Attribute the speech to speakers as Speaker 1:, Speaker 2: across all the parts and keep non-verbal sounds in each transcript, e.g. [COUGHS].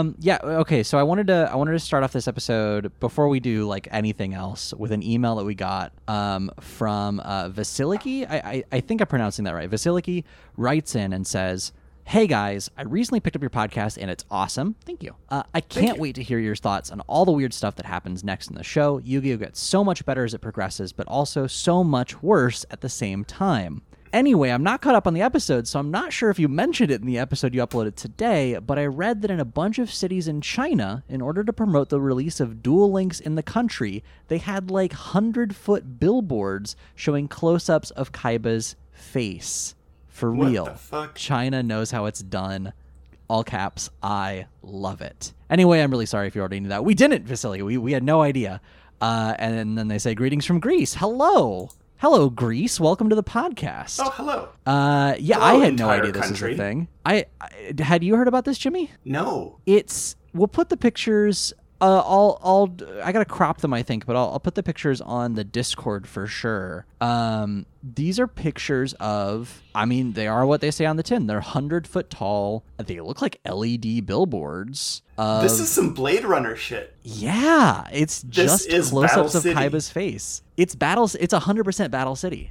Speaker 1: Um, yeah. Okay. So I wanted to I wanted to start off this episode before we do like anything else with an email that we got um, from uh, Vasiliki. I, I I think I'm pronouncing that right. Vasiliki writes in and says. Hey guys, I recently picked up your podcast and it's awesome. Thank you. Uh, I can't
Speaker 2: you.
Speaker 1: wait to hear your thoughts on all the weird stuff that happens next in the show. Yu Gi Oh! gets so much better as it progresses, but also so much worse at the same time. Anyway, I'm not caught up on the episode, so I'm not sure if you mentioned it in the episode you uploaded today, but I read that in a bunch of cities in China, in order to promote the release of Duel Links in the country, they had like 100 foot billboards showing close ups of Kaiba's face. For
Speaker 2: What
Speaker 1: real.
Speaker 2: the fuck?
Speaker 1: China knows how it's done. All caps, I love it. Anyway, I'm really sorry if you already knew that. We didn't, Vasily. We, we had no idea. Uh, and then they say, Greetings from Greece. Hello. Hello, Greece. Welcome to the podcast.
Speaker 2: Oh, hello.
Speaker 1: Uh, yeah,
Speaker 2: Hello,
Speaker 1: I had no idea this
Speaker 2: country.
Speaker 1: was a thing. I, I had you heard about this, Jimmy?
Speaker 2: No.
Speaker 1: It's we'll put the pictures. Uh, I'll I'll I gotta crop them, I think, but I'll, I'll put the pictures on the Discord for sure. Um, these are pictures of. I mean, they are what they say on the tin. They're hundred foot tall. They look like LED billboards. Of,
Speaker 2: This is some Blade Runner shit.
Speaker 1: yeah, it's just close-ups of Kaiba's face. It's battles. It's hundred percent Battle City.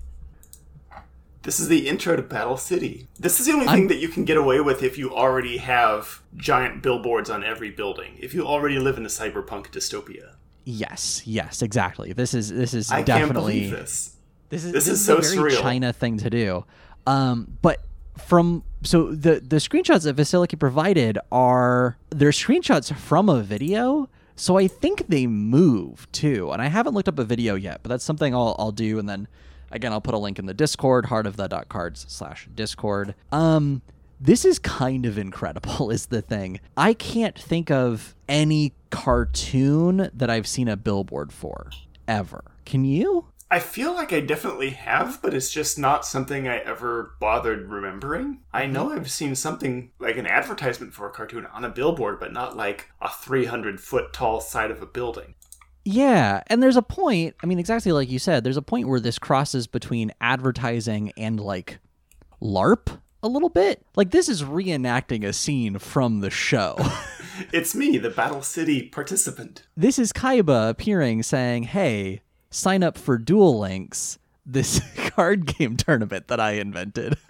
Speaker 2: This is the intro to Battle City. This is the only
Speaker 1: I'm-
Speaker 2: thing that you can get away with if you already have giant billboards on every building. If you already live in a cyberpunk dystopia.
Speaker 1: Yes, yes, exactly. This is this is
Speaker 2: I can't
Speaker 1: definitely
Speaker 2: believe this.
Speaker 1: This is
Speaker 2: This
Speaker 1: this,
Speaker 2: is so
Speaker 1: a very
Speaker 2: surreal.
Speaker 1: China thing to do. Um, but from so the the screenshots that Vasiliki provided are they're screenshots from a video. So I think they move too, and I haven't looked up a video yet, but that's something I'll I'll do, and then again I'll put a link in the Discord, heart of the dot cards slash Discord. Um, this is kind of incredible, [LAUGHS] is the thing. I can't think of any cartoon that I've seen a billboard for ever. Can you?
Speaker 2: I feel like I definitely have, but it's just not something I ever bothered remembering. I
Speaker 1: Mm-hmm.
Speaker 2: know I've seen something like an advertisement for a cartoon on a billboard, but not like a 300 foot tall side of a building.
Speaker 1: Yeah, and there's a point, I mean exactly like you said, there's a point where this crosses between advertising and like LARP a little bit. Like this is reenacting a scene from the show. [LAUGHS]
Speaker 2: It's me, the Battle City participant.
Speaker 1: this is Kaiba appearing saying, "Hey, sign up for Duel Links, this [LAUGHS] card game tournament that I invented." [LAUGHS]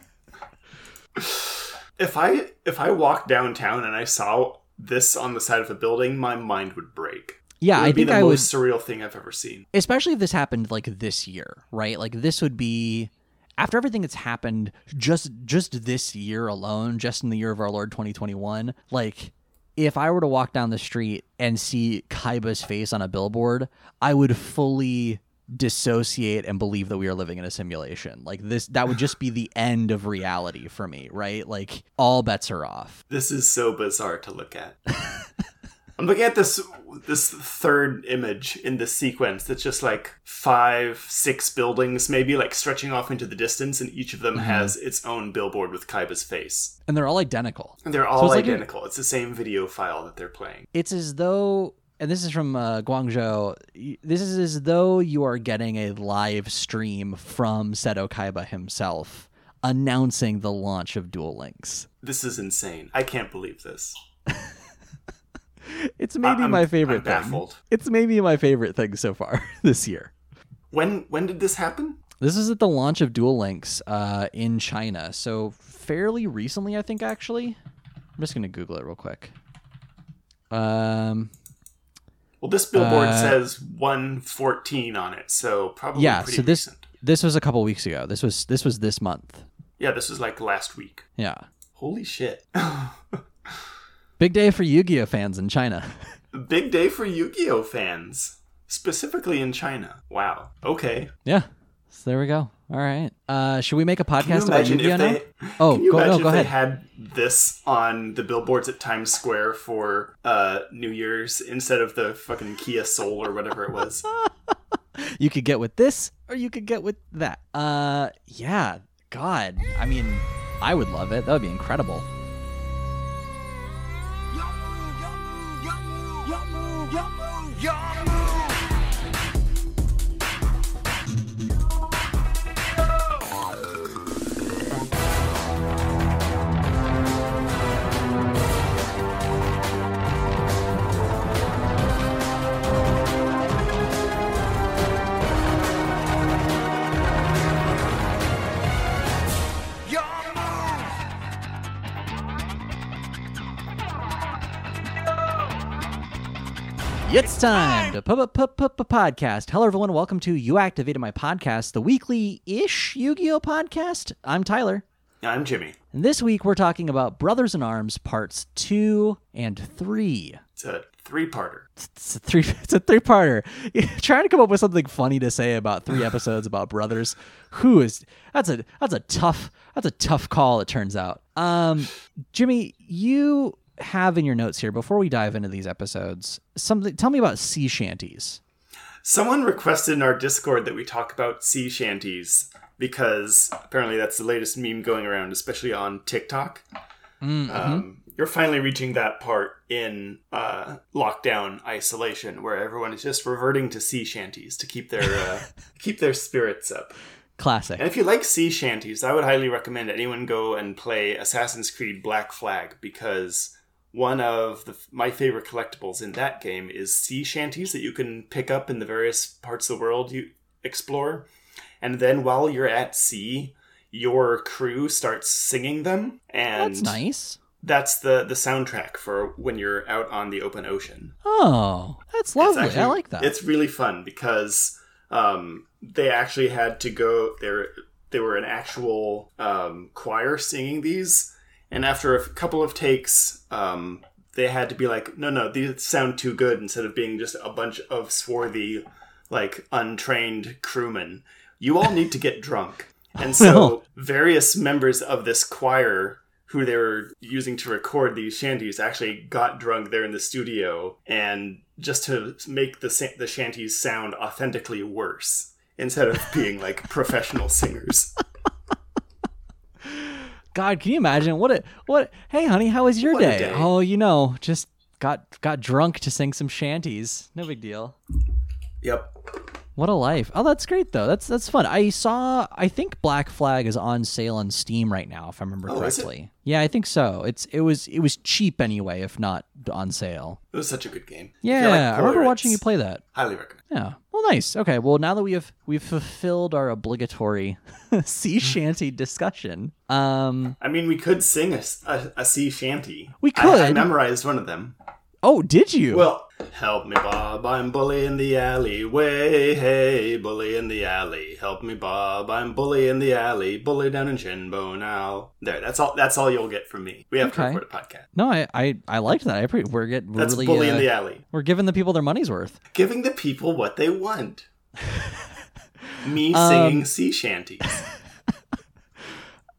Speaker 2: If I if I walked downtown and I saw this on the side of a building, my mind would break.
Speaker 1: Yeah, I
Speaker 2: be
Speaker 1: think
Speaker 2: the
Speaker 1: I would
Speaker 2: surreal thing I've ever seen.
Speaker 1: especially if this happened like this year, right? Like this would be after everything that's happened just just this year alone, just in the year of our Lord 2021, like if I were to walk down the street and see Kaiba's face on a billboard, I would fully dissociate and believe that we are living in a simulation. Like this that would just be the end of reality for me, right? Like all bets are off.
Speaker 2: This is so bizarre to look at. [LAUGHS] I'm looking at this this third image in this sequence that's just like five, six buildings, maybe like stretching off into the distance, and each of them has its own billboard with Kaiba's face.
Speaker 1: And they're all identical.
Speaker 2: And they're all
Speaker 1: it's like a-
Speaker 2: identical. it's the same video file that they're playing.
Speaker 1: it's as though and this is from uh, Guangzhou. This is as though you are getting a live stream from Seto Kaiba himself announcing the launch of Duel Links.
Speaker 2: This is insane. I can't believe this. [LAUGHS] [LAUGHS]
Speaker 1: It's maybe
Speaker 2: I'm-
Speaker 1: my favorite
Speaker 2: I'm
Speaker 1: thing. It's maybe my favorite thing so far [LAUGHS] this year.
Speaker 2: When when did this happen?
Speaker 1: This is at the launch of Duel Links uh, in China, so fairly recently, I think. Actually, I'm just gonna Google it real quick. Um,
Speaker 2: Well, this billboard
Speaker 1: Uh,
Speaker 2: says 114 on it, so probably
Speaker 1: yeah.
Speaker 2: pretty
Speaker 1: So this
Speaker 2: recent.
Speaker 1: this was a couple weeks ago. This was this was this month.
Speaker 2: Yeah, this was like last week.
Speaker 1: Yeah.
Speaker 2: Holy shit. [LAUGHS]
Speaker 1: Big day for Yu-Gi-Oh fans in China.
Speaker 2: Big day for Yu-Gi-Oh fans, specifically in China. Wow. Okay.
Speaker 1: yeah. So there we go. All right. Uh, should we make a podcast about Yu-Gi-Oh
Speaker 2: if
Speaker 1: now?
Speaker 2: they?
Speaker 1: Oh,
Speaker 2: can you
Speaker 1: go- no,
Speaker 2: imagine
Speaker 1: go
Speaker 2: if they had this on the billboards at Times Square for uh, New Year's instead of the fucking Kia Soul or whatever it was? [LAUGHS]
Speaker 1: You could get with this, or you could get with that. Uh, yeah. God. I mean, I would love it. That would be incredible. You're It's time to put put podcast. Hello, everyone. Welcome to You Activated My Podcast, the weekly-ish Yu-Gi-Oh podcast. I'm Tyler,
Speaker 2: I'm Jimmy.
Speaker 1: and this week we're talking about Brothers in Arms parts two and three.
Speaker 2: It's a three-parter.
Speaker 1: It's a three. [LAUGHS] It's a three-parter. [LAUGHS] Trying to come up with something funny to say about three episodes about brothers. Who is that's a that's a tough that's a tough call. It turns out. Um, Jimmy, you have in your notes here before we dive into these episodes something. Tell me about sea shanties.
Speaker 2: Someone requested in our Discord that we talk about sea shanties because apparently that's the latest meme going around, especially on TikTok. Um, you're finally reaching that part in uh, lockdown isolation where everyone is just reverting to sea shanties to keep their uh, [LAUGHS] keep their spirits up.
Speaker 1: Classic.
Speaker 2: And if you like sea shanties, I would highly recommend anyone go and play Assassin's Creed Black Flag because one of the, my favorite collectibles in that game is sea shanties that you can pick up in the various parts of the world you explore. And then while you're at sea, your crew starts singing them and
Speaker 1: That's nice.
Speaker 2: that's the the soundtrack for when you're out on the open ocean.
Speaker 1: Oh, that's lovely.
Speaker 2: actually-
Speaker 1: I like that.
Speaker 2: It's really fun because um, they actually had to go. There, they were an actual um, choir singing these, and after a couple of takes, um, they had to be like, "No, no, these sound too good." Instead of being just a bunch of swarthy, like untrained crewmen, you all need to get drunk. And so, various members of this choir who they were using to record these shanties actually got drunk there in the studio and just to make the the shanties sound authentically worse instead of being like professional singers. [LAUGHS]
Speaker 1: God, can you imagine what it what? Hey, honey, how was your day?
Speaker 2: day.
Speaker 1: Oh, you know, just got got drunk to sing some shanties. No big deal.
Speaker 2: Yep.
Speaker 1: What a life. Oh, that's great though. That's that's fun. I saw. I think Black Flag is on sale on Steam right now, if I remember
Speaker 2: Oh,
Speaker 1: correctly. Yeah, I think so. It's it was it was cheap anyway, if not on sale.
Speaker 2: It was such a good game.
Speaker 1: Yeah,
Speaker 2: like
Speaker 1: I remember watching you play that.
Speaker 2: Highly recommend.
Speaker 1: Yeah. Well, nice. Okay. Well, now that we have we've fulfilled our obligatory [LAUGHS] sea [LAUGHS] shanty discussion, um,
Speaker 2: I mean, we could sing a sea shanty.
Speaker 1: We
Speaker 2: I- I, memorized one of them.
Speaker 1: Oh, did you?
Speaker 2: Well, help me, Bob. I'm bully in the alley. Way, hey, bully in the alley. Help me, Bob. I'm bully in the alley. Bully down in Shinbo now. There. That's all. That's all you'll get from me. We have to
Speaker 1: Okay.
Speaker 2: record a podcast.
Speaker 1: no, I I, I liked that. I pre- we're getting
Speaker 2: That's
Speaker 1: really
Speaker 2: bully in
Speaker 1: uh,
Speaker 2: the alley.
Speaker 1: we're giving the people their money's worth.
Speaker 2: Giving the people what they want. [LAUGHS] me
Speaker 1: Um,
Speaker 2: singing sea shanties. [LAUGHS]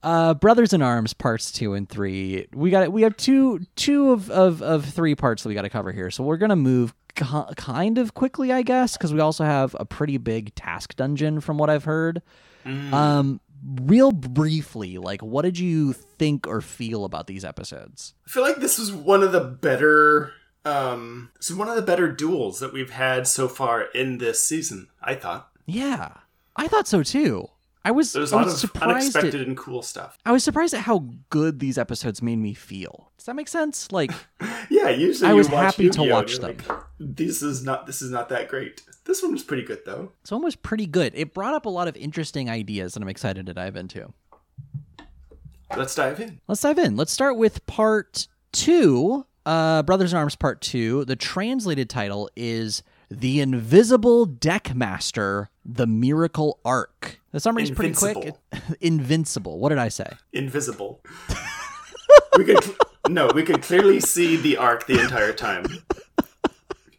Speaker 1: Uh, Brothers in Arms parts two and three. We got we have two two of of, of three parts that we got to cover here. So we're gonna move ki- kind of quickly, I guess, because we also have a pretty big task dungeon from what I've heard.
Speaker 2: Mm.
Speaker 1: Um, real briefly, like, what did you think or feel about these episodes?
Speaker 2: I feel like this was one of the better. Um, this is one of the better duels that we've had so far in this season. I thought
Speaker 1: Yeah, I thought so too. I was,
Speaker 2: there was a lot of
Speaker 1: surprised.
Speaker 2: unexpected
Speaker 1: At,
Speaker 2: and cool stuff.
Speaker 1: I was surprised at how good these episodes made me feel. Does that make sense? Like, [LAUGHS]
Speaker 2: Yeah, usually
Speaker 1: I was happy to
Speaker 2: Yu-Gi-Oh!
Speaker 1: watch them.
Speaker 2: like, this is not. This is not that great. This one was pretty good though.
Speaker 1: this one was pretty good. It brought up a lot of interesting ideas that I'm excited to dive into.
Speaker 2: Let's dive in.
Speaker 1: Let's dive in. Let's start with part two, uh, Brothers in Arms Part Two. The translated title is "The Invisible Deckmaster: The Miracle Ark." The summary's pretty quick.
Speaker 2: Invincible. [LAUGHS]
Speaker 1: Invincible. What did I say?
Speaker 2: Invisible. we could cl- no. We could clearly see the arc the entire time.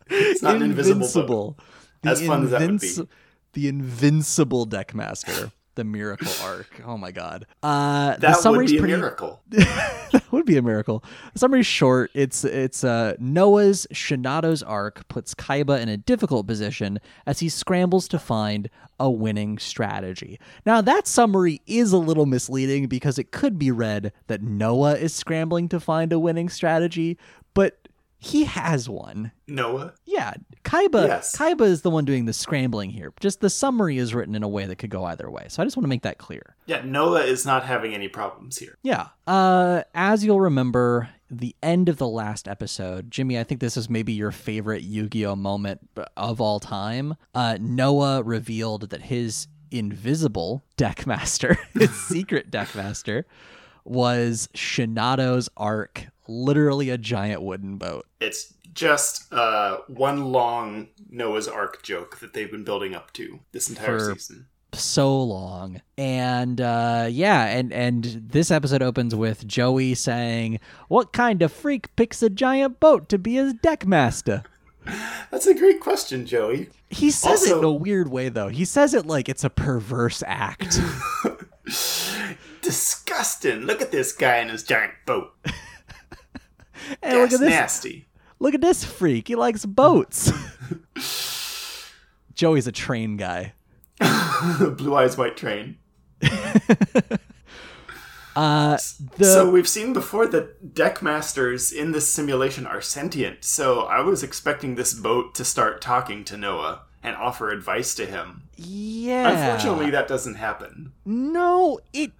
Speaker 2: It's not an invisible book.
Speaker 1: The
Speaker 2: As fun as that would be.
Speaker 1: The Invincible Deckmaster. The Miracle Ark. Oh my god. Uh, the
Speaker 2: That would
Speaker 1: summary's
Speaker 2: be a
Speaker 1: pretty.
Speaker 2: miracle. [LAUGHS]
Speaker 1: that would be a miracle. The summary's short. It's it's uh, Noah's Shinato's Ark puts Kaiba in a difficult position as he scrambles to find a winning strategy. Now that summary is a little misleading because it could be read that Noah is scrambling to find a winning strategy, but he has one.
Speaker 2: Noah.
Speaker 1: Yeah, Kaiba.
Speaker 2: Yes.
Speaker 1: Kaiba is the one doing the scrambling here. Just the summary is written in a way that could go either way. So I just want to make that clear.
Speaker 2: Yeah, Noah is not having any problems here.
Speaker 1: Yeah. Uh, as you'll remember, the end of the last episode, Jimmy, I think this is maybe your favorite Yu Gi Oh moment of all time. Uh, Noah revealed that his invisible deck master, [LAUGHS] his secret deck master, was Shinato's Ark literally a giant wooden boat.
Speaker 2: It's just uh, one long Noah's Ark joke that they've been building up to this entire
Speaker 1: For-
Speaker 2: season.
Speaker 1: so long and uh yeah and and this episode opens with joey saying what kind of freak picks a giant boat to be his deck master [LAUGHS]
Speaker 2: That's a great question, Joey.
Speaker 1: he says it in a weird way though he says it like it's a perverse act [LAUGHS]
Speaker 2: Disgusting. Look at this guy in his giant boat. [LAUGHS]
Speaker 1: and look
Speaker 2: That's
Speaker 1: at this
Speaker 2: nasty.
Speaker 1: look at this freak he likes boats [LAUGHS] joey's a train guy [LAUGHS]
Speaker 2: Blue Eyes White Train. [LAUGHS]
Speaker 1: uh the
Speaker 2: so we've seen before that deck masters in this simulation are sentient. So I was expecting this boat to start talking to Noah and offer advice to him.
Speaker 1: yeah
Speaker 2: Unfortunately, that doesn't happen.
Speaker 1: No, it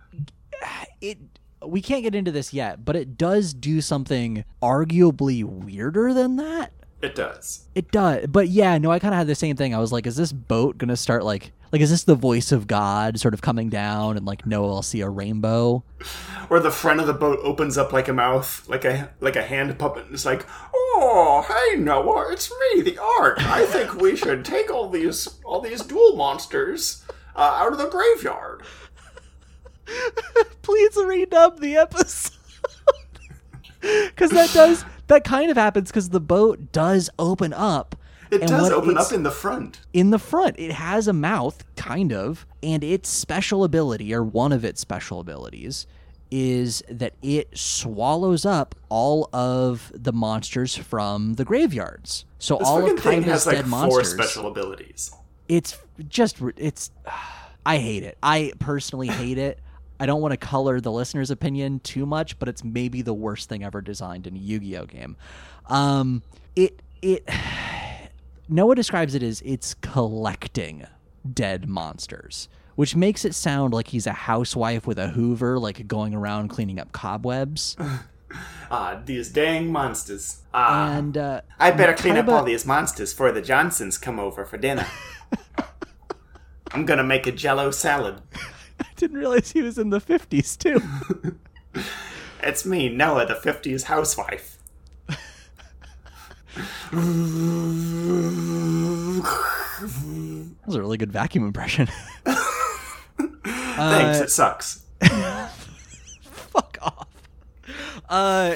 Speaker 1: it we can't get into this yet, but it does do something arguably weirder than that.
Speaker 2: It does.
Speaker 1: It does. But yeah, no, I kind of had the same thing. I was like, is this boat going to start like like is this the voice of God sort of coming down and like Noah will see a rainbow?
Speaker 2: Or the front of the boat opens up like a mouth, like a like a hand puppet, and it's like, "Oh, hey Noah, it's me, the Ark. I think we should take all these all these Duel Monsters uh, out of the graveyard." [LAUGHS]
Speaker 1: Please redub the episode. [LAUGHS] Cuz that does that kind of happens cuz the boat does open up.
Speaker 2: It
Speaker 1: and
Speaker 2: does open up in the front.
Speaker 1: in the front. It has a mouth, kind of, and its special ability, or one of its special abilities, is that it swallows up all of the monsters from the graveyards. So
Speaker 2: This
Speaker 1: all of
Speaker 2: fucking thing
Speaker 1: Kaiba's
Speaker 2: has like
Speaker 1: dead
Speaker 2: four
Speaker 1: monsters.
Speaker 2: special abilities.
Speaker 1: It's just it's. [SIGHS] I hate it. I personally hate it. I don't want to color the listener's opinion too much, but it's maybe the worst thing ever designed in a Yu-Gi-Oh game. Um, it it [SIGHS] Noah describes it as it's collecting dead monsters, which makes it sound like he's a housewife with a Hoover, like going around cleaning up cobwebs. [LAUGHS]
Speaker 2: Ah, these dang monsters. Ah,
Speaker 1: and uh,
Speaker 2: I better clean up all these monsters before the Johnsons come over for dinner. [LAUGHS] I'm gonna make a jello salad.
Speaker 1: Didn't realize he was in the fifties too. [LAUGHS]
Speaker 2: It's me, Noah, the 50s housewife. [LAUGHS]
Speaker 1: That was a really good vacuum impression.
Speaker 2: Thanks, it sucks. [LAUGHS]
Speaker 1: fuck off. Uh,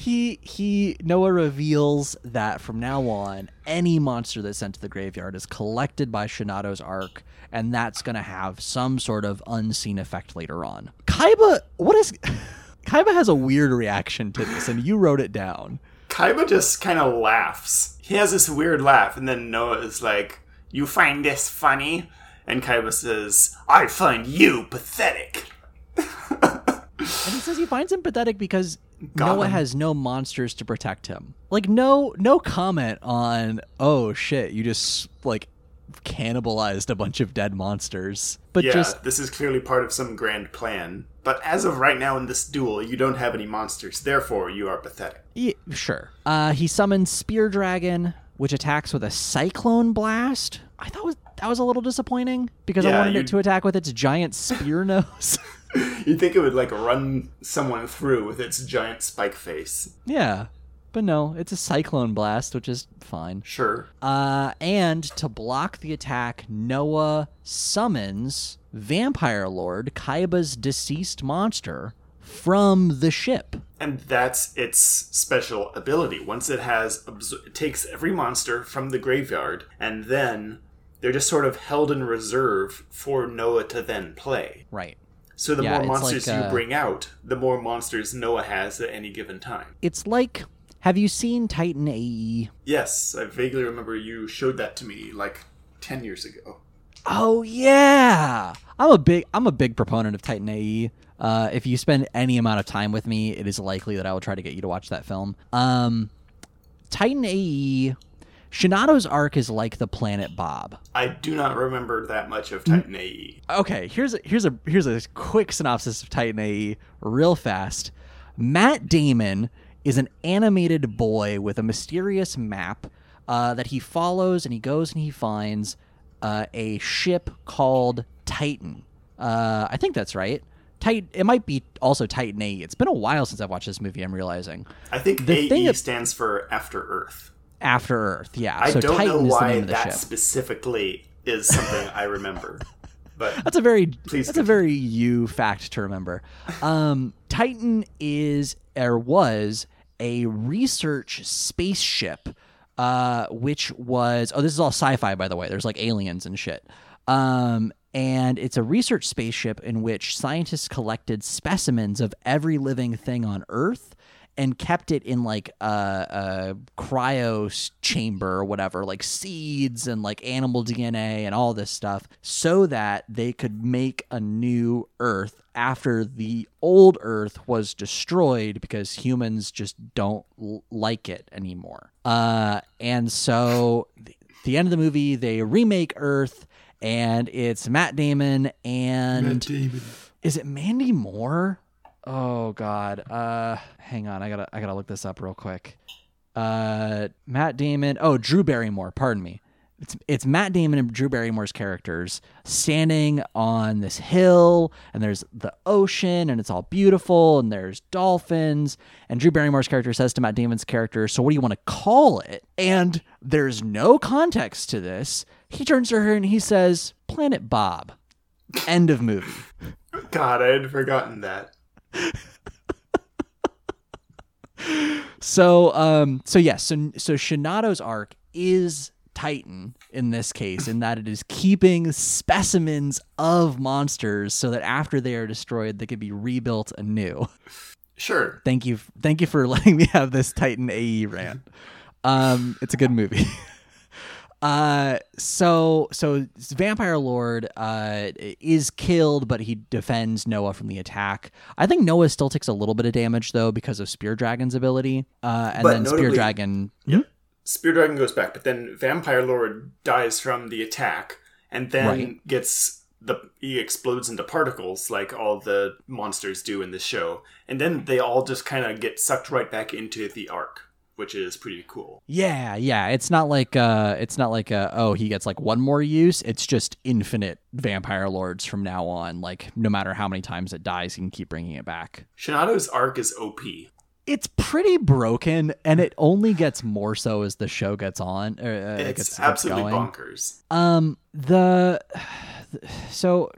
Speaker 1: he he Noah reveals that from now on, any monster that's sent to the graveyard is collected by Shinato's Ark, and that's gonna have some sort of unseen effect later on. Kaiba, what is? [LAUGHS] Kaiba has a weird reaction to this, and you wrote it down.
Speaker 2: Kaiba just kind of laughs. He has this weird laugh, and then Noah is like, You find this funny? And Kaiba says, I find you pathetic. [LAUGHS]
Speaker 1: And he says he finds him pathetic because
Speaker 2: Got
Speaker 1: Noah
Speaker 2: him.
Speaker 1: has no monsters to protect him. Like no no comment on oh shit, you just like cannibalized a bunch of dead monsters. But
Speaker 2: yeah,
Speaker 1: just
Speaker 2: this is clearly part of some grand plan. But as of right now in this duel, you don't have any monsters, therefore you are pathetic.
Speaker 1: yeah, sure. Uh he summons Spear Dragon, which attacks with a cyclone blast. I thought was, that was a little disappointing because I wanted
Speaker 2: you-
Speaker 1: it to attack with its giant spear [LAUGHS] nose. [LAUGHS]
Speaker 2: You'd think it would like run someone through with its giant spike face.
Speaker 1: yeah. But no, it's a cyclone blast, which is fine.
Speaker 2: Sure.
Speaker 1: Uh, and to block the attack, Noah summons Vampire Lord, Kaiba's deceased monster, from the ship.
Speaker 2: And that's its special ability. Once it has, absor- it takes every monster from the graveyard, and then they're just sort of held in reserve for Noah to then play.
Speaker 1: Right.
Speaker 2: So the
Speaker 1: Yeah,
Speaker 2: more monsters
Speaker 1: like,
Speaker 2: you
Speaker 1: uh,
Speaker 2: bring out, the more monsters Noah has at any given time.
Speaker 1: It's like have you seen Titan? AE?
Speaker 2: Yes, I vaguely remember you showed that to me like 10 years ago.
Speaker 1: Oh yeah. I'm a big I'm a big proponent of Titan AE. Uh, if you spend any amount of time with me, it is likely that I will try to get you to watch that film. Um, Titan AE, Shinato's Ark is like the planet Bob.
Speaker 2: I do not remember that much of Titan. AE.
Speaker 1: Okay, here's a here's a here's a quick synopsis of Titan AE, real fast. Matt Damon is an animated boy with a mysterious map uh, that he follows, and he goes and he finds uh, a ship called Titan. Uh, I think that's right. Titan. It might be also Titan AE. It's been a while since I've watched this movie. I'm realizing
Speaker 2: I think
Speaker 1: The
Speaker 2: AE stands for After Earth.
Speaker 1: After Earth. Yeah.
Speaker 2: I
Speaker 1: so
Speaker 2: don't
Speaker 1: Titan
Speaker 2: know why
Speaker 1: name of the
Speaker 2: that specifically is something I remember. [LAUGHS] But
Speaker 1: That's a very
Speaker 2: Please
Speaker 1: that's a very you fact to remember. Um, Titan is or was a research spaceship, uh, which was oh this is all sci-fi by the way. There's like aliens and shit. Um, and it's a research spaceship in which scientists collected specimens of every living thing on Earth and kept it in like a, a cryo chamber or whatever, like seeds and like animal DNA and all this stuff, so that they could make a new Earth after the old Earth was destroyed because humans just don't l- like it anymore. Uh, and so, th- the end of the movie, they remake Earth, and it's Matt Damon and is it Mandy Moore? Oh God. Uh, hang on. I gotta I gotta look this up real quick. Uh, Matt Damon. Oh, Drew Barrymore. Pardon me. It's it's Matt Damon and Drew Barrymore's characters standing on this hill, and there's the ocean, and it's all beautiful, and there's dolphins. And Drew Barrymore's character says to Matt Damon's character, "So what do you want to call it?" And there's no context to this. He turns to her and he says, "Planet Bob." End of movie. [LAUGHS]
Speaker 2: God, I had forgotten that.
Speaker 1: So um so yes, so so Shinato's Ark is Titan in this case, in that it is keeping specimens of monsters so that after they are destroyed they can be rebuilt anew.
Speaker 2: Sure.
Speaker 1: Thank you thank you for [LAUGHS] letting me have this Titan AE rant. Um it's a good movie. [LAUGHS] Uh, so so Vampire Lord uh is killed, but he defends Noah from the attack. I think Noah still takes a little bit of damage though because of Spear Dragon's ability. Uh, and
Speaker 2: But
Speaker 1: then Spear
Speaker 2: notably-
Speaker 1: Dragon.
Speaker 2: Spear Dragon goes back, but then Vampire Lord dies from the attack, and then
Speaker 1: Right.
Speaker 2: gets the he explodes into particles like all the monsters do in the show, and then they all just kind of get sucked right back into the arc, which is pretty cool.
Speaker 1: Yeah, yeah. It's not like uh, it's not like uh, oh he gets like one more use. It's just infinite Vampire Lords from now on. Like no matter how many times it dies, he can keep bringing it back.
Speaker 2: Shinato's Ark is OP.
Speaker 1: It's pretty broken, and it only gets more so as the show gets on. Or, uh,
Speaker 2: It's
Speaker 1: gets, gets
Speaker 2: absolutely
Speaker 1: going.
Speaker 2: bonkers.
Speaker 1: Um, the [SIGHS] so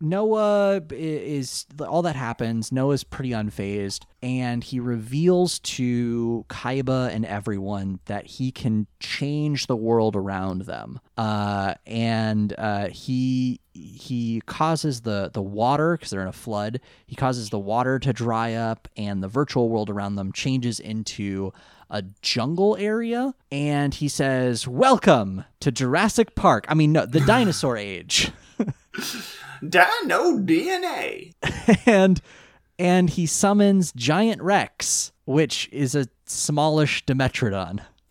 Speaker 1: Noah is all that happens. Noah's pretty unfazed, and he reveals to Kaiba and everyone that he can change the world around them. Uh, and uh, he he causes the the water because they're in a flood. He causes the water to dry up, and the virtual world around them changes into a jungle area and he says welcome to jurassic park i mean no the [LAUGHS] dinosaur age [LAUGHS]
Speaker 2: Dino DNA. [LAUGHS]
Speaker 1: and and he summons giant rex which is a smallish dimetrodon [LAUGHS]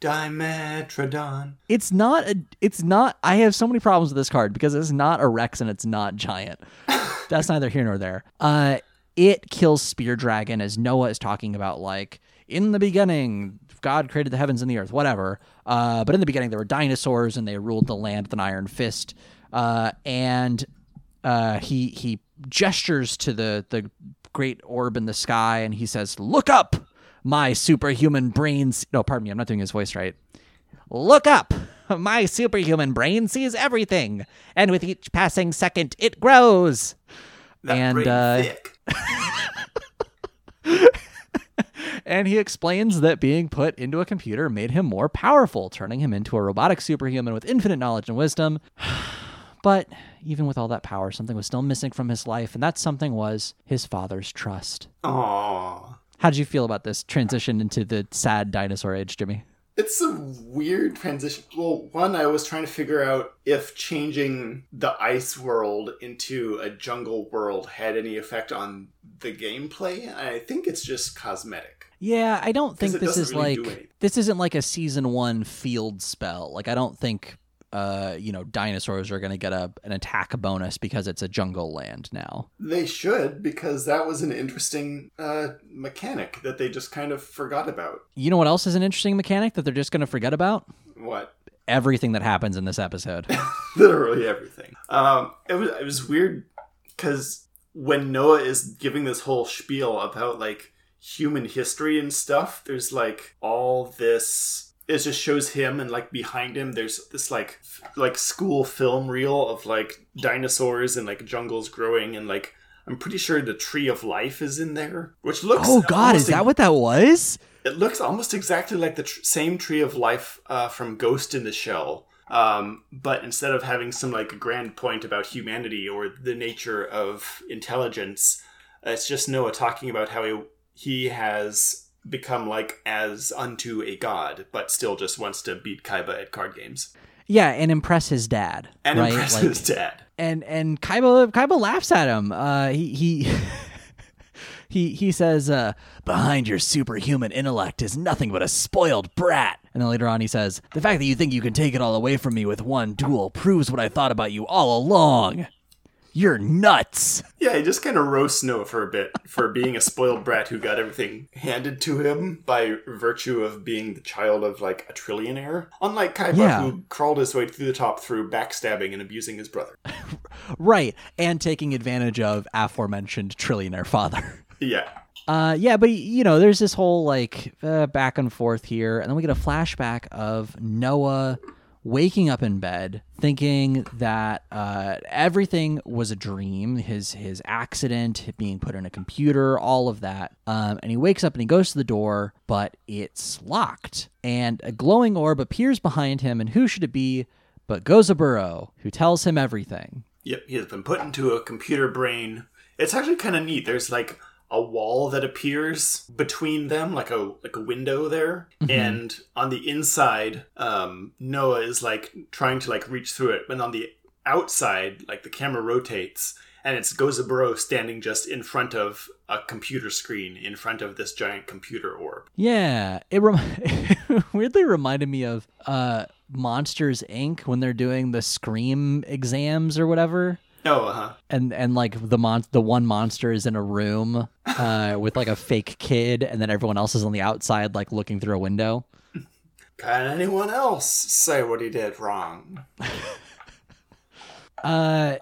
Speaker 2: Dimetrodon.
Speaker 1: it's not a it's not i have so many problems with this card because it's not a rex and it's not giant. [LAUGHS] That's neither here nor there. Uh it kills spear dragon as noah is talking about like in the beginning god created the heavens and the earth whatever. Uh but in the beginning there were dinosaurs and they ruled the land with an iron fist. Uh and uh he he gestures to the the great orb in the sky and he says look up my superhuman brains no pardon me i'm not doing his voice right Look up! My superhuman brain sees everything, and with each passing second, it grows.
Speaker 2: That
Speaker 1: And, uh. [LAUGHS] And he explains that being put into a computer made him more powerful, turning him into a robotic superhuman with infinite knowledge and wisdom. [SIGHS] But even with all that power, something was still missing from his life, and that something was his father's trust.
Speaker 2: Aww.
Speaker 1: How did you feel about this transition into the sad dinosaur age, Jimmy?
Speaker 2: It's a weird transition. Well, one, I was trying to figure out if changing the ice world into a jungle world had any effect on the gameplay. I think it's just cosmetic.
Speaker 1: Yeah, I don't think this is
Speaker 2: really
Speaker 1: like this isn't like a season one field spell. Like I don't think uh you know dinosaurs are gonna get a an attack bonus because it's a jungle land now.
Speaker 2: They should, because that was an interesting uh, mechanic that they just kind of forgot about.
Speaker 1: You know what else is an interesting mechanic that they're just gonna forget about?
Speaker 2: What?
Speaker 1: Everything that happens in this episode. [LAUGHS]
Speaker 2: Literally everything. Um, it was it was weird because when Noah is giving this whole spiel about like human history and stuff, there's like all this it just shows him and like behind him there's this like f- like school film reel of like dinosaurs and like jungles growing and like I'm pretty sure the tree of life is in there, which looks
Speaker 1: Oh God, is that what that was?
Speaker 2: it looks almost exactly like the tr- same tree of life uh, from Ghost in the Shell. Um, but instead of having some like grand point about humanity or the nature of intelligence, it's just Noah talking about how he he has become like as unto a god, but still just wants to beat Kaiba at card games
Speaker 1: Yeah, and impress his dad,
Speaker 2: and
Speaker 1: right?
Speaker 2: impress
Speaker 1: Like-
Speaker 2: his dad.
Speaker 1: and and Kaiba Kaiba laughs at him. Uh, he he. [LAUGHS] He, he says, uh, behind your superhuman intellect is nothing but a spoiled brat. And then later on, he says, the fact that you think you can take it all away from me with one duel proves what I thought about you all along. You're nuts.
Speaker 2: Yeah, he just kind of roasts Noah for a bit for being a spoiled brat who got everything handed to him by virtue of being the child of like a trillionaire. Unlike Kaiba,
Speaker 1: Yeah.
Speaker 2: who crawled his way through the top through backstabbing and abusing his brother. [LAUGHS]
Speaker 1: Right. And taking advantage of aforementioned trillionaire father. [LAUGHS]
Speaker 2: Yeah.
Speaker 1: Uh, yeah, but you know, there's this whole like uh, back and forth here, and then we get a flashback of Noah waking up in bed, thinking that uh, everything was a dream. His his accident, being put in a computer, all of that. Um, and he wakes up and he goes to the door, but it's locked, and a glowing orb appears behind him. And who should it be? But Gozaburo, who tells him everything.
Speaker 2: Yep, he has been put into a computer brain. It's actually kind of neat. There's like a wall that appears between them, like a like a window there, and on the inside, um, Noah is like trying to like reach through it, but on the outside, like the camera rotates, and it's Gozaburo standing just in front of a computer screen, in front of this giant computer orb.
Speaker 1: Yeah, it, rem- [LAUGHS] weirdly reminded me of uh, Monsters Inc. when they're doing the Scream exams or whatever,
Speaker 2: Oh, uh huh.
Speaker 1: and and like the mon- the one monster is in a room uh, [LAUGHS] with like a fake kid, and then everyone else is on the outside like looking through a window. [LAUGHS]
Speaker 2: Can anyone else say what he did wrong? [LAUGHS]
Speaker 1: Uh,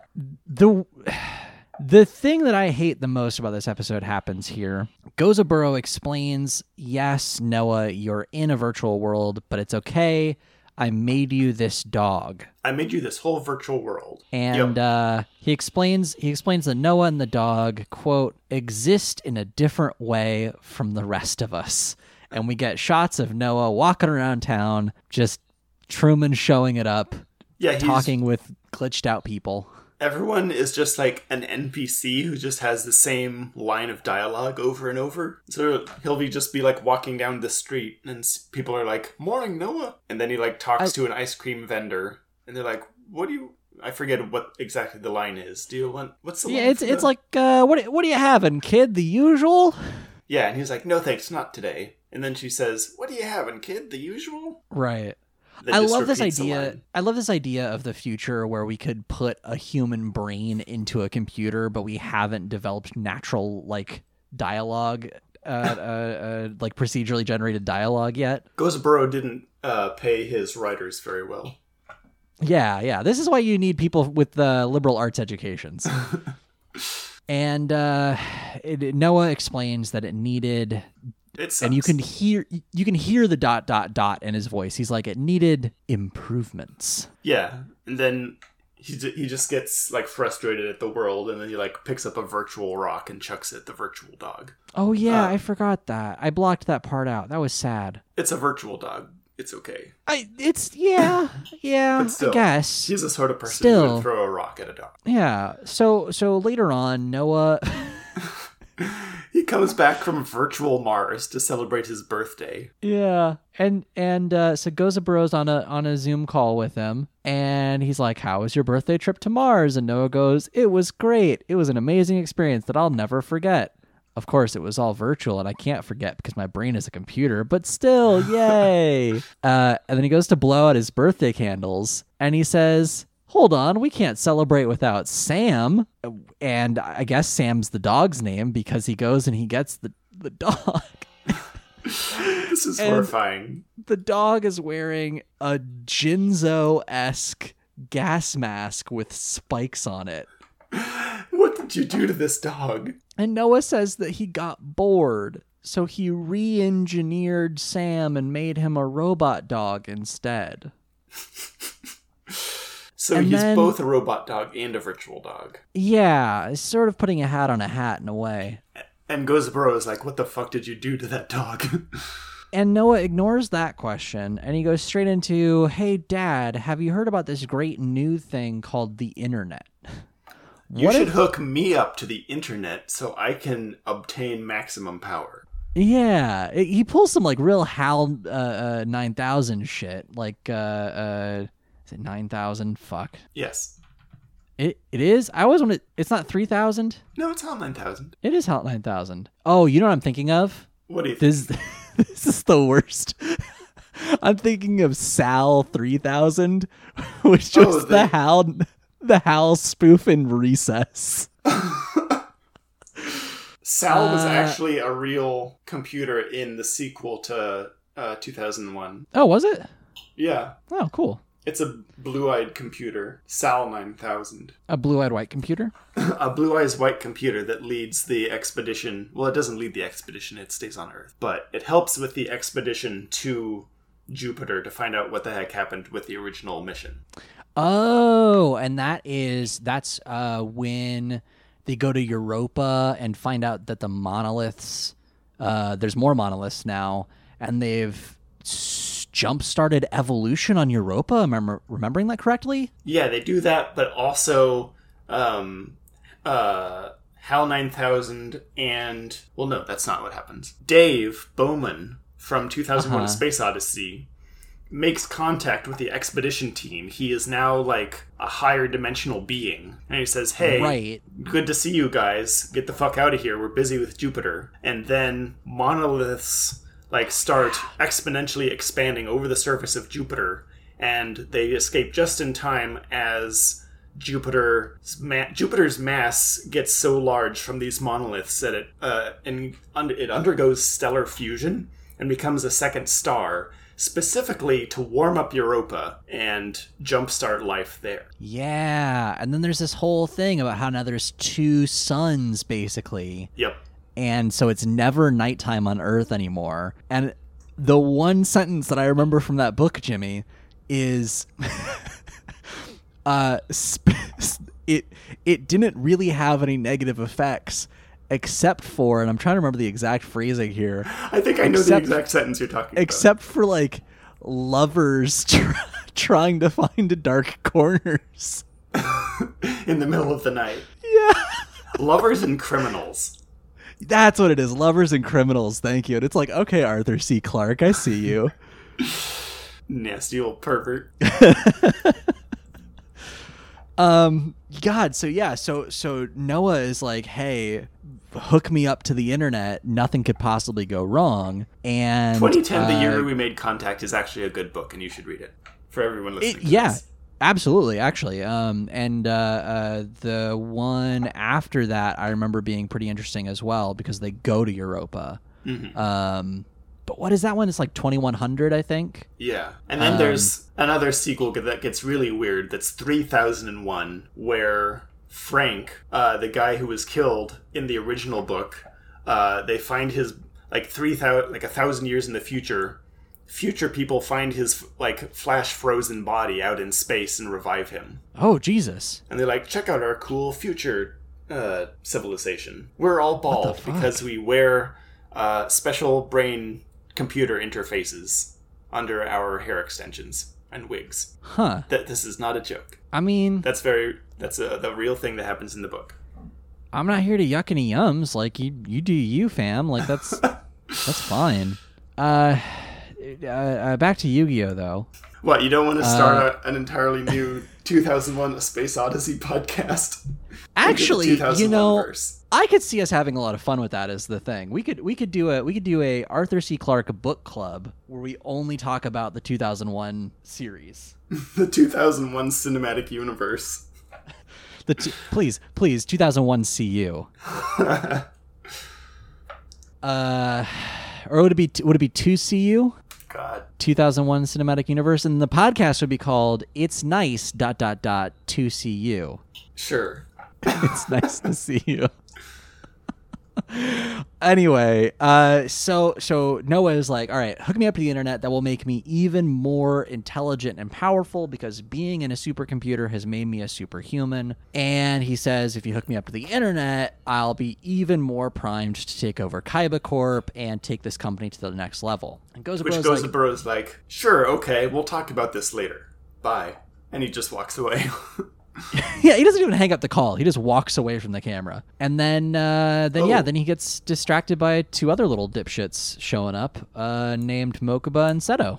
Speaker 1: the [SIGHS] the thing that I hate the most about this episode happens here. Gozaburo explains, "Yes, Noah, you're in a virtual world, but it's okay. I made you this dog."
Speaker 2: I made you this whole virtual world.
Speaker 1: And
Speaker 2: Yep.
Speaker 1: uh, he explains he explains that Noah and the dog quote exist in a different way from the rest of us. And we get shots of Noah walking around town, just Truman showing it up,
Speaker 2: yeah,
Speaker 1: talking with glitched out people.
Speaker 2: Everyone is just like an NPC who just has the same line of dialogue over and over. So he'll be just be like walking down the street and s- people are like, "Morning, Noah," and then he like talks
Speaker 1: I-
Speaker 2: to an ice cream vendor and they're like, "What do you?" I forget what exactly the line is. Do you want? What's the
Speaker 1: Yeah,
Speaker 2: line
Speaker 1: it's it's
Speaker 2: the-
Speaker 1: like uh, what what are you having, kid? The usual,
Speaker 2: yeah, and he's like, "No thanks, not today." And then she says, "What are you having, kid? The usual."
Speaker 1: right? I love this idea. I love this idea of the future where we could put a human brain into a computer, but we haven't developed natural like dialogue, uh, uh, uh, like procedurally generated dialogue yet.
Speaker 2: Gozaburo didn't uh, pay his writers very well.
Speaker 1: Yeah, yeah. This is why you need people with uh, liberal arts educations. [LAUGHS] and uh, it, Noah explains that it needed
Speaker 2: It's
Speaker 1: and you can hear you can hear the dot dot dot in his voice. He's like, it needed improvements.
Speaker 2: Yeah, and then he he just gets like frustrated at the world, and then he like picks up a virtual rock and chucks it at the virtual dog.
Speaker 1: Oh yeah,
Speaker 2: Uh,
Speaker 1: I forgot that. I blocked that part out. That was sad.
Speaker 2: It's a virtual dog. It's okay.
Speaker 1: I it's yeah [LAUGHS] yeah
Speaker 2: still,
Speaker 1: I guess
Speaker 2: He's the sort of person who would throw a rock at a dog.
Speaker 1: yeah. So so later on, Noah. [LAUGHS] [LAUGHS]
Speaker 2: He comes back from virtual Mars to celebrate his birthday.
Speaker 1: Yeah, and and uh, so Gozaburo's on a on a Zoom call with him, and he's like, "How was your birthday trip to Mars?" And Noah goes, "It was great. It was an amazing experience that I'll never forget." Of course, it was all virtual, and I can't forget because my brain is a computer. But still, [LAUGHS] yay! uh, and then he goes to blow out his birthday candles, and he says. Hold on, we can't celebrate without Sam. And I guess Sam's the dog's name because he goes and he gets the, the dog. [LAUGHS]
Speaker 2: This is
Speaker 1: And-
Speaker 2: horrifying.
Speaker 1: the dog is wearing a Jinzo esque gas mask with spikes on it.
Speaker 2: What did you do to this dog?
Speaker 1: And Noah says that he got bored, so he re engineered Sam and made him a robot dog instead. [LAUGHS]
Speaker 2: So
Speaker 1: And
Speaker 2: he's
Speaker 1: then-
Speaker 2: both a robot dog and a virtual dog.
Speaker 1: Yeah, it's sort of putting a hat on a hat in a way.
Speaker 2: And Gozaburo is like, what the fuck did you do to that dog? [LAUGHS]
Speaker 1: And Noah ignores that question and he goes straight into, Hey, Dad, have you heard about this great new thing called the internet?
Speaker 2: you
Speaker 1: What
Speaker 2: should
Speaker 1: if-
Speaker 2: hook me up to the internet so I can obtain maximum power.
Speaker 1: Yeah, it- he pulls some like real HAL uh, uh, 9000 shit. Like, uh, uh, is it 9000? Fuck.
Speaker 2: Yes.
Speaker 1: It, it is? I always want to, it's not 3000?
Speaker 2: No, it's HAL 9000.
Speaker 1: It is HAL 9000. Oh, you know what I'm thinking of?
Speaker 2: What do you think?
Speaker 1: This [LAUGHS] this is the worst. [LAUGHS] I'm thinking of Sal 3000, [LAUGHS] which was
Speaker 2: Oh,
Speaker 1: the
Speaker 2: the-
Speaker 1: Hal the Hal spoof in Recess.
Speaker 2: Sal was
Speaker 1: Uh,
Speaker 2: actually a real computer in the sequel to uh, 2001.
Speaker 1: Oh, was it?
Speaker 2: Yeah.
Speaker 1: Oh, cool.
Speaker 2: It's a blue-eyed computer, Sal 9000.
Speaker 1: A blue-eyed white computer. [LAUGHS]
Speaker 2: a blue-eyed white computer that leads the expedition. Well, it doesn't lead the expedition; it stays on Earth, but it helps with the expedition to Jupiter to find out what the heck happened with the original mission.
Speaker 1: Oh, and that is that's uh when they go to Europa and find out that the monoliths uh there's more monoliths now and they've jump started evolution on Europa. Am remembering that correctly?
Speaker 2: Yeah, they do that, but also um, uh, HAL 9000 and well, no, that's not what happens. Dave Bowman from 2001:
Speaker 1: Uh-huh.
Speaker 2: Space Odyssey makes contact with the expedition team. He is now like a higher dimensional being, and he says, "Hey,
Speaker 1: Right.
Speaker 2: good to see you guys. Get the fuck out of here. We're busy with Jupiter." And then monoliths like start exponentially expanding over the surface of Jupiter, and they escape just in time as Jupiter's ma- Jupiter's mass gets so large from these monoliths that it uh, and un- it undergoes stellar fusion and becomes a second star, specifically to warm up Europa and jumpstart life there.
Speaker 1: Yeah, and then there's this whole thing about how now there's two suns basically.
Speaker 2: Yep.
Speaker 1: And so it's never nighttime on Earth anymore. And the one sentence that I remember from that book, Jimmy, is [LAUGHS] uh, sp- it it didn't really have any negative effects except for, and I'm trying to remember the exact phrasing here,
Speaker 2: I think I know the exact sentence you're talking about.
Speaker 1: except for like lovers [LAUGHS] tr- trying to find dark corners. [LAUGHS]
Speaker 2: In the middle of the night.
Speaker 1: Yeah.
Speaker 2: Lovers and criminals.
Speaker 1: That's what it is. Lovers and criminals. Thank you. And it's like, okay, Arthur C. Clarke, I see you. [LAUGHS]
Speaker 2: Nasty old pervert. [LAUGHS]
Speaker 1: Um, God, so yeah, so so Noah is like, hey, hook me up to the internet. Nothing could possibly go wrong. And
Speaker 2: 2010, the
Speaker 1: uh,
Speaker 2: year we made contact, is actually a good book, and you should read it. For everyone listening
Speaker 1: it- yeah,
Speaker 2: this.
Speaker 1: Absolutely, actually. Um, and uh, uh, the one after that, I remember being pretty interesting as well because they go to Europa.
Speaker 2: Mhm.
Speaker 1: Um, but what is that one? It's like twenty one hundred, I think.
Speaker 2: Yeah. And then
Speaker 1: Um,
Speaker 2: there's another sequel that gets really weird that's 3001, where Frank, uh, the guy who was killed in the original book, uh, they find his, like, 3,000, like a thousand years in the future. Future people find his, like, flash frozen body out in space and revive him.
Speaker 1: Oh Jesus!
Speaker 2: And they're like, check out our cool future uh, civilization. We're all bald because we wear uh, special brain computer interfaces under our hair extensions and wigs.
Speaker 1: Huh?
Speaker 2: That this is not a joke.
Speaker 1: I mean,
Speaker 2: That's very that's a, the real thing that happens in the book.
Speaker 1: I'm not here to yuck any yums. Like you, you do you, fam. Like that's [LAUGHS] that's fine. Uh, uh, uh, back to Yu-Gi-Oh though.
Speaker 2: What you don't want to start
Speaker 1: Uh,
Speaker 2: a, an entirely new [LAUGHS] 2001: A Space Odyssey podcast?
Speaker 1: Actually, you know,
Speaker 2: verse.
Speaker 1: I could see us having a lot of fun with that. As the thing, we could we could do a we could do a Arthur C. Clarke book club where we only talk about the 2001 series. [LAUGHS]
Speaker 2: the 2001 cinematic universe. [LAUGHS]
Speaker 1: The t- please please 2001 CU. Uh, or would it be would it be two CU?
Speaker 2: God,
Speaker 1: 2001 cinematic universe and the podcast would be called it's nice dot dot dot 2cu
Speaker 2: sure. [LAUGHS]
Speaker 1: it's nice to see you. [LAUGHS] anyway, uh, so so Noah is like, all right, hook me up to the internet. That will make me even more intelligent and powerful because being in a supercomputer has made me a superhuman. And he says, if you hook me up to the internet, I'll be even more primed to take over Kaiba Corp and take this company to the next level. And goes
Speaker 2: Which goes like, Burrow's like, sure, okay, we'll talk about this later. Bye. And he just walks away. [LAUGHS] [LAUGHS]
Speaker 1: yeah, he doesn't even hang up the call. He just walks away from the camera, and then uh, then oh. yeah, then he gets distracted by two other little dipshits showing up, uh, named Mokuba and Seto.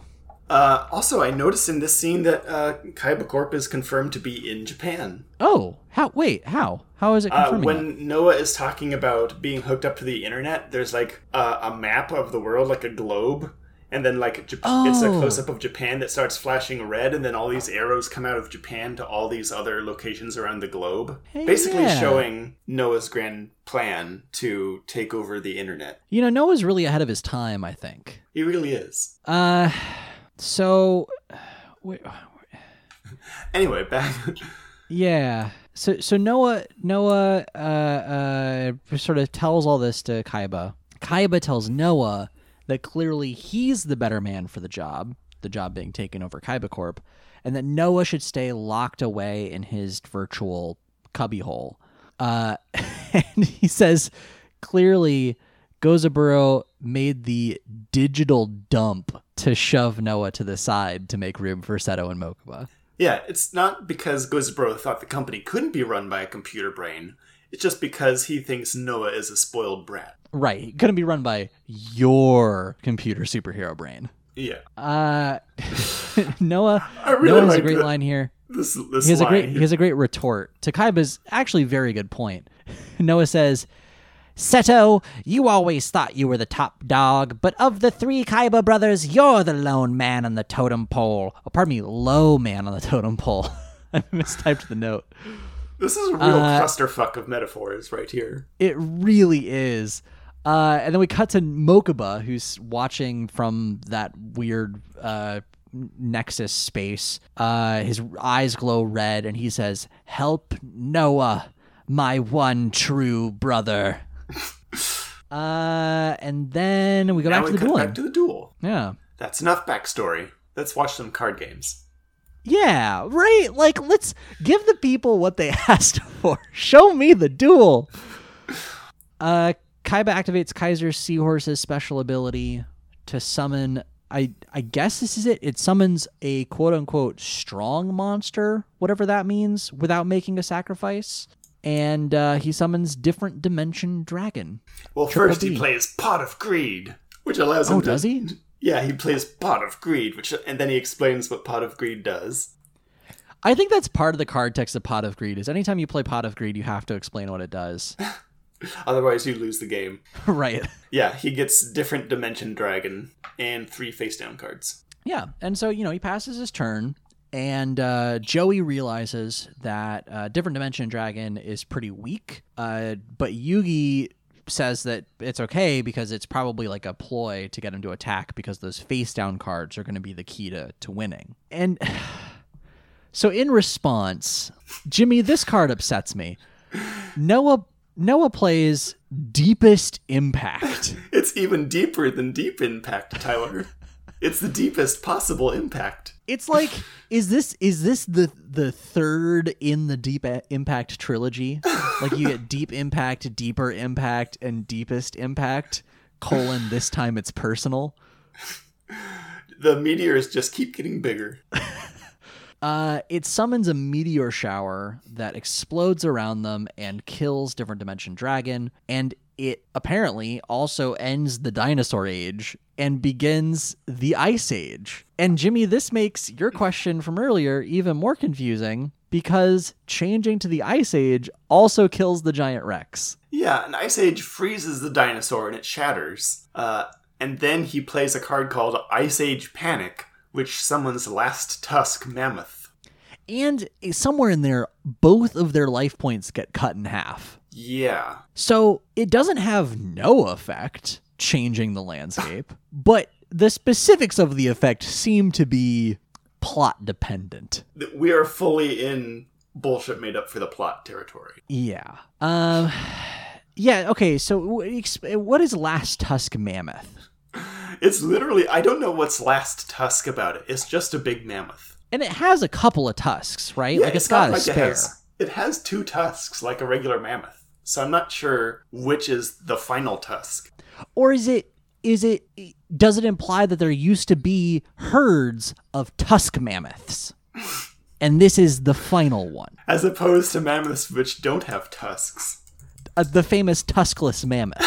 Speaker 2: Uh, also, I noticed in this scene that uh, Kaiba Corp is confirmed to be in Japan.
Speaker 1: Oh, how? Wait, how? How is it
Speaker 2: uh,
Speaker 1: confirming?
Speaker 2: when
Speaker 1: that?
Speaker 2: Noah is talking about being hooked up to the internet, there's like a, a map of the world, like a globe, and then like Jap- oh. it's a oh. close up of Japan that starts flashing red, and then all these arrows come out of Japan to all these other locations around the globe, hey, basically yeah. showing Noah's grand plan to take over the internet.
Speaker 1: You know, Noah's really ahead of his time. I think
Speaker 2: he really is.
Speaker 1: Uh, so. Wait,
Speaker 2: anyway, back.
Speaker 1: yeah. So so Noah Noah uh, uh, sort of tells all this to Kaiba. Kaiba tells Noah that clearly he's the better man for the job, the job being taken over Kaiba Corp, and that Noah should stay locked away in his virtual cubbyhole. Uh, [LAUGHS] and he says clearly Gozaburo made the digital dump to shove Noah to the side to make room for Seto and Mokuba.
Speaker 2: Yeah, it's not because Gozaburo thought the company couldn't be run by a computer brain. It's just because he thinks Noah is a spoiled brat.
Speaker 1: Right. To be run by your computer superhero brain.
Speaker 2: Yeah.
Speaker 1: Uh, [LAUGHS] Noah. really Noah has like a great the, line here.
Speaker 2: This, this
Speaker 1: he has a great he has a great retort to Kaiba's actually very good point. [LAUGHS] Noah says, "Seto, you always thought you were the top dog, but of the three Kaiba brothers, you're the lone man on the totem pole. Oh, pardon me, low man on the [LAUGHS] totem pole. I mistyped the note.
Speaker 2: This is a real uh, clusterfuck of metaphors right here.
Speaker 1: It really is. Uh, and then we cut to Mokuba, who's watching from that weird uh, Nexus space. Uh, his eyes glow red, and he says, "Help Noah, my one true brother." [LAUGHS] uh, and then we go
Speaker 2: now
Speaker 1: back
Speaker 2: we
Speaker 1: to the duel.
Speaker 2: Back to the duel.
Speaker 1: Yeah,
Speaker 2: that's enough backstory. Let's watch some card games.
Speaker 1: Yeah, right. Like, let's give the people what they [LAUGHS] asked for. Show me the duel. Uh, Kaiba activates Kaiser's Seahorse's special ability to summon. I I guess this is it. It summons a quote unquote strong monster, whatever that means, without making a sacrifice. And uh, he summons different dimension dragon.
Speaker 2: Well, Triple first D. he plays Pot of Greed, which allows him.
Speaker 1: Oh,
Speaker 2: to,
Speaker 1: does he?
Speaker 2: Yeah, he plays Pot of Greed, which and then he explains what Pot of Greed does.
Speaker 1: I think that's part of the card text of Pot of Greed. Is anytime you play Pot of Greed, you have to explain what it does. [LAUGHS]
Speaker 2: Otherwise, you lose the game.
Speaker 1: right.
Speaker 2: Yeah, he gets different Dimension Dragon and three face down cards.
Speaker 1: Yeah, and so, you know, he passes his turn, and uh, Joey realizes that uh, Different Dimension Dragon is pretty weak, uh, but Yugi says that it's okay because it's probably like a ploy to get him to attack because those face down cards are going to be the key to, to winning. And [SIGHS] so, in response, Jimmy, this card upsets me. Noah Noah plays deepest impact. [LAUGHS]
Speaker 2: it's even deeper than deep impact, Tyler. It's the deepest possible impact.
Speaker 1: It's like is this is this the the third in the deep impact trilogy? Like you get deep impact, deeper impact and deepest impact colon this time it's personal.
Speaker 2: The meteors just keep getting bigger. [LAUGHS]
Speaker 1: Uh, it summons a meteor shower that explodes around them and kills Different Dimension Dragon, and it apparently also ends the dinosaur age and begins the ice age. And Jimmy, this makes your question from earlier even more confusing because changing to the ice age also kills the giant Rex.
Speaker 2: Yeah, an ice age freezes the dinosaur and it shatters. Uh, and then he plays a card called Ice Age Panic, which summons Last Tusk Mammoth.
Speaker 1: And somewhere in there, both of their life points get cut in half.
Speaker 2: Yeah.
Speaker 1: So it doesn't have no effect changing the landscape, [LAUGHS] but the specifics of the effect seem to be plot dependent.
Speaker 2: We are fully in bullshit made up for the plot territory.
Speaker 1: Yeah. Um. Yeah. Okay. So, what is Last Tusk Mammoth?
Speaker 2: It's literally I don't know what's last tusk about it. It's just a big mammoth.
Speaker 1: And it has a couple of tusks, right?
Speaker 2: Yeah,
Speaker 1: like it's
Speaker 2: not
Speaker 1: got a spare.
Speaker 2: It has, it has two tusks like a regular mammoth. So I'm not sure which is the final tusk.
Speaker 1: Or is it? Is it? Does it imply that there used to be herds of tusk mammoths, and this is the final one,
Speaker 2: As opposed to mammoths which don't have tusks.
Speaker 1: uh, the famous tuskless mammoth?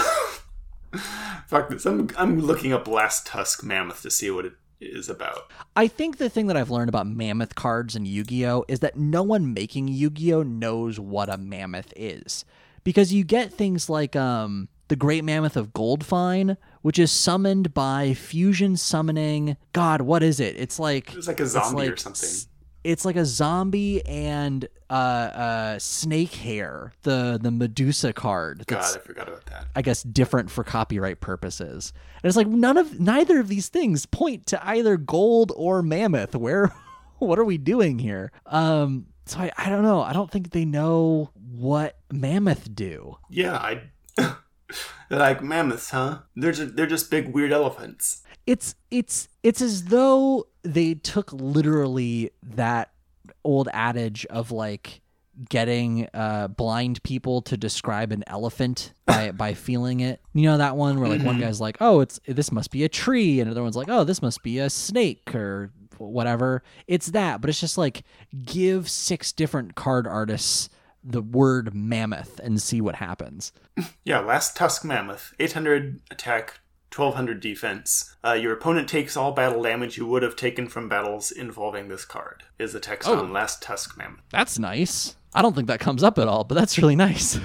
Speaker 1: [LAUGHS]
Speaker 2: Fuck this. I'm I'm looking up last tusk mammoth to see what it is about.
Speaker 1: I think the thing that I've learned about mammoth cards in Yu Gi Oh! is that no one making Yu Gi Oh! knows what a mammoth is. Because you get things like um, the Great Mammoth of Goldfine, which is summoned by fusion summoning. God, what is it? It's like.
Speaker 2: It's like a zombie or
Speaker 1: like
Speaker 2: something.
Speaker 1: It's like a zombie and uh, uh, snake hair, the the Medusa card.
Speaker 2: God, I forgot about that.
Speaker 1: I guess different for copyright purposes. And it's like none of neither of these things point to either gold or mammoth. Where [LAUGHS] what are we doing here? Um so I, I don't know. I don't think they know what mammoth do.
Speaker 2: Yeah, I. [COUGHS] They're like mammoths, huh? They're just, they're just big weird elephants.
Speaker 1: It's it's it's as though they took literally that old adage of like getting uh, blind people to describe an elephant by [LAUGHS] by feeling it. You know that one where like one guy's like, "Oh, it's this must be a tree," and another one's like, "Oh, this must be a snake or whatever." It's that, but it's just like give six different card artists the word mammoth and see what happens.
Speaker 2: Yeah, last Tusk Mammoth. 800 attack, 1200 defense. Uh, your opponent takes all battle damage you would have taken from battles involving this card, is the text
Speaker 1: Oh.
Speaker 2: on Last Tusk Mammoth.
Speaker 1: That's nice. I don't think that comes up at all, but that's really [LAUGHS] nice.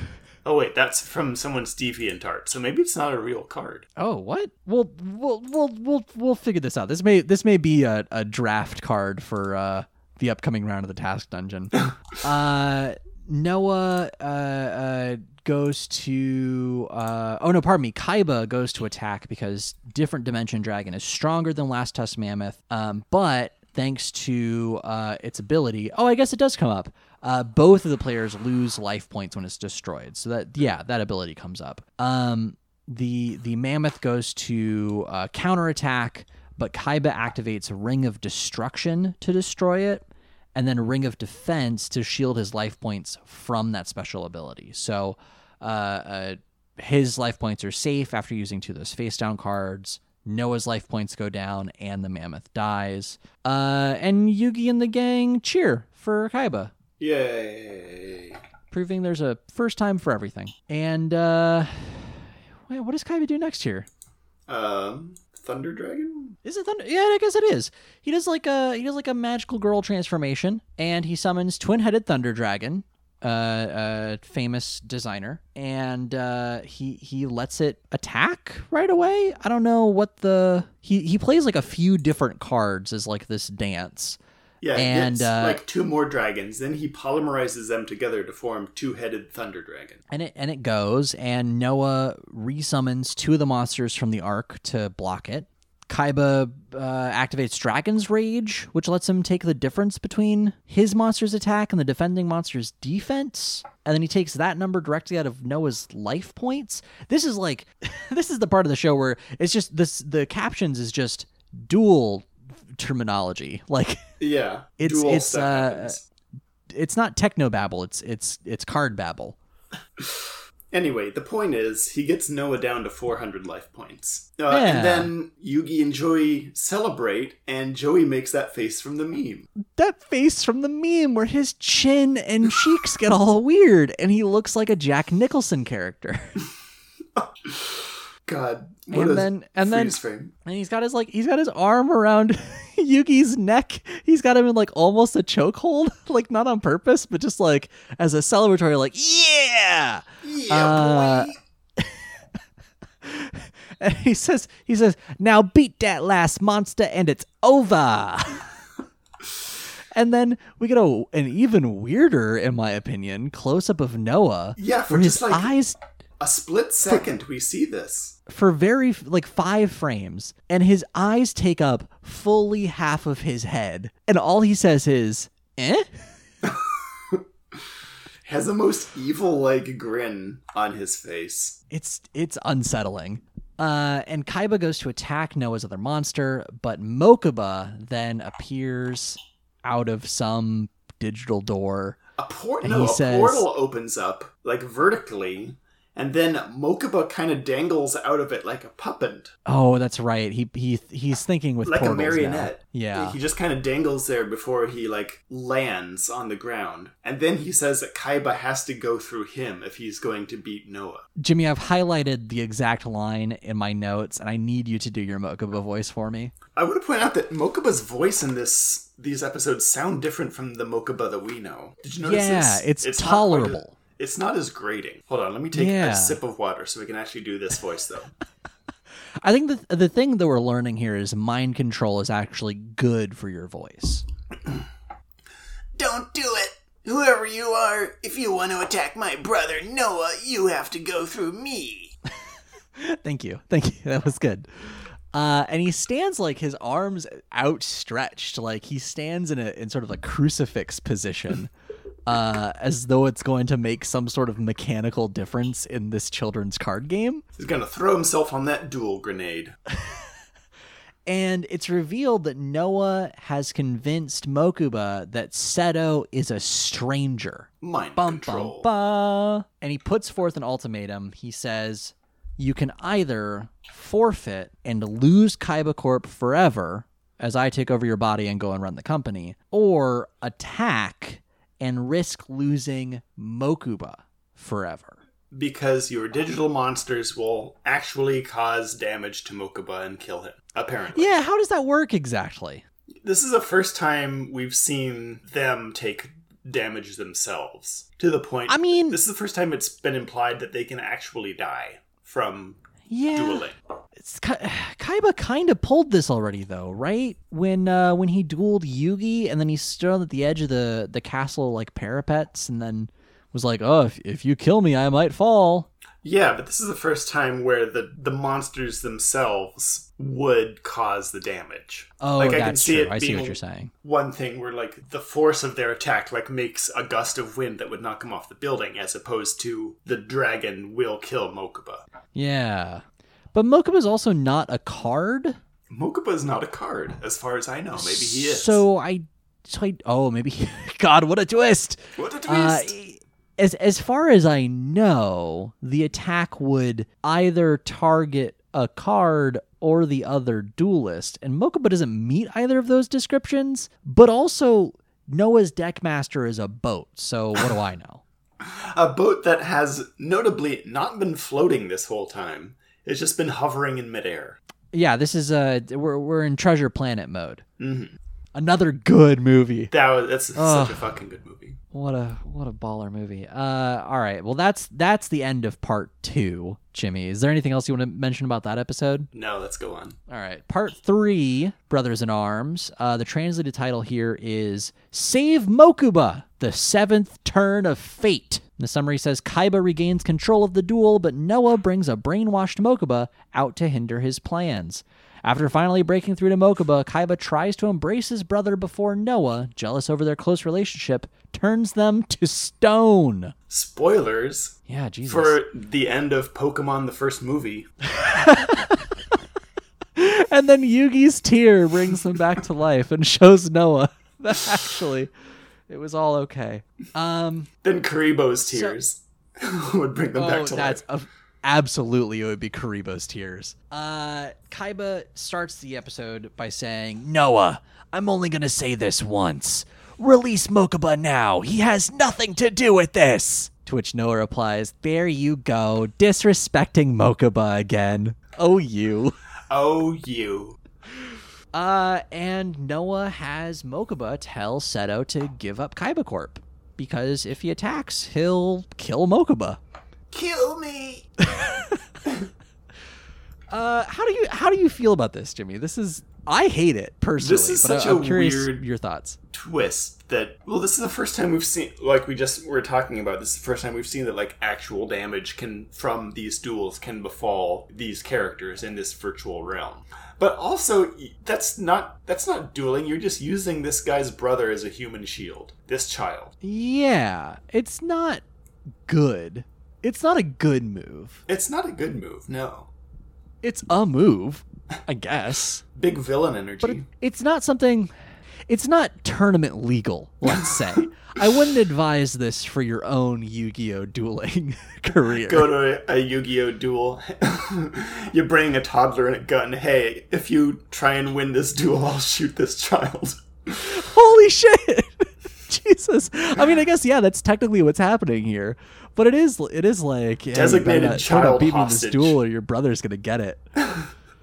Speaker 2: Oh, wait, that's from someone's DeviantArt, so maybe it's not a real card.
Speaker 1: Oh, what? We'll we'll we'll we'll we'll figure this out. This may this may be a, a draft card for uh, the upcoming round of the task dungeon. [LAUGHS] uh, Noah uh, uh, goes to uh, oh no, pardon me. Kaiba goes to attack because different dimension dragon is stronger than last tusk mammoth. Um, but thanks to uh, its ability, oh, I guess it does come up. Uh, both of the players lose life points when it's destroyed. So that yeah, that ability comes up. Um, the the mammoth goes to uh, counterattack, but Kaiba activates Ring of Destruction to destroy it, and then Ring of Defense to shield his life points from that special ability. So uh, uh, his life points are safe after using two of those face down cards. Noah's life points go down, and the mammoth dies. Uh, and Yugi and the gang cheer for Kaiba
Speaker 2: Yay.
Speaker 1: proving there's a first time for everything. And uh wait, what does Kaiba do next here?
Speaker 2: Um, Thunder Dragon?
Speaker 1: Is it Thunder? Yeah, I guess it is. He does like a he does like a magical girl transformation, and he summons twin-headed Thunder Dragon, uh, uh, famous designer, and uh, he he lets it attack right away. I don't know what the he he plays like a few different cards as like this dance.
Speaker 2: Yeah,
Speaker 1: And, uh,
Speaker 2: like two more dragons. Then he polymerizes them together to form two-headed Thunder Dragon.
Speaker 1: And it and it goes, and Noah resummons two of the monsters from the ark to block it. Kaiba uh, activates Dragon's Rage, which lets him take the difference between his monster's attack and the defending monster's defense. And then he takes that number directly out of Noah's life points. This is like, [LAUGHS] this is the part of the show where it's just this. The captions is just duel terminology. [LAUGHS] Like
Speaker 2: Yeah,
Speaker 1: It's-
Speaker 2: dual
Speaker 1: it's, uh, it's not techno babble. It's it's it's card babble. [LAUGHS]
Speaker 2: Anyway, the point is, he gets Noah down to 400 life points. Uh,
Speaker 1: Yeah.
Speaker 2: And then Yugi and Joey celebrate, and Joey makes that face from the meme.
Speaker 1: that face from the meme where his chin and [LAUGHS] cheeks get all weird and he looks like a Jack Nicholson character.
Speaker 2: God, what
Speaker 1: And then- and then-
Speaker 2: frame.
Speaker 1: and he's got his like he's got his arm around [LAUGHS] Yugi's neck. He's got him in like almost a chokehold, [LAUGHS] like not on purpose, but just like as a celebratory like yeah.
Speaker 2: Yeah,
Speaker 1: Uh,
Speaker 2: boy. [LAUGHS]
Speaker 1: And he says he says, "Now beat that last monster and it's over." and then we get a an even weirder in my opinion close up of Noah
Speaker 2: Yeah, for
Speaker 1: where his
Speaker 2: just like
Speaker 1: eyes
Speaker 2: a split second, we see this.
Speaker 1: For very like five frames and his eyes take up fully half of his head and all he says is eh [LAUGHS]
Speaker 2: has the most evil like grin on his face.
Speaker 1: It's it's unsettling. Uh, and Kaiba goes to attack Noah's other monster, but Mokuba then appears out of some digital door.
Speaker 2: A port no, a
Speaker 1: says-
Speaker 2: portal opens up like vertically, and then Mokuba kind of dangles out of it like a puppet,
Speaker 1: Oh, that's right. He he he's thinking with
Speaker 2: like a
Speaker 1: portals now.
Speaker 2: marionette.
Speaker 1: Yeah.
Speaker 2: He just kind of dangles there before he like lands on the ground, and then he says that Kaiba has to go through him if he's going to beat Noah.
Speaker 1: Jimmy, I've highlighted the exact line in my notes, and I need you to do your Mokuba voice for me.
Speaker 2: I want to point out that Mokuba's voice in this these episodes sound different from the Mokuba that we know. Did you notice
Speaker 1: Yeah,
Speaker 2: this?
Speaker 1: it's,
Speaker 2: a-
Speaker 1: tolerable.
Speaker 2: It's not as grating. Hold on, let me take
Speaker 1: Yeah.
Speaker 2: a sip of water so we can actually do this voice though. [LAUGHS]
Speaker 1: I think the the thing that we're learning here is mind control is actually good for your voice. [CLEARS THROAT]
Speaker 2: Don't do it. Whoever you are, if you want to attack my brother Noah, you have to go through me. [LAUGHS]
Speaker 1: Thank you. Thank you. That was good. Uh, and he stands like his arms outstretched, like he stands in a in sort of a crucifix position, [LAUGHS] uh, as though it's going to make some sort of mechanical difference in this children's card game.
Speaker 2: He's gonna throw himself on that duel grenade. [LAUGHS]
Speaker 1: And it's revealed that Noah has convinced Mokuba that Seto is a stranger.
Speaker 2: Mind
Speaker 1: Bum,
Speaker 2: control.
Speaker 1: bum. And he puts forth an ultimatum. He says, You can either forfeit and lose Kaiba Corp forever as I take over your body and go and run the company, or attack and risk losing Mokuba forever.
Speaker 2: Because your digital monsters will actually cause damage to Mokuba and kill him. Apparently.
Speaker 1: Yeah, how does that work exactly?
Speaker 2: This is the first time we've seen them take damage themselves. To the point
Speaker 1: I mean-
Speaker 2: this is the first time it's been implied that they can actually die from
Speaker 1: Yeah.
Speaker 2: dueling.
Speaker 1: It's, [SIGHS] Kaiba kind of pulled this already, though, right? When uh, when he dueled Yugi, and then he stood at the edge of the, the castle like parapets, and then was like, "Oh, if, if you kill me, I might fall."
Speaker 2: Yeah, but this is the first time where the the monsters themselves would cause the damage.
Speaker 1: Oh,
Speaker 2: like I can see
Speaker 1: true.
Speaker 2: it
Speaker 1: I see what you're saying.
Speaker 2: one thing where like the force of their attack like makes a gust of wind that would knock him off the building, as opposed to the dragon will kill Mokuba.
Speaker 1: Yeah, but Mokuba's also not a card.
Speaker 2: Mokuba is not a card, as far as I know. Maybe he is.
Speaker 1: So I, so I. Oh, maybe. [LAUGHS] God, what a twist!
Speaker 2: what a
Speaker 1: Uh,
Speaker 2: twist!
Speaker 1: As as far as I know, the attack would either target a card or the other duelist, and Mokuba doesn't meet either of those descriptions. But also, Noah's deckmaster is a boat, so what do I know? [LAUGHS]
Speaker 2: a boat that has notably not been floating this whole time. It's just been hovering in midair.
Speaker 1: yeah, this is uh we're we're in Treasure Planet mode.
Speaker 2: Mm-hmm.
Speaker 1: Another good movie.
Speaker 2: That was that's
Speaker 1: Ugh.
Speaker 2: such a fucking good movie.
Speaker 1: What a what a baller movie. Uh all right. Well, that's that's the end of part 2, Jimmy. Is there anything else you want to mention about that episode?
Speaker 2: No, let's go on.
Speaker 1: All right. Part three, Brothers in Arms. Uh, the translated title here is Save Mokuba, the seventh turn of fate. The summary says Kaiba regains control of the duel, but Noah brings a brainwashed Mokuba out to hinder his plans. After finally breaking through to Mokuba, Kaiba tries to embrace his brother before Noah, jealous over their close relationship, turns them to stone.
Speaker 2: Spoilers
Speaker 1: Yeah, Jesus.
Speaker 2: for the end of Pokemon the first movie. [LAUGHS]
Speaker 1: and then Yugi's tear brings them back to life and shows Noah [LAUGHS] that actually it was all okay. Um,
Speaker 2: Then Kuriboh's tears [LAUGHS] would bring them
Speaker 1: oh,
Speaker 2: back to life.
Speaker 1: a, absolutely it would be Kuriboh's tears. Uh, Kaiba starts the episode by saying, "Noah, I'm only gonna say this once. Release Mokuba now. He has nothing to do with this." To which Noah replies, "There you go, disrespecting Mokuba again. Oh, you."
Speaker 2: Oh, you.
Speaker 1: Uh, and Noah has Mokuba tell Seto to give up Kaiba Corp because if he attacks, he'll kill Mokuba.
Speaker 2: Kill me. [LAUGHS]
Speaker 1: Uh, how do you how do you feel about this, Jimmy? This is I hate it personally,
Speaker 2: This is such
Speaker 1: I,
Speaker 2: a weird-
Speaker 1: your thoughts.
Speaker 2: Twist that well, this is the first time we've seen like we just were talking about. This is the first time we've seen that like actual damage can from these duels can befall these characters in this virtual realm. But also, that's not that's not dueling. You're just using this guy's brother as a human shield. This child.
Speaker 1: Yeah, it's not good. It's not a good move.
Speaker 2: It's not a good move. No.
Speaker 1: It's a move, I guess.
Speaker 2: Big villain energy.
Speaker 1: But it, it's not something. It's not tournament legal, let's say. [LAUGHS] I wouldn't advise this for your own Yu Gi Oh! dueling [LAUGHS] career.
Speaker 2: Go to a, a Yu-Gi-Oh duel. [LAUGHS] You're bringing a toddler and a gun. Hey, if you try and win this duel, I'll shoot this child.
Speaker 1: Holy shit! Jesus. I mean, I guess yeah, that's technically what's happening here. But it is it is like yeah, you
Speaker 2: Designated
Speaker 1: better not-
Speaker 2: child
Speaker 1: beat me in this
Speaker 2: hostage.
Speaker 1: duel, or your brother's gonna get it.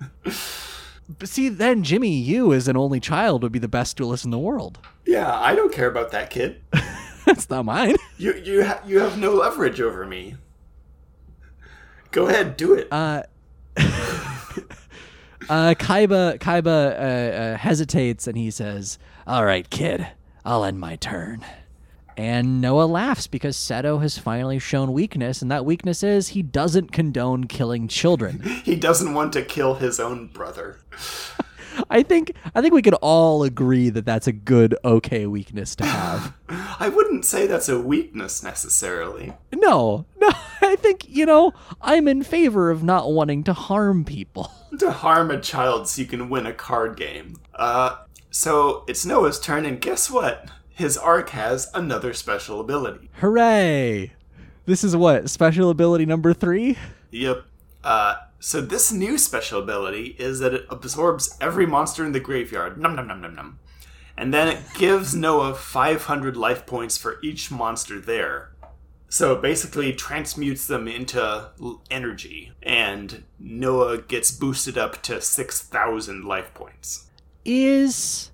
Speaker 1: [LAUGHS] but see, then Jimmy, you as an only child would be the best duelist in the world.
Speaker 2: Yeah, I don't care about that kid. [LAUGHS]
Speaker 1: That's not mine. [LAUGHS]
Speaker 2: You you ha- you have no leverage over me. Go ahead, do it.
Speaker 1: Uh, uh, Kaiba Kaiba uh, uh, hesitates and he says, "All right, kid, I'll end my turn." And Noah laughs because Seto has finally shown weakness, and that weakness is he doesn't condone killing children. [LAUGHS]
Speaker 2: he doesn't want to kill his own brother.
Speaker 1: I think I think we could all agree that that's a good, okay weakness to have. [LAUGHS]
Speaker 2: I wouldn't say that's a weakness necessarily.
Speaker 1: no, no, [LAUGHS] I think you know I'm in favor of not wanting to harm people.
Speaker 2: To harm a child so you can win a card game. Uh, so it's Noah's turn, and guess what? His Ark has another special ability.
Speaker 1: Hooray! This is what special ability number three.
Speaker 2: Yep. Uh, so this new special ability is that it absorbs every monster in the graveyard. Num num num num num. And then it gives Noah 500 life points for each monster there. So it basically transmutes them into energy, and Noah gets boosted up to 6,000 life points.
Speaker 1: Is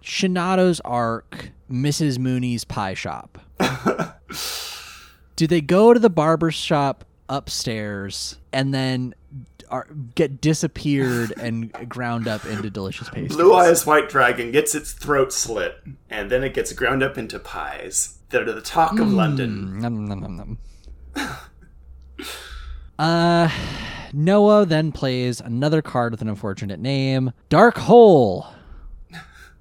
Speaker 1: Shinato's Ark Mrs. Mooney's pie shop? Do they go to the barber shop upstairs and then are, get disappeared and ground up into delicious pastries?
Speaker 2: Blue Eyes White Dragon gets its throat slit, and then it gets ground up into pies that are the talk of London.
Speaker 1: Nom, nom, nom, nom. [LAUGHS] uh, Noah then plays another card with an unfortunate name, Dark Hole,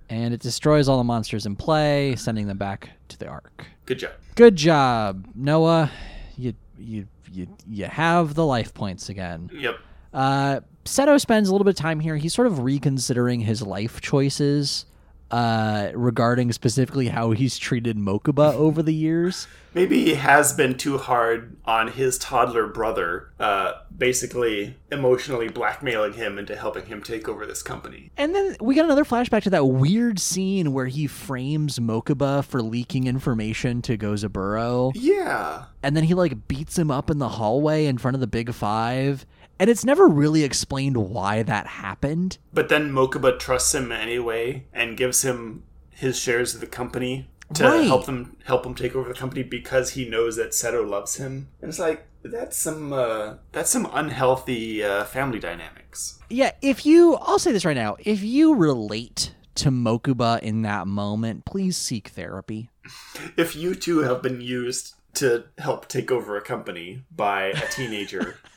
Speaker 1: and it destroys all the monsters in play, sending them back to the Ark.
Speaker 2: Good job.
Speaker 1: Good job, Noah. You you you you have the life points again.
Speaker 2: Yep.
Speaker 1: Uh, Seto spends a little bit of time here. He's sort of reconsidering his life choices uh, regarding specifically how he's treated Mokuba [LAUGHS] over the years.
Speaker 2: Maybe he has been too hard on his toddler brother, uh, basically emotionally blackmailing him into helping him take over this company.
Speaker 1: And then we get another flashback to that weird scene where he frames Mokuba for leaking information to Gozaburo.
Speaker 2: Yeah.
Speaker 1: And then he like beats him up in the hallway in front of the big five. And it's never really explained why that happened.
Speaker 2: But then Mokuba trusts him anyway and gives him his shares of the company to
Speaker 1: Right.
Speaker 2: help them help him take over the company because he knows that Seto loves him. And it's like that's some uh, that's some unhealthy uh, family dynamics.
Speaker 1: Yeah, if you, I'll say this right now, if you relate to Mokuba in that moment, please seek therapy. [LAUGHS]
Speaker 2: If you two have been used to help take over a company by a teenager, [LAUGHS]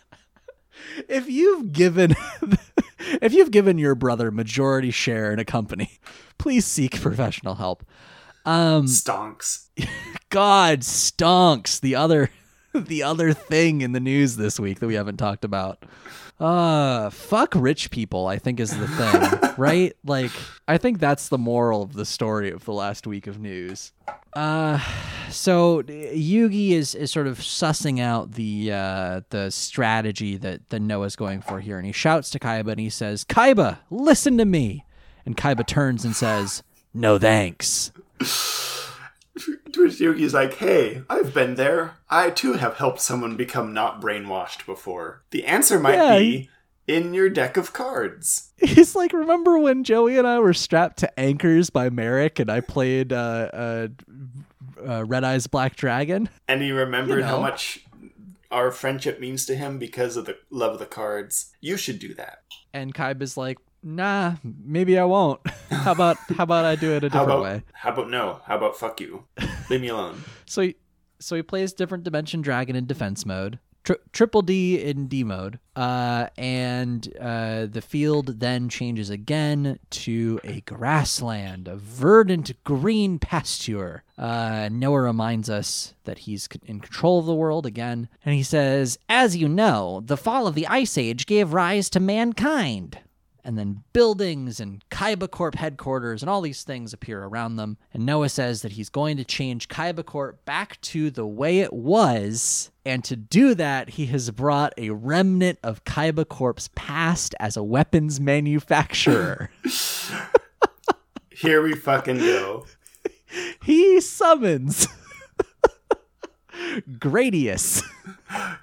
Speaker 1: If you've given, [LAUGHS] if you've given your brother majority share in a company, please seek professional help. Um,
Speaker 2: stonks. [LAUGHS]
Speaker 1: God stonks. The other, [LAUGHS] the other thing in the news this week that we haven't talked about. Uh, fuck rich people. I think is the thing, [LAUGHS] right? Like, I think that's the moral of the story of the last week of news. Uh, so Yugi is is sort of sussing out the uh the strategy that that Noah's going for here, and he shouts to Kaiba and he says, "Kaiba, listen to me." And Kaiba turns and says, "No thanks." [LAUGHS] [LAUGHS]
Speaker 2: To which Yugi's like, hey, I've been there. I too have helped someone become not brainwashed before. The answer might
Speaker 1: Yeah,
Speaker 2: be in your deck of cards. [LAUGHS]
Speaker 1: He's like, remember when Joey and I were strapped to anchors by Marik, and I played uh, uh, uh, Red Eyes Black Dragon?
Speaker 2: And he remembered
Speaker 1: You
Speaker 2: how much our friendship means to him because of the love of the cards. You should do that.
Speaker 1: And Kaiba's like, nah, maybe I won't. [LAUGHS] how about how about I do it a
Speaker 2: How
Speaker 1: different
Speaker 2: about
Speaker 1: way?
Speaker 2: how about no? How about fuck you? Leave me alone. [LAUGHS]
Speaker 1: So he, so he plays different dimension dragon in defense mode, Tri- triple D in D mode. Uh, and uh, the field then changes again to a grassland, a verdant green pasture. Uh, Noah reminds us that he's c- in control of the world again. And he says, As you know, the fall of the Ice Age gave rise to mankind and then buildings and Kaiba Corp headquarters and all these things appear around them. And Noah says that he's going to change Kaiba Corp back to the way it was. And to do that, he has brought a remnant of Kaiba Corp's past as a weapons manufacturer. [LAUGHS] [LAUGHS]
Speaker 2: Here we fucking go.
Speaker 1: he summons [LAUGHS] Gradius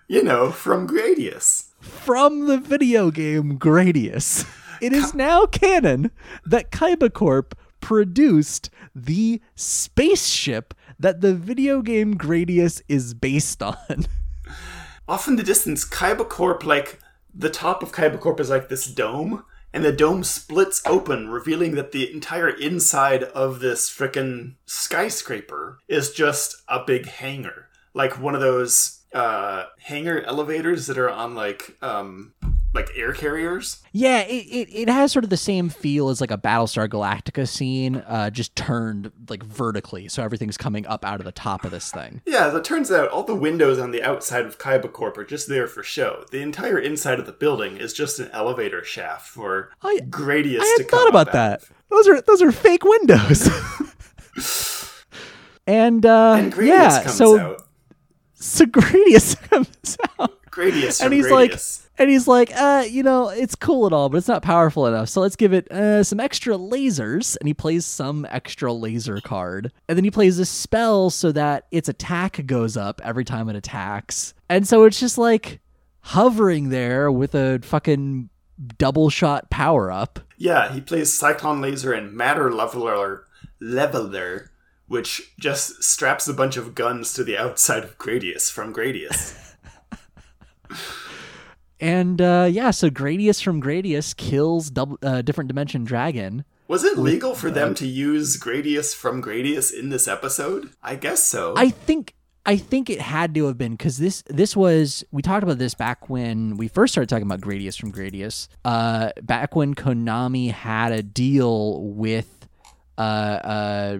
Speaker 2: You know, from Gradius.
Speaker 1: from the video game Gradius. It is now canon that Kaiba Corp produced the spaceship that the video game Gradius is based on. [LAUGHS]
Speaker 2: Off in the distance, Kaiba Corp, like, the top of Kaiba Corp is like this dome, and the dome splits open, revealing that the entire inside of this frickin' skyscraper is just a big hangar. Like one of those uh, hangar elevators that are on, like, um, like air carriers.
Speaker 1: Yeah, it, it, it has sort of the same feel as like a Battlestar Galactica scene, uh, just turned like vertically, so everything's coming up out of the top of this thing. [LAUGHS]
Speaker 2: Yeah, as it turns out, all the windows on the outside of Kaiba Corp are just there for show. The entire inside of the building is just an elevator shaft for
Speaker 1: I-
Speaker 2: Gradius
Speaker 1: I had thought about that.
Speaker 2: of.
Speaker 1: Those are those are fake windows. [LAUGHS] [LAUGHS] and uh
Speaker 2: And Gradius
Speaker 1: yeah,
Speaker 2: comes
Speaker 1: so
Speaker 2: out.
Speaker 1: So Gradius [LAUGHS] comes out.
Speaker 2: Gradius
Speaker 1: and he's
Speaker 2: Gradius.
Speaker 1: like and he's like uh you know it's cool and all but it's not powerful enough. So let's give it uh some extra lasers. And he plays some extra laser card. And then he plays a spell so that its attack goes up every time it attacks. And so it's just like hovering there with a fucking double shot power up
Speaker 2: Yeah, he plays Cyclone Laser and Matter Leveler, Leveler, which just straps a bunch of guns to the outside of Gradius from Gradius. [LAUGHS]
Speaker 1: and uh yeah so gradius from gradius kills double uh, different dimension dragon
Speaker 2: Was it legal for them to use Gradius from Gradius in this episode? I guess so.
Speaker 1: I think I think it had to have been because this this was we talked about this back when we first started talking about Gradius from Gradius. Uh, back when Konami had a deal with uh uh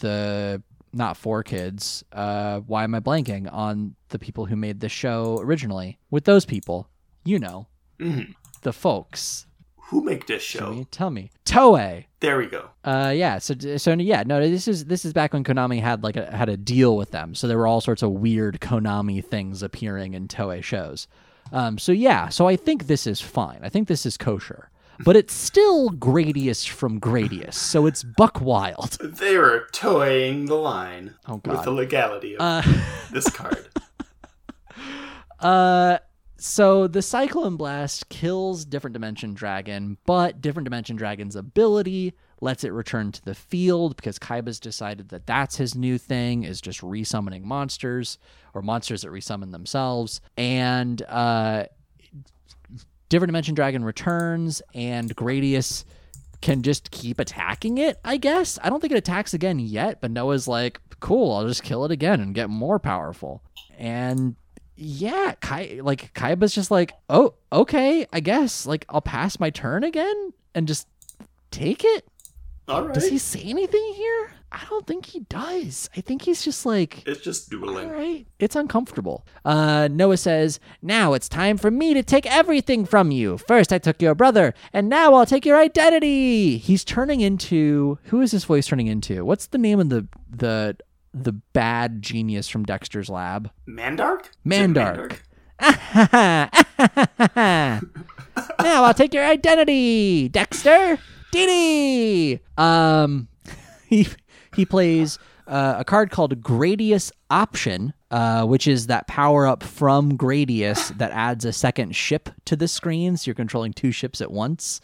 Speaker 1: the not four kids. Uh, why am I blanking on the people who made the show originally? With those people, you know,
Speaker 2: Mhm.
Speaker 1: the folks.
Speaker 2: Who make this show?
Speaker 1: me, tell me, Toei.
Speaker 2: There we go.
Speaker 1: Uh, yeah. So, so yeah, no, this is this is back when Konami had like a, had a deal with them. So there were all sorts of weird Konami things appearing in Toei shows. Um, so yeah, so I think this is fine. I think this is kosher, but it's still Gradius from Gradius, so it's buck wild. [LAUGHS]
Speaker 2: They were toying the line
Speaker 1: Oh,
Speaker 2: with the legality of
Speaker 1: Uh, [LAUGHS]
Speaker 2: this card.
Speaker 1: uh, so the Cyclone Blast kills Different Dimension Dragon, but Different Dimension Dragon's ability lets it return to the field because Kaiba's decided that that's his new thing is just resummoning monsters or monsters that resummon themselves. And uh, Different Dimension Dragon returns, and Gradius can just keep attacking it, I guess. I don't think it attacks again yet, but Noah's like, cool, I'll just kill it again and get more powerful. And yeah, Kai like Kaiba's just like, oh, okay, I guess. Like I'll pass my turn again and just take it.
Speaker 2: All right.
Speaker 1: Does he say anything here? I don't think he does. I think he's just like
Speaker 2: It's just
Speaker 1: dueling.
Speaker 2: doodling.
Speaker 1: right. It's uncomfortable. Uh, Noah says, Now it's time for me to take everything from you. First, I took your brother, and now I'll take your identity. He's turning into. Who is this voice turning into? What's the name of the the the bad genius from Dexter's lab?
Speaker 2: Mandark? Is
Speaker 1: Mandark. [LAUGHS] now I'll take your identity, Dexter. Dee Um, [LAUGHS] he he plays uh, a card called Gradius Option, uh, which is that power up from Gradius [SIGHS] that adds a second ship to the screen, so you're controlling two ships at once.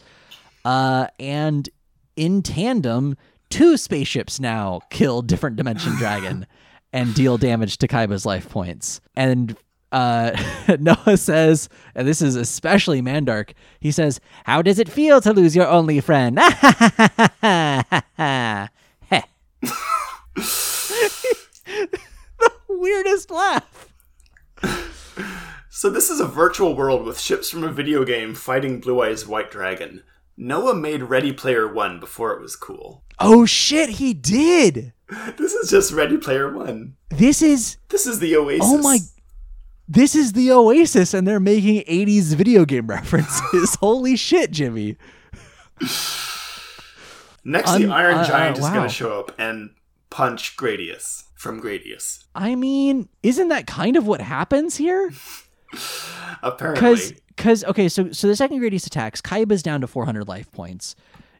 Speaker 1: Uh, and in tandem, two spaceships now kill different dimension [LAUGHS] dragon and deal damage to Kaiba's life points. And uh, [LAUGHS] Noah says, and this is especially Mandark, he says, How does it feel to lose your only friend? [LAUGHS] The weirdest laugh.
Speaker 2: So So this is a virtual world with ships from a video game fighting Blue Eyes White Dragon. Noah made Ready Player One before it was cool.
Speaker 1: Oh shit, he did.
Speaker 2: This is just Ready Player One.
Speaker 1: This is
Speaker 2: This is the Oasis.
Speaker 1: Oh my this is the Oasis and they're making 80s video game [LAUGHS] references. Holy shit, Jimmy.
Speaker 2: Next,
Speaker 1: Un-
Speaker 2: the Iron
Speaker 1: uh, uh,
Speaker 2: Giant is going to show up and punch Gradius from Gradius.
Speaker 1: I mean, isn't that kind of what happens here? [LAUGHS]
Speaker 2: Apparently,
Speaker 1: cuz okay, so so the second Gradius attacks, Kaiba's down to 400 life points.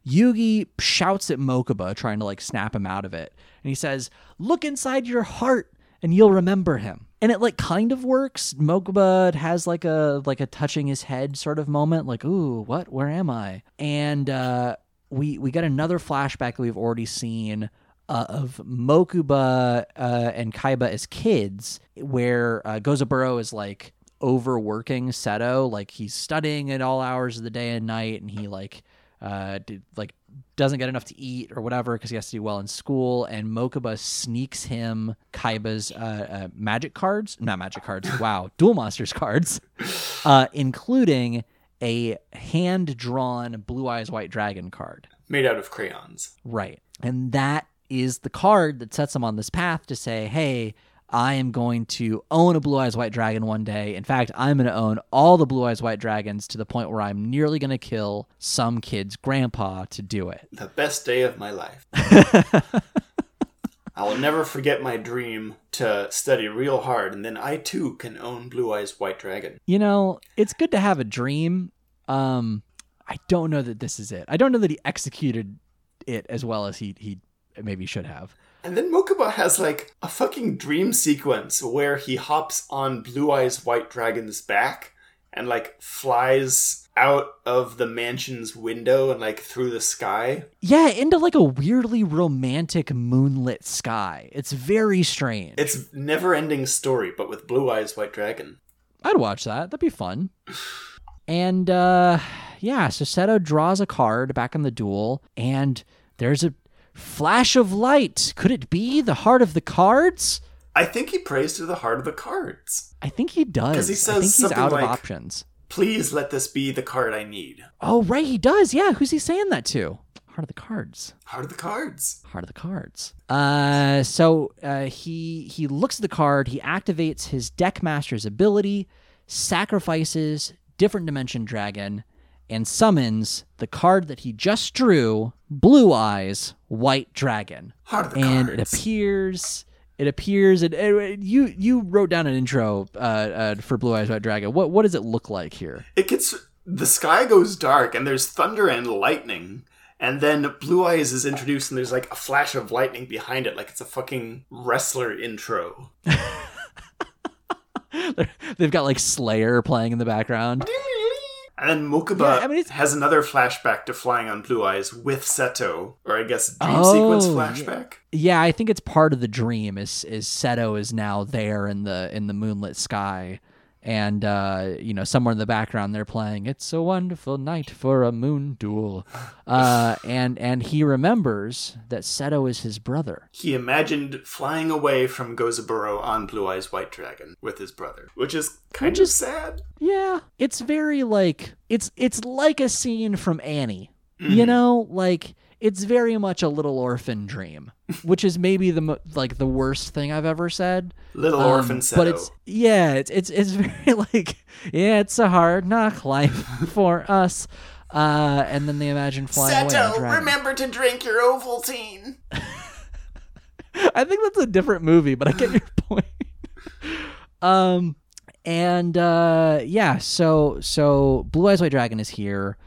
Speaker 1: Yugi shouts at Mokuba trying to like snap him out of it. And he says, "Look inside your heart and you'll remember him." And it like kind of works. Mokuba has like a like a touching his head sort of moment like, "Ooh, what? Where am I?" And uh we we get another flashback that we've already seen uh, of Mokuba uh, and Kaiba as kids, where uh, Gozaburo is like overworking Seto, like he's studying at all hours of the day and night, and he like uh did, like doesn't get enough to eat or whatever because he has to do well in school. And Mokuba sneaks him Kaiba's uh, uh, magic cards, not magic cards, wow, [LAUGHS] Duel Monsters cards, uh, including a hand drawn Blue Eyes White Dragon card.
Speaker 2: made out of crayons.
Speaker 1: Right. And that is the card that sets him on this path to say, hey, I am going to own a Blue Eyes White Dragon one day. In fact, I'm going to own all the Blue Eyes White Dragons to the point where I'm nearly going to kill some kid's grandpa to do it.
Speaker 2: The best day of my life. [LAUGHS] I will never forget my dream to study real hard, and then I too can own Blue Eyes White Dragon.
Speaker 1: You know, it's good to have a dream. Um, I don't know that this is it. I don't know that he executed it as well as he, he maybe should have.
Speaker 2: And then Mokuba has like a fucking dream sequence where he hops on Blue Eyes White Dragon's back and like flies out of the mansion's window and like through the sky.
Speaker 1: Yeah, into like a weirdly romantic moonlit sky. It's very strange.
Speaker 2: It's never ending story, but with Blue Eyes White Dragon.
Speaker 1: I'd watch that. That'd be fun. And uh yeah, so Seto draws a card back in the duel, and there's a flash of light. Could it be the heart of the cards?
Speaker 2: I think he prays to the heart of the cards.
Speaker 1: I think he does.
Speaker 2: Because he
Speaker 1: I
Speaker 2: says
Speaker 1: think he's
Speaker 2: something
Speaker 1: out
Speaker 2: like-
Speaker 1: of options.
Speaker 2: Please let this be the card I need.
Speaker 1: Oh, right, he does. Yeah, who's he saying that to? Heart of the cards.
Speaker 2: Heart of the cards.
Speaker 1: Heart of the cards. Uh, so uh, he he looks at the card. He activates his deck master's ability, sacrifices different dimension dragon, and summons the card that he just drew, Blue Eyes White Dragon.
Speaker 2: Heart of the
Speaker 1: and
Speaker 2: cards.
Speaker 1: it appears. It appears. It, it- you you wrote down an intro uh, uh, for Blue Eyes White Dragon. What what does it look like here?
Speaker 2: It gets the sky goes dark and there's thunder and lightning. And then Blue Eyes is introduced and there's like a flash of lightning behind it, like it's a fucking wrestler intro. [LAUGHS]
Speaker 1: They've got like Slayer playing in the background.
Speaker 2: And then Mokuba
Speaker 1: Yeah, I mean,
Speaker 2: has another flashback to flying on Blue Eyes with Seto, or I guess dream
Speaker 1: Oh,
Speaker 2: sequence
Speaker 1: yeah.
Speaker 2: flashback.
Speaker 1: Yeah, I think it's part of the dream. Is is Seto is now there in the in the moonlit sky, and uh, you know somewhere in the background they're playing "It's a Wonderful Night for a Moon Duel," [LAUGHS] uh, and and he remembers that Seto is his brother.
Speaker 2: He imagined flying away from Gozaburo on Blue Eyes White Dragon with his brother, which is kind
Speaker 1: Which
Speaker 2: of
Speaker 1: is-
Speaker 2: sad.
Speaker 1: Yeah, it's very like it's it's like a scene from Annie. You know, like it's very much a little orphan dream, which is maybe the mo- like the worst thing I've ever said.
Speaker 2: Little
Speaker 1: Um,
Speaker 2: orphan Seto.
Speaker 1: But it's yeah, it's it's it's [LAUGHS] very like yeah, it's a hard knock life [LAUGHS] for us. Uh, and then they imagine flying away. on a
Speaker 2: to drink your Ovaltine. [LAUGHS]
Speaker 1: I think that's a different movie, but I get your point. um, and uh, yeah, so so Blue Eyes White Dragon is here.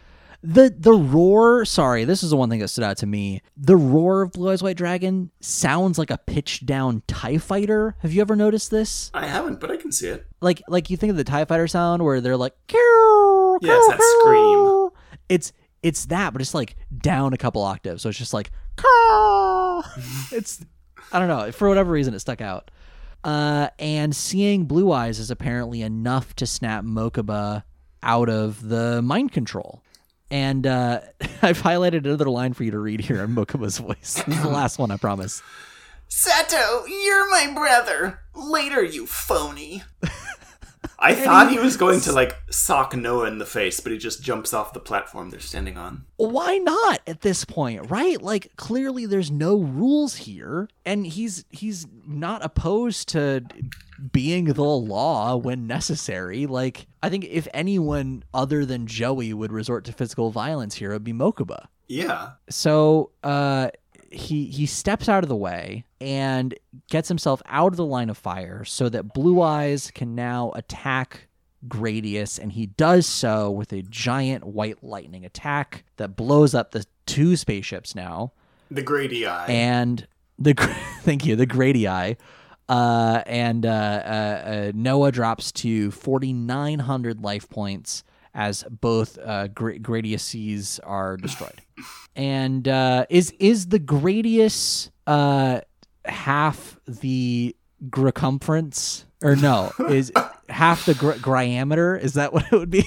Speaker 1: The the roar, sorry, this is the one thing that stood out to me. The roar of Blue Eyes White Dragon sounds like a pitched down TIE fighter. Have you ever noticed this?
Speaker 2: I haven't, but I can see it.
Speaker 1: like like you think of the tie fighter sound where they're like "Caw,
Speaker 2: Yeah, it's that scream.
Speaker 1: it's it's that but it's like down a couple octaves so it's just like [LAUGHS] it's i don't know for whatever reason it stuck out uh and seeing blue eyes is apparently enough to snap mokuba out of the mind control and uh [LAUGHS] i've highlighted another line for you to read here in mokuba's voice this is the last one i promise
Speaker 2: Seto, you're my brother. Later, you phony. [LAUGHS] I thought he was going to like sock Noah in the face, but he just jumps off the platform they're standing on.
Speaker 1: Why not at this point, right? Like clearly there's no rules here and he's he's not opposed to being the law when necessary. Like I think if anyone other than Joey would resort to physical violence here, it would be Mokuba.
Speaker 2: Yeah.
Speaker 1: So uh he he steps out of the way and gets himself out of the line of fire so that Blue Eyes can now attack Gradius, and he does so with a giant white lightning attack that blows up the two spaceships now.
Speaker 2: The Grady Eye.
Speaker 1: And the [LAUGHS] thank you, the Grady Eye. Uh, and uh, uh, uh Noah drops to 4,900 life points as both uh, Gra- Gradiuses are destroyed. [LAUGHS] and uh, is is the Gradius uh, half the circumference or no? [LAUGHS] Is half the gr- diameter? Is that what it would be?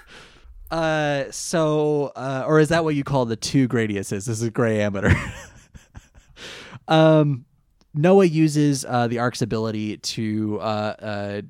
Speaker 1: [LAUGHS] uh, so uh, or is that what you call the two Gradiuses? This is diameter. um. Noah uses uh, the Ark's ability to uh, uh,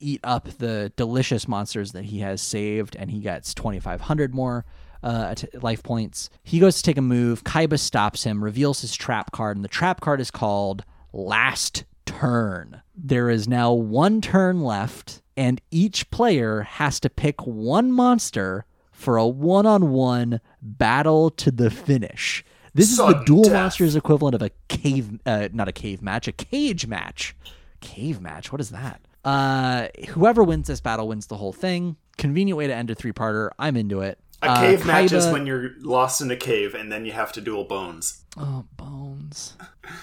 Speaker 1: eat up the delicious monsters that he has saved, and he gets 2,500 more uh, life points. He goes to take a move. Kaiba stops him, reveals his trap card, and the trap card is called Last Turn. There is now one turn left, and each player has to pick one monster for a one on one battle to the finish. This is the dual death. monsters equivalent of a cave, uh, not a cave match, a cage match. Cave match? What is that? Uh, whoever wins this battle wins the whole thing. Convenient way to end a three parter. I'm into it.
Speaker 2: A uh, cave match is when you're lost in a cave and then you have to duel bones.
Speaker 1: Oh, bones!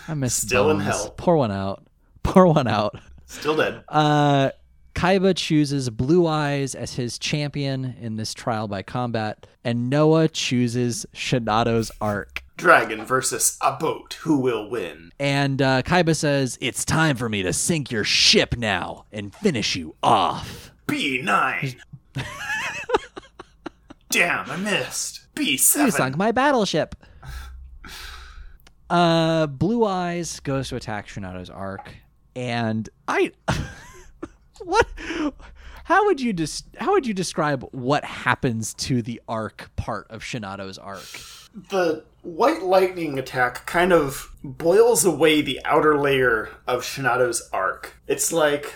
Speaker 1: I miss
Speaker 2: still
Speaker 1: bones.
Speaker 2: in hell.
Speaker 1: Pour one out. Pour one out.
Speaker 2: Still dead.
Speaker 1: Uh, Kaiba chooses Blue Eyes as his champion in this trial by combat, and Noah chooses Shinato's Ark
Speaker 2: dragon versus a boat. Who will win?
Speaker 1: And uh, Kaiba says, It's time for me to sink your ship now and finish you off.
Speaker 2: B9. [LAUGHS] Damn, I missed. B7.
Speaker 1: You sunk my battleship. Uh, Blue Eyes goes to attack Shinato's Ark, and I. [LAUGHS] what? How would you dis- How would you describe what happens to the ark part of Shinato's Ark?
Speaker 2: The white lightning attack kind of boils away the outer layer of Shinato's Ark. It's like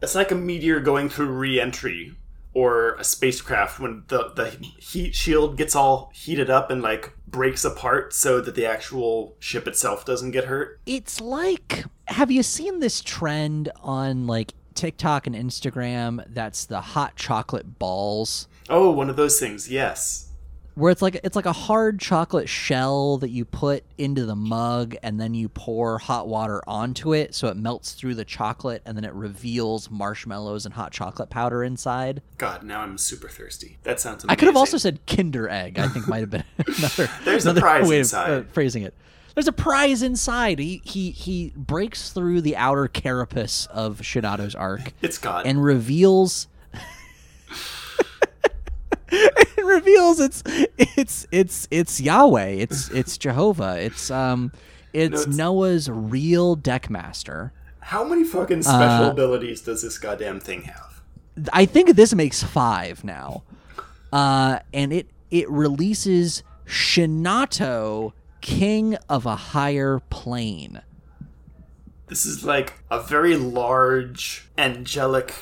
Speaker 2: it's like a meteor going through re-entry or a spacecraft when the the heat shield gets all heated up and like breaks apart so that the actual ship itself doesn't get hurt.
Speaker 1: It's like have you seen this trend on like TikTok and Instagram that's the hot chocolate balls?
Speaker 2: Oh, one of those things. Yes
Speaker 1: where it's like it's like a hard chocolate shell that you put into the mug and then you pour hot water onto it so it melts through the chocolate and then it reveals marshmallows and hot chocolate powder inside.
Speaker 2: God, now I'm super thirsty. That sounds amazing.
Speaker 1: I could have also said Kinder Egg. I think might have been [LAUGHS] another [LAUGHS]
Speaker 2: There's
Speaker 1: another
Speaker 2: a prize
Speaker 1: way
Speaker 2: inside.
Speaker 1: of uh, phrasing it. There's a prize inside. He he he breaks through the outer carapace of Shinato's Ark.
Speaker 2: It's God.
Speaker 1: And reveals [LAUGHS] it reveals it's it's it's it's Yahweh. It's [LAUGHS] it's Jehovah. It's um it's, no, it's Noah's real deckmaster.
Speaker 2: How many fucking special uh, abilities does this goddamn thing have?
Speaker 1: I think this makes five now. Uh and it it releases Shinato, King of a Higher Plane.
Speaker 2: This is like a very large angelic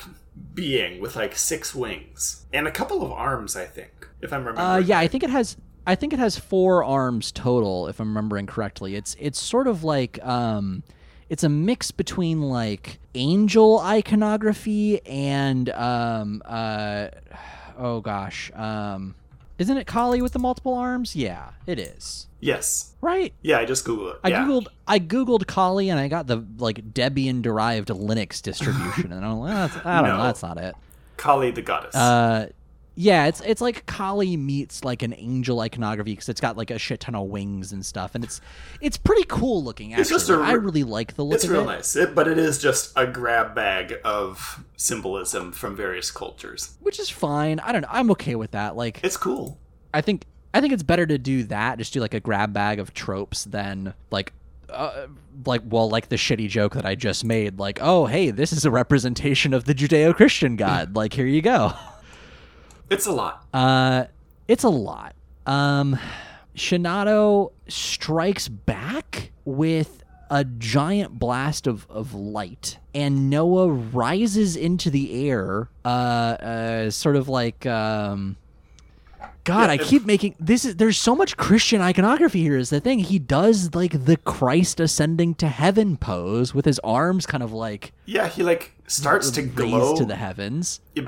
Speaker 2: being with like six wings and a couple of arms. I think, if I'm remembering. Uh,
Speaker 1: yeah, I think it has. I think it has four arms total, if I'm remembering correctly. It's it's sort of like um, it's a mix between like angel iconography and um, uh, oh gosh, um, isn't it Kali with the multiple arms? Yeah, it is.
Speaker 2: Yes.
Speaker 1: Right?
Speaker 2: Yeah, I just googled it.
Speaker 1: I
Speaker 2: yeah.
Speaker 1: googled I googled Kali and I got the like Debian derived Linux distribution and I'm like, that's, I don't no. know, that's not it.
Speaker 2: Kali the goddess.
Speaker 1: Uh yeah, it's it's like Kali meets like an angel iconography because it's got like a shit ton of wings and stuff, and it's it's pretty cool looking. Actually, it's just a, I really like the look.
Speaker 2: It's real
Speaker 1: it.
Speaker 2: nice, it, but it is just a grab bag of symbolism from various cultures,
Speaker 1: which is fine. I don't know. I'm okay with that. Like,
Speaker 2: it's cool.
Speaker 1: I think I think it's better to do that, just do like a grab bag of tropes than like uh, like well like the shitty joke that i just made like oh hey this is a representation of the judeo-christian god like here you go [LAUGHS]
Speaker 2: It's a lot.
Speaker 1: uh it's a lot um shinato strikes back with a giant blast of, of light and noah rises into the air uh, uh sort of like um God,
Speaker 2: Yeah,
Speaker 1: I keep making this is there's so much Christian iconography here is the thing. He does like the Christ ascending to heaven pose with his arms kind of like
Speaker 2: Yeah, he like starts to glow.
Speaker 1: to the heavens.
Speaker 2: It-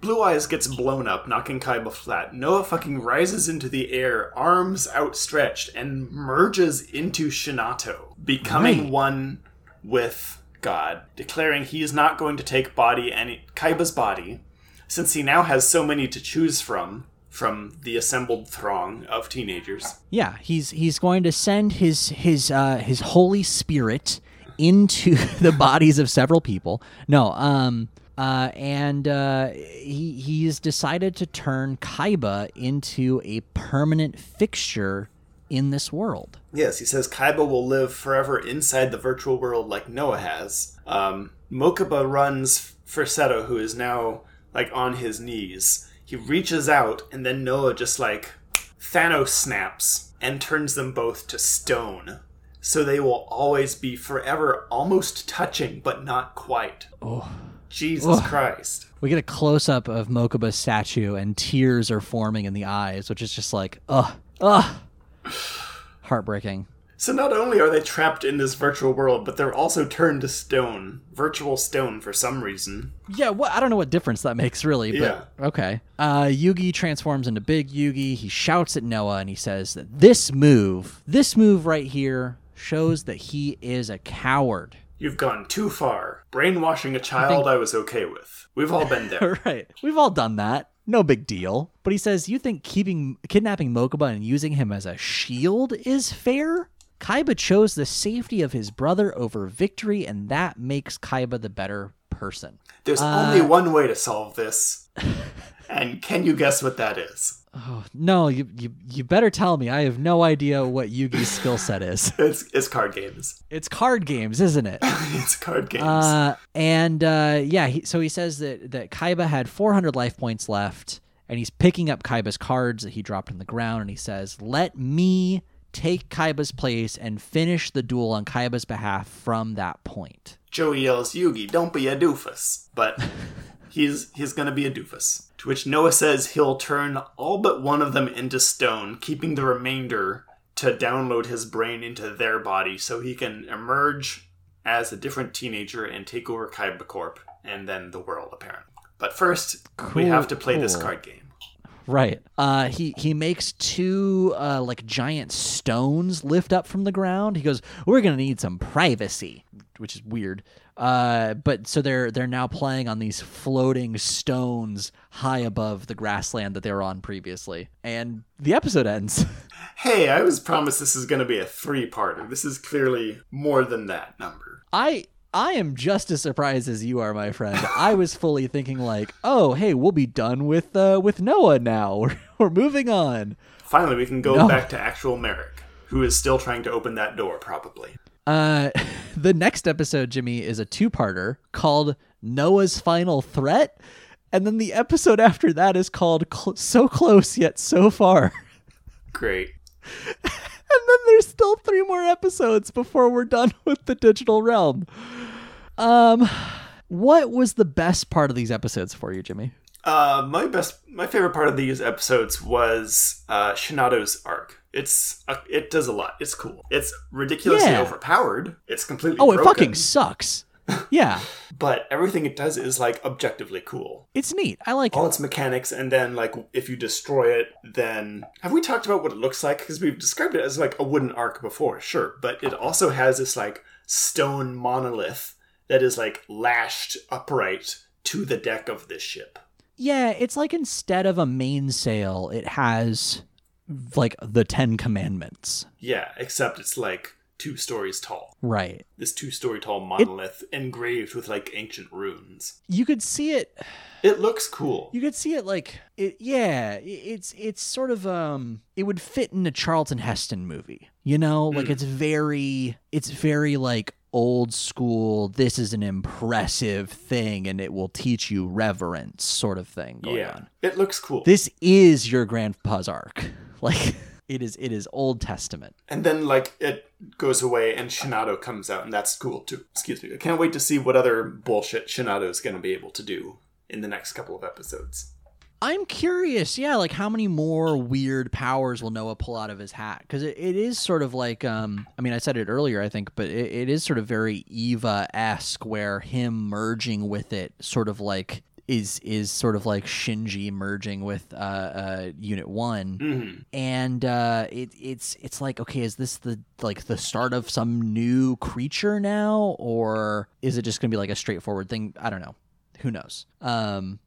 Speaker 2: Blue Eyes gets blown up, knocking Kaiba flat. Noah fucking rises into the air, arms outstretched, and merges into Shinato, becoming
Speaker 1: Right.
Speaker 2: one with God, declaring he is not going to take body any Kaiba's body, since he now has so many to choose from from the assembled throng of teenagers.
Speaker 1: Yeah, he's he's going to send his his uh his Holy Spirit into [LAUGHS] the bodies of several people. No, um uh and uh he he's decided to turn Kaiba into a permanent fixture in this world.
Speaker 2: Yes, he says Kaiba will live forever inside the virtual world like Noah has. Um, Mokuba runs for Seto, who is now like on his knees. He reaches out, and then Noah just like Thanos snaps and turns them both to stone. So they will always be forever almost touching, but not quite.
Speaker 1: Oh.
Speaker 2: Jesus oh. Christ.
Speaker 1: We get a close up of Mokuba's statue, and tears are forming in the eyes, which is just like, ugh, ugh, [SIGHS] heartbreaking.
Speaker 2: So not only are they trapped in this virtual world, but they're also turned to stone. Virtual stone for some reason.
Speaker 1: Yeah, what I don't know what difference that makes really, but okay. Uh, Yugi transforms into Big Yugi. He shouts at Noah and he says that this move, this move right here, shows that he is a coward.
Speaker 2: You've gone too far. Brainwashing a child I was okay with. We've all been there. [LAUGHS]
Speaker 1: right. We've all done that. No big deal. But he says, You think keeping kidnapping Mokuba and using him as a shield is fair? Kaiba chose the safety of his brother over victory, and that makes Kaiba the better person.
Speaker 2: There's only one way to solve this. [LAUGHS] and can you guess what that is?
Speaker 1: Oh, no, you, you you better tell me. I have no idea what Yugi's skill set is. [LAUGHS]
Speaker 2: It's, it's card games.
Speaker 1: It's card games, isn't it? [LAUGHS]
Speaker 2: it's card games.
Speaker 1: Uh, and uh, yeah, he, so he says that that Kaiba had 400 life points left, and he's picking up Kaiba's cards that he dropped on the ground, and he says, "Let me take Kaiba's place and finish the duel on Kaiba's behalf from that point."
Speaker 2: Joey yells, Yugi, don't be a doofus. But [LAUGHS] he's he's gonna be a doofus. To which Noah says he'll turn all but one of them into stone, keeping the remainder to download his brain into their body so he can emerge as a different teenager and take over Kaiba Corp and then the world apparently. But first, we have to play this card game.
Speaker 1: Right. Uh, he he makes two uh, like giant stones lift up from the ground. He goes, "We're gonna need some privacy," which is weird. Uh, but so they're they're now playing on these floating stones high above the grassland that they were on previously, and the episode ends. [LAUGHS]
Speaker 2: Hey, I was promised this is going to be a three-parter. This is clearly more than that number.
Speaker 1: I I am just as surprised as you are, my friend. I was fully thinking like, "Oh, hey, we'll be done with uh, with Noah now. [LAUGHS] We're, we're moving on."
Speaker 2: Finally, we can go
Speaker 1: No.
Speaker 2: back to actual Marik, who is still trying to open that door, probably.
Speaker 1: Uh, [LAUGHS] the next episode, Jimmy, is a two-parter called Noah's Final Threat, and then the episode after that is called Cl- So Close Yet So Far. [LAUGHS]
Speaker 2: Great.
Speaker 1: and then there's still three more episodes before we're done with the digital realm. Um, what was the best part of these episodes for you, Jimmy?
Speaker 2: Uh, my best, my favorite part of these episodes was uh, Shinato's Ark. It's uh, it does a lot. It's cool. It's ridiculously
Speaker 1: Yeah.
Speaker 2: overpowered. It's completely
Speaker 1: Oh, it fucking sucks. [LAUGHS] Yeah,
Speaker 2: But everything it does is like objectively cool.
Speaker 1: it's neat. I like it.
Speaker 2: All
Speaker 1: it.
Speaker 2: its mechanics, and then like if you destroy it, then have we talked about what it looks like? Because we've described it as like a wooden ark before, sure, but it also has this like stone monolith that is like lashed upright to the deck of this ship.
Speaker 1: Yeah, it's like instead of a mainsail, it has like the Ten Commandments.
Speaker 2: Yeah, except it's like two stories tall.
Speaker 1: Right.
Speaker 2: This two story tall monolith engraved with like ancient runes.
Speaker 1: You could see it
Speaker 2: It looks cool.
Speaker 1: You could see it like it yeah, it's it's sort of um it would fit in a Charlton Heston movie. You know, like it's very it's very like old school this is an impressive thing and it will teach you reverence sort of thing going
Speaker 2: yeah,
Speaker 1: on.
Speaker 2: it looks cool.
Speaker 1: This is your grandpa's ark. [LAUGHS] Like it is it is Old Testament.
Speaker 2: and then like it goes away and Shinato comes out and that's cool too. Excuse me. I can't wait to see what other bullshit Shinato is going to be able to do in the next couple of episodes.
Speaker 1: I'm curious, yeah, like how many more weird powers will Noah pull out of his hat? Because it, it is sort of like, um, I mean, I said it earlier, I think, but it, it is sort of very Eva esque, where him merging with it, sort of like is is sort of like Shinji merging with uh, uh, Unit One,
Speaker 2: hmm
Speaker 1: and uh, it, it's it's like, okay, is this the like the start of some new creature now, or is it just gonna be like a straightforward thing? I don't know. Who knows? Um,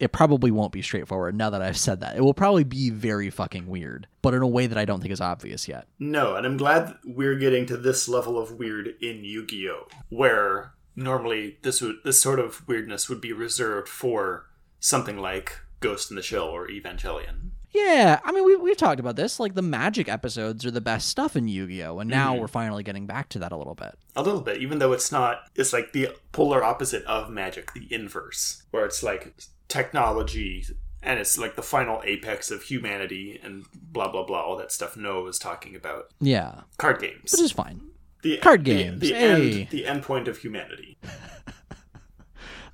Speaker 1: it probably won't be straightforward now that I've said that. It will probably be very fucking weird, but in a way that I don't think is obvious yet.
Speaker 2: No, and I'm glad we're getting to this level of weird in Yu-Gi-Oh, where normally this would this sort of weirdness would be reserved for something like Ghost in the Shell or Evangelion.
Speaker 1: Yeah, I mean, we, we've talked about this. Like, the magic episodes are the best stuff in Yu Gi Oh! And now
Speaker 2: Mhm.
Speaker 1: we're finally getting back to that a little bit.
Speaker 2: A little bit, even though it's not. It's like the polar opposite of magic, the inverse, where it's like technology and it's like the final apex of humanity and blah blah blah, all that stuff Noah was talking about.
Speaker 1: Yeah,
Speaker 2: Card games.
Speaker 1: which is fine.
Speaker 2: the
Speaker 1: card
Speaker 2: the-
Speaker 1: games,
Speaker 2: The,
Speaker 1: hey.
Speaker 2: end the end point of humanity. [LAUGHS]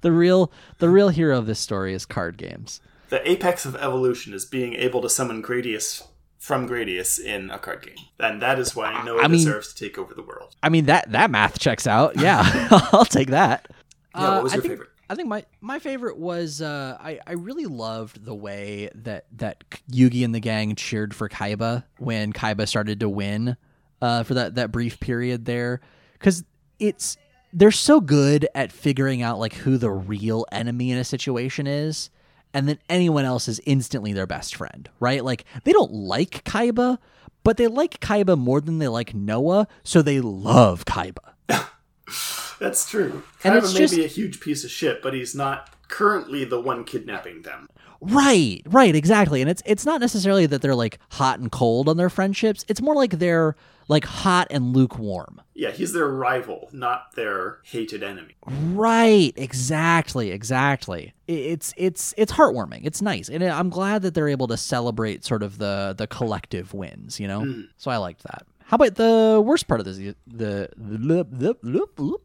Speaker 1: The real the real hero of this story is card games.
Speaker 2: The apex of evolution is being able to summon Gradius from Gradius in a card game. And that is why Noah
Speaker 1: I mean-
Speaker 2: deserves to take over the world.
Speaker 1: I mean that that math checks out. Yeah, [LAUGHS] I'll take that.
Speaker 2: Yeah,
Speaker 1: Uh,
Speaker 2: what was
Speaker 1: I
Speaker 2: your
Speaker 1: think-
Speaker 2: favorite?
Speaker 1: I think my my favorite was uh, I I really loved the way that that Yugi and the gang cheered for Kaiba when Kaiba started to win uh, for that that brief period there. Because it's they're so good at figuring out like who the real enemy in a situation is and then anyone else is instantly their best friend right? Like they don't like Kaiba but they like Kaiba more than they like Noah so they love Kaiba [LAUGHS] [LAUGHS]
Speaker 2: That's true.
Speaker 1: And
Speaker 2: Kaiba
Speaker 1: it's
Speaker 2: may
Speaker 1: just-
Speaker 2: be a huge piece of shit, but he's not currently the one kidnapping them.
Speaker 1: Right, right, exactly. And it's it's not necessarily that they're like hot and cold on their friendships. It's more like they're like hot and lukewarm.
Speaker 2: Yeah, he's their rival, not their hated enemy.
Speaker 1: Right, exactly, exactly. It's it's it's heartwarming. It's nice, and I'm glad that they're able to celebrate sort of the the collective wins. You know,
Speaker 2: Mm.
Speaker 1: so I liked that. How about the worst part of this? The, the, the, the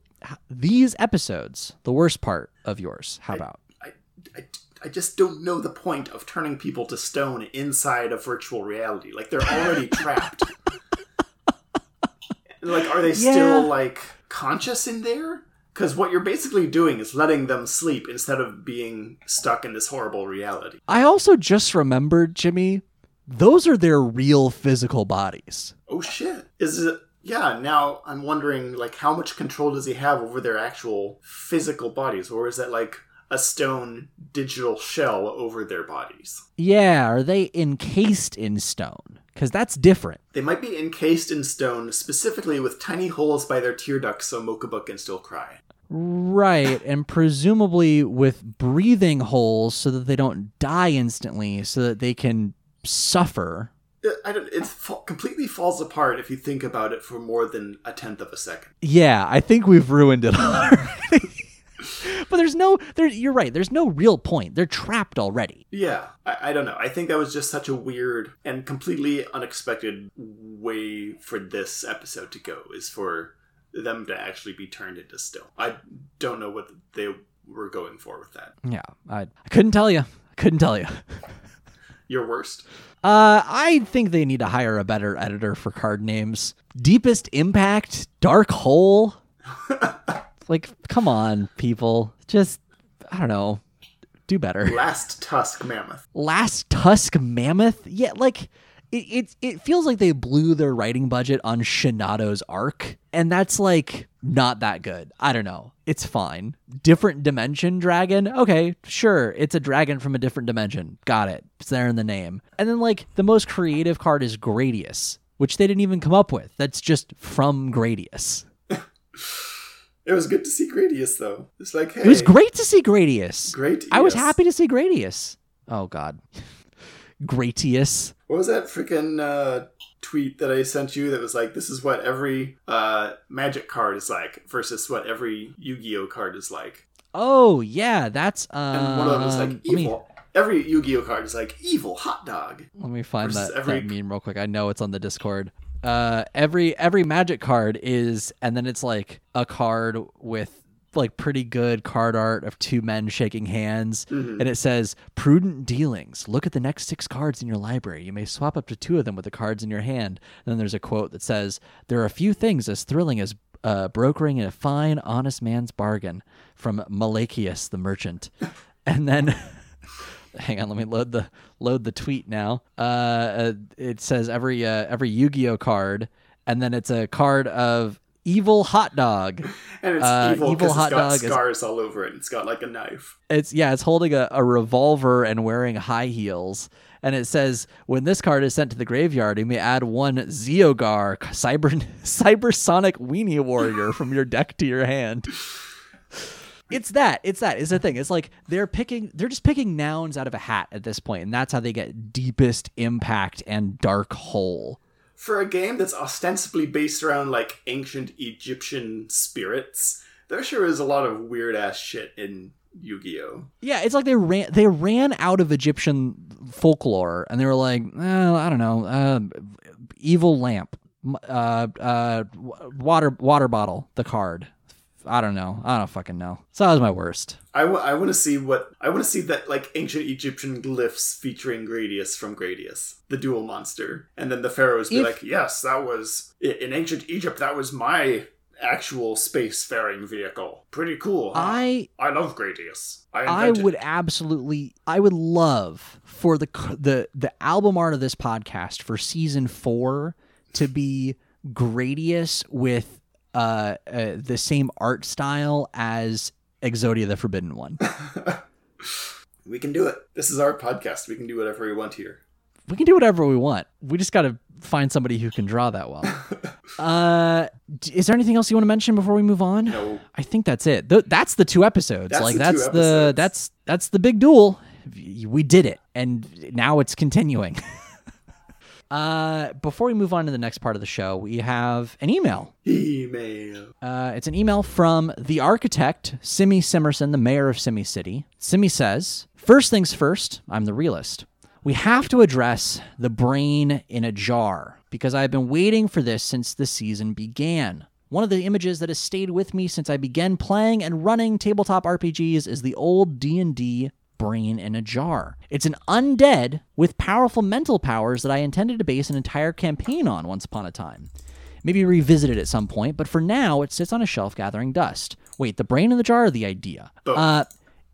Speaker 1: these episodes. The worst part of yours. How about?
Speaker 2: I, I, I just don't know the point of turning people to stone inside of virtual reality. Like, they're already [LAUGHS] trapped. like, are they
Speaker 1: Yeah.
Speaker 2: still, like, conscious in there? Because what you're basically doing is letting them sleep instead of being stuck in this horrible reality.
Speaker 1: I also just remembered, Jimmy. Those are their real physical bodies.
Speaker 2: Oh shit. Is it yeah, now I'm wondering like how much control does he have over their actual physical bodies or is that like a stone digital shell over their bodies?
Speaker 1: Yeah, are they encased in stone? Because that's different.
Speaker 2: They might be encased in stone specifically with tiny holes by their tear ducts so Mokuba can still cry.
Speaker 1: Right, [LAUGHS] and presumably with breathing holes so that they don't die instantly, so that they can suffer.
Speaker 2: It, I don't, it completely falls apart if you think about it for more than a tenth of a second.
Speaker 1: Yeah, I think we've ruined it [LAUGHS] already. but there's no there you're right, there's no real point. They're trapped already.
Speaker 2: Yeah, I, I don't know. I think that was just such a weird and completely unexpected way for this episode to go, is for them to actually be turned into stone. I don't know what they were going for with that.
Speaker 1: Yeah, I, I couldn't tell you. I couldn't tell you. [LAUGHS]
Speaker 2: Your worst?
Speaker 1: Uh, I think they need to hire a better editor for card names. Deepest Impact, Dark Hole. [LAUGHS] like, come on, people. Just, I don't know, do better.
Speaker 2: Last Tusk Mammoth.
Speaker 1: Last Tusk Mammoth? Yeah, like, it, it, it feels like they blew their writing budget on Shinato's Ark, and that's like not that good. I don't know. It's fine. Different dimension dragon? Okay, sure. It's a dragon from a different dimension. Got it. It's there in the name. And then, like, the most creative card is Gradius. which they didn't even come up with. That's just from Gradius. [SIGHS]
Speaker 2: It was good to see Gradius though. It's like hey,
Speaker 1: It was great to see Gradius.
Speaker 2: Great.
Speaker 1: I was happy to see Gradius. Oh God, Gradius.
Speaker 2: What was that freaking uh, tweet that I sent you that was like, "This is what every uh, Magic card is like versus what every Yu-Gi-Oh card is like."
Speaker 1: Oh yeah, that's um.
Speaker 2: And one of them was like,
Speaker 1: me
Speaker 2: "Evil." Every Yu-Gi-Oh card is like evil hot dog.
Speaker 1: let me find that,
Speaker 2: every-
Speaker 1: that meme real quick. I know it's on the Discord. Uh, every every Magic card is, and then it's like a card with like pretty good card art of two men shaking hands,
Speaker 2: Mm-hmm.
Speaker 1: and it says "prudent dealings." Look at the next six cards in your library. You may swap up to two of them with the cards in your hand. And then there's a quote that says, "There are a few things as thrilling as." Uh, brokering a fine, honest man's bargain from Malachius the merchant, [LAUGHS] and then [LAUGHS] hang on let me load the load the tweet now uh, uh it says every uh, every yu-gi-oh card and then it's a card of evil hot dog [LAUGHS]
Speaker 2: And it's
Speaker 1: Uh,
Speaker 2: evil
Speaker 1: evil hot
Speaker 2: it's got
Speaker 1: dog is-
Speaker 2: scars all over it. It's got like a knife.
Speaker 1: it's yeah it's holding a, a revolver and wearing high heels and it says when this card is sent to the graveyard you may add one zeogar cyber [LAUGHS] cybersonic weenie warrior from your deck to your hand [LAUGHS] it's that it's that. It's the thing it's like they're picking they're just picking nouns out of a hat at this point and that's how they get deepest impact and dark hole
Speaker 2: For a game that's ostensibly based around like ancient Egyptian spirits, there sure is a lot of weird ass shit in Yu-Gi-Oh.
Speaker 1: Yeah, it's like they ran they ran out of Egyptian folklore and they were like, eh, I don't know, uh, evil lamp, uh, uh, water water bottle, the card. I don't know. I don't fucking know. So that was my worst.
Speaker 2: I, w- I want to see what I want to see that like ancient Egyptian glyphs featuring Gradius from Gradius, the Duel Monster, and then the pharaohs be
Speaker 1: If-
Speaker 2: like, "Yes, that was in ancient Egypt. That was my actual spacefaring vehicle. Pretty cool. huh?
Speaker 1: I
Speaker 2: I love Gradius. I
Speaker 1: I would
Speaker 2: it."
Speaker 1: absolutely I would love for the the the album art of this podcast for season 4 to be Gradius with uh, uh the same art style as Exodia the Forbidden One. [LAUGHS]
Speaker 2: We can do it. This is our podcast. We can do whatever we want here.
Speaker 1: we can do whatever we want. We just got to find somebody who can draw that well. [LAUGHS] uh, is there anything else you want to mention before we move on?
Speaker 2: No.
Speaker 1: I think that's it. Th- that's the two episodes.
Speaker 2: That's
Speaker 1: like
Speaker 2: the
Speaker 1: that's the
Speaker 2: episodes.
Speaker 1: that's that's the big duel. We did it, and now it's continuing. [LAUGHS] uh, before we move on to the next part of the show, we have an email.
Speaker 2: Email.
Speaker 1: Uh, it's an email from the architect, Simi Simerson, the mayor of Simi City. Simi says, First things first, I'm the realist. We have to address the brain in a jar because I've been waiting for this since the season began. One of the images that has stayed with me since I began playing and running tabletop RPGs is the old D&D brain in a jar. It's an undead with powerful mental powers that I intended to base an entire campaign on once upon a time maybe revisit it at some point, but for now, it sits on a shelf gathering dust. Wait, the brain in the jar or the idea? Uh,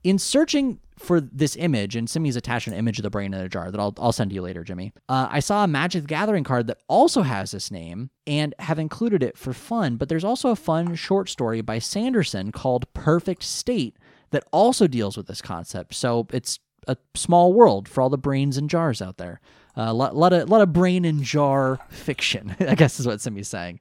Speaker 1: in searching for this image, and Simi's attached an image of the brain in a jar that I'll, I'll send to you later, Jimmy. Uh, I saw a Magic the Gathering card that also has this name and have included it for fun, but there's also a fun short story by Sanderson called Perfect State that also deals with this concept. So it's a small world for all the brains and jars out there. A uh, lot, lot of lot of brain and jar fiction, [LAUGHS] I guess is what Simi's saying.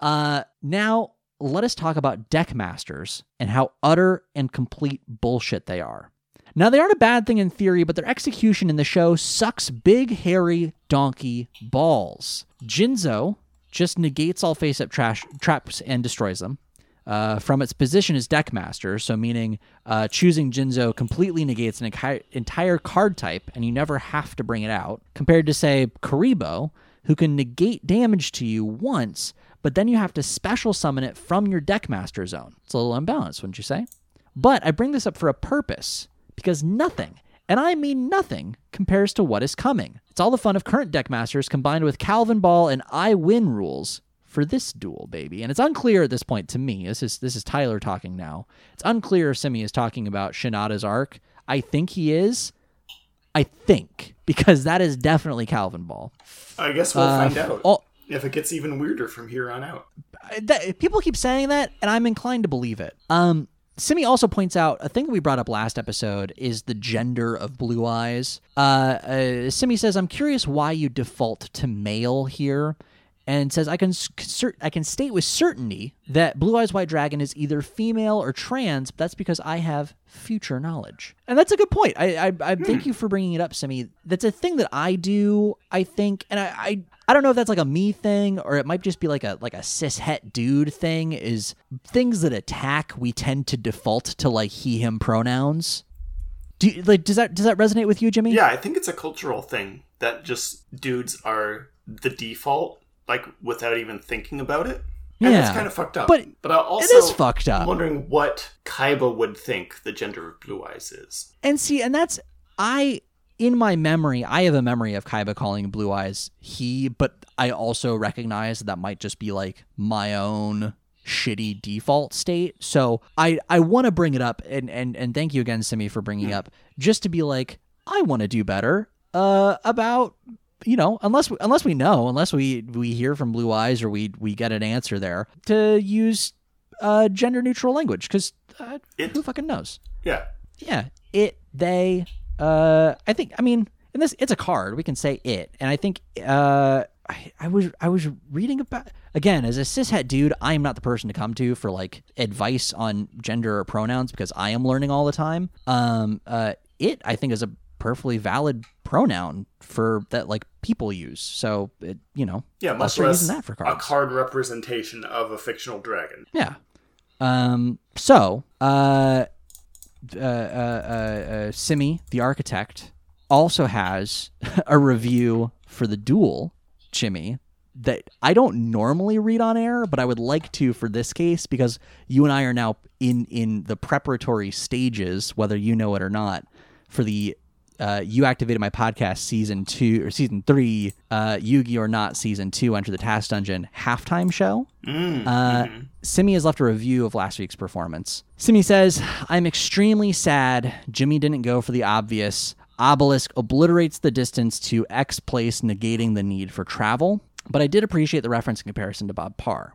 Speaker 1: Uh, now let us talk about deck masters and how utter and complete bullshit they are. Now they aren't a bad thing in theory, but their execution in the show sucks big hairy donkey balls. Jinzo just negates all face-up trash traps and destroys them. Uh, from its position as deckmaster, so meaning uh, choosing Jinzo completely negates an entire, card type, and you never have to bring it out. Compared to say Kuriboh, who can negate damage to you once, but then you have to special summon it from your deckmaster zone. It's a little unbalanced, wouldn't you say? But I bring this up for a purpose because nothing, and I mean nothing, compares to what is coming. It's all the fun of current deckmasters combined with Calvin Ball and I win rules for this duel, baby. And it's unclear at this point to me. This is this is Tyler talking now. It's unclear if Simi is talking about Shinato's Ark. I think he is. I think because that is definitely Calvin Ball.
Speaker 2: I guess we'll
Speaker 1: Uh,
Speaker 2: find out
Speaker 1: all-
Speaker 2: if it gets even weirder from here on out.
Speaker 1: that, people keep saying that, and I'm inclined to believe it. Um, Simi also points out a thing we brought up last episode is the gender of Blue Eyes. Uh, uh, Simi says, "I'm curious why you default to male here." And says I can s- cer- I can state with certainty that Blue Eyes White Dragon is either female or trans. But that's because I have future knowledge, and that's a good point. I I, I thank hmm. you for bringing it up, Simi. That's a thing that I do. I think, and I. I I don't know if that's like a me thing or it might just be like a like a cis het dude thing is things that attack we tend to default to like he him pronouns. Do you, like does that does that resonate with you, Jimmy?
Speaker 2: Yeah, I think it's a cultural thing that just dudes are the default, like without even thinking about it. And
Speaker 1: Yeah.
Speaker 2: it's kind of fucked up.
Speaker 1: But
Speaker 2: but I also
Speaker 1: is fucked up.
Speaker 2: I'm wondering what Kaiba would think the gender of Blue Eyes is.
Speaker 1: And see, and that's I in my memory, I have a memory of Kaiba calling Blue Eyes he, but I also recognize that, that might just be like my own shitty default state. So I I want to bring it up and and and thank you again, Simi, for bringing up just to be like I want to do better uh about you know unless we, unless we know unless we we hear from blue eyes or we we get an answer there to use uh gender neutral language because uh,
Speaker 2: It-
Speaker 1: who fucking knows
Speaker 2: Yeah.
Speaker 1: yeah it they uh i think i mean in this it's a card we can say it and i think uh I, I was I was reading about again as a cishet dude I am not the person to come to for like advice on gender or pronouns because I am learning all the time. Um, uh, it I think is a perfectly valid pronoun for that like people use. So it you know
Speaker 2: Yeah, much less
Speaker 1: using that for cards.
Speaker 2: a card representation of a fictional dragon.
Speaker 1: Yeah. Um. So, uh, uh, uh, uh, uh, Simi, the architect, also has [LAUGHS] a review for the duel, Jimmy, that I don't normally read on air, but I would like to for this case because you and I are now in in the preparatory stages, whether you know it or not, for the uh, you activated my podcast season two or season three, uh, Yugi or not season two, Enter the Task Dungeon halftime show.
Speaker 2: Mm,
Speaker 1: Uh, Simi has left a review of last week's performance. Simi says, I'm extremely sad Jimmy didn't go for the obvious. Obelisk obliterates the distance to X place, negating the need for travel. But I did appreciate the reference in comparison to Bob Parr.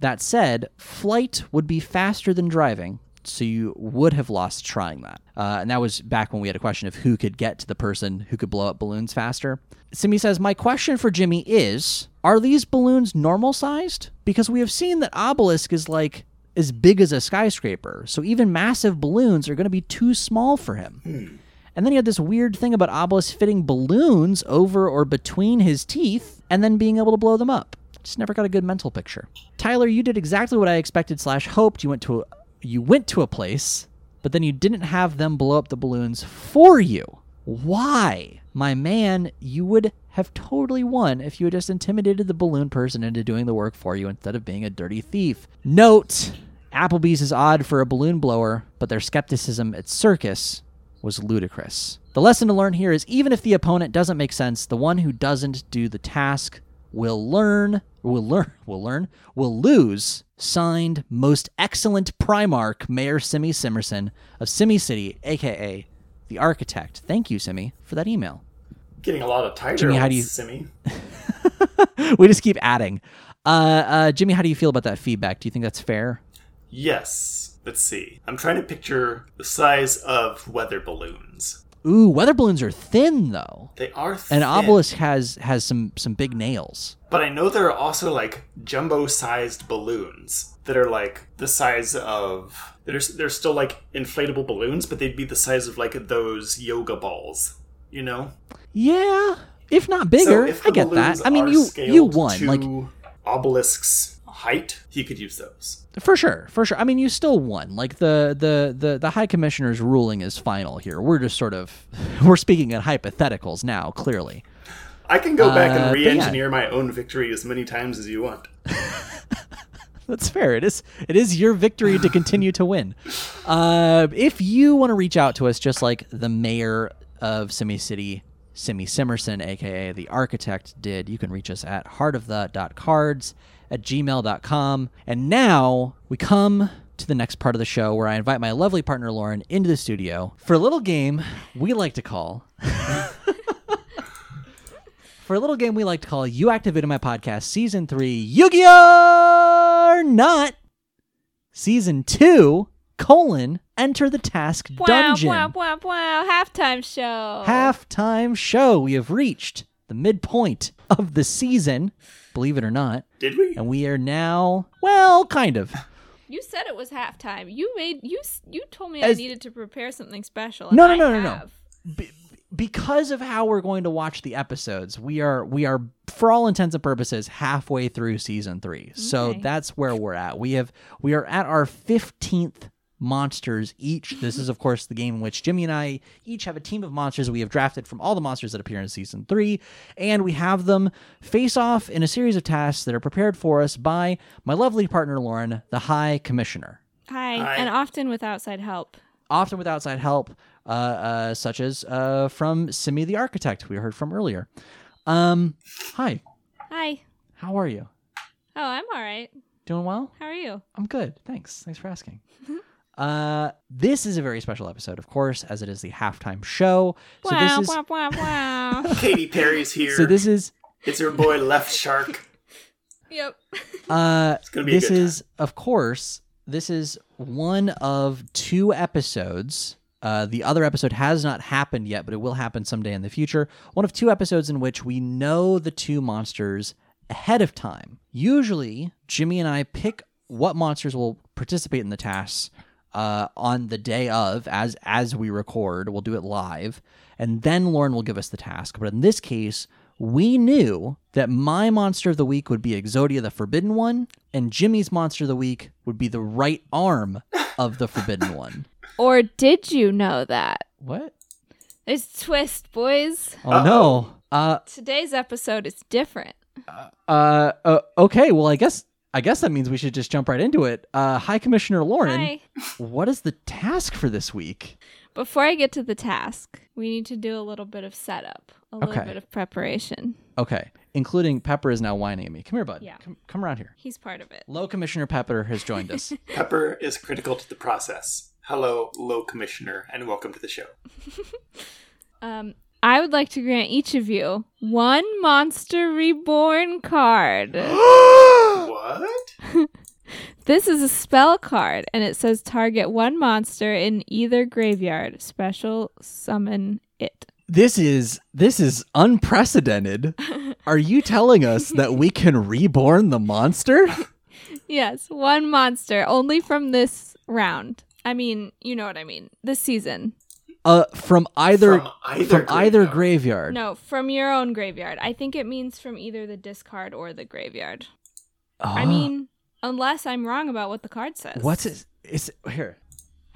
Speaker 1: That said, flight would be faster than driving, so you would have lost trying that. Uh, and that was back when we had a question of who could get to the person who could blow up balloons faster. Simi says, My question for Jimmy is Are these balloons normal sized? Because we have seen that Obelisk is like as big as a skyscraper, so even massive balloons are going to be too small for him. And then he had this weird thing about Obelisk fitting balloons over or between his teeth and then being able to blow them up. Just never got a good mental picture. Tyler, you did exactly what I expected slash hoped. You went to a, you went to a place, but then you didn't have them blow up the balloons for you. Why? My man, you would have totally won if you had just intimidated the balloon person into doing the work for you instead of being a dirty thief. Note Applebee's is odd for a balloon blower, but their skepticism at Circus was ludicrous. The lesson to learn here is even if the opponent doesn't make sense, the one who doesn't do the task will learn, will learn, [LAUGHS] will learn, will lose. Signed, most excellent Primarch, Mayor Simi Simerson of Simi City, aka the architect. Thank you, Simi, for that email.
Speaker 2: Getting a lot of titles,
Speaker 1: Jimmy, how do you-
Speaker 2: Simi. [LAUGHS]
Speaker 1: we just keep adding. Uh, uh, Jimmy, how do you feel about that feedback? Do you think that's fair?
Speaker 2: Yes. Let's see. I'm trying to picture the size of weather balloons.
Speaker 1: Ooh, weather balloons are thin though,
Speaker 2: They are thin,
Speaker 1: and Obelisk has has some some big nails.
Speaker 2: but I know there are also like jumbo-sized balloons that are like the size of. They're they're still like inflatable balloons, but they'd be the size of like those yoga balls. You know.
Speaker 1: Yeah, if not bigger.
Speaker 2: So if
Speaker 1: I get that. I mean, you you won like
Speaker 2: obelisk's height. He could use those.
Speaker 1: for sure, for sure. I mean, you still won. Like the the the the high commissioner's ruling is final here. We're just sort of [LAUGHS] we're speaking in hypotheticals now. Clearly,
Speaker 2: I can go back
Speaker 1: Uh,
Speaker 2: and
Speaker 1: but
Speaker 2: re-engineer my own victory as many times as you want. [LAUGHS]
Speaker 1: That's fair. It is. It is your victory to continue to win. Uh, if you want to reach out to us, just like the mayor of Simi City, Simi Simerson, aka the architect, did, you can reach us at heartofthe.cards at gmail.com. And now we come to the next part of the show where I invite my lovely partner Lauren into the studio for a little game we like to call [LAUGHS] for a little game we like to call You Activated My Podcast Season 3 Yu-Gi-Oh! Not Season 2 colon Enter the Task
Speaker 3: Wow,
Speaker 1: Dungeon.
Speaker 3: wow, wow, wow. Halftime show.
Speaker 1: Halftime show. We have reached the midpoint of the season. Believe it or not.
Speaker 2: Did we?
Speaker 1: And we are now, well, kind of.
Speaker 3: You said it was halftime. You made you you told me
Speaker 1: As-
Speaker 3: I needed to prepare something special.
Speaker 1: No,
Speaker 3: and
Speaker 1: no,
Speaker 3: I
Speaker 1: no, no, no. Be- because of how we're going to watch the episodes, we are we are for all intents and purposes halfway through season 3. So that's where we're at. We have we are at our 15th monsters each. This is of course the game in which Jimmy and I each have a team of monsters we have drafted from all the monsters that appear in season 3 and we have them face off in a series of tasks that are prepared for us by my lovely partner Lauren, the High Commissioner.
Speaker 3: Hi,
Speaker 2: Hi.
Speaker 3: and often with outside help.
Speaker 1: often with outside help, uh, uh, such as uh, from Simi the architect we heard from earlier. Um, hi,
Speaker 3: Hi.
Speaker 1: how are you?
Speaker 3: Oh, I'm all right.
Speaker 1: Doing well?
Speaker 3: How are you?
Speaker 1: I'm good. Thanks. Thanks for asking. [LAUGHS] Uh, this is a very special episode, of course, as it is the halftime show. So
Speaker 3: wow,
Speaker 1: this is
Speaker 3: wow, wow, wow. [LAUGHS]
Speaker 2: Katy Perry's [LAUGHS] here.
Speaker 1: so this is
Speaker 2: it's her boy Left Shark.
Speaker 3: yep. [LAUGHS]
Speaker 1: uh
Speaker 2: gonna be a
Speaker 1: this
Speaker 2: good
Speaker 1: is of course this is one of two episodes uh, the other episode has not happened yet, but it will happen someday in the future. One of two episodes in which we know the two monsters ahead of time. Usually, Jimmy and I pick what monsters will participate in the tasks uh, on the day of, as as we record. We'll do it live, and then Lauren will give us the task. But in this case, we knew that my monster of the week would be Exodia the Forbidden One, and Jimmy's monster of the week would be the right arm of the Forbidden [LAUGHS] One.
Speaker 3: Or did you know that?
Speaker 1: What?
Speaker 3: There's a twist, boys.
Speaker 1: Oh no. Uh
Speaker 3: Today's episode is different.
Speaker 1: uh uh, okay, well I guess I guess that means we should just jump right into it. Uh High Commissioner Lauren,
Speaker 3: Hi. [LAUGHS]
Speaker 1: what is the task for this week?
Speaker 3: Before I get to the task, we need to do a little bit of setup, a little
Speaker 1: Okay.
Speaker 3: bit of preparation.
Speaker 1: Okay, including Pepper is now whining at me. Come here, bud.
Speaker 3: Yeah.
Speaker 1: Come, come around here.
Speaker 3: He's part of it.
Speaker 1: Low Commissioner Pepper has joined us. [LAUGHS]
Speaker 2: Pepper is critical to the process. Hello, Low Commissioner, and welcome to the show. [LAUGHS]
Speaker 3: Um, I would like to grant each of you one Monster Reborn card. [GASPS]
Speaker 2: what? [LAUGHS]
Speaker 3: This is a spell card, and it says target one monster in either graveyard. Special summon it.
Speaker 1: this is this is unprecedented. [LAUGHS] Are you telling us that we can reborn the monster? [LAUGHS]
Speaker 3: Yes, one monster, only from this round. I mean, you know what I mean. This season.
Speaker 1: Uh from either
Speaker 2: From either
Speaker 1: from either
Speaker 2: graveyard.
Speaker 1: graveyard.
Speaker 3: No, from your own graveyard. I think it means from either the discard or the graveyard. I
Speaker 1: Ah,
Speaker 3: mean, unless I'm wrong about what the card says.
Speaker 1: what's it? Is here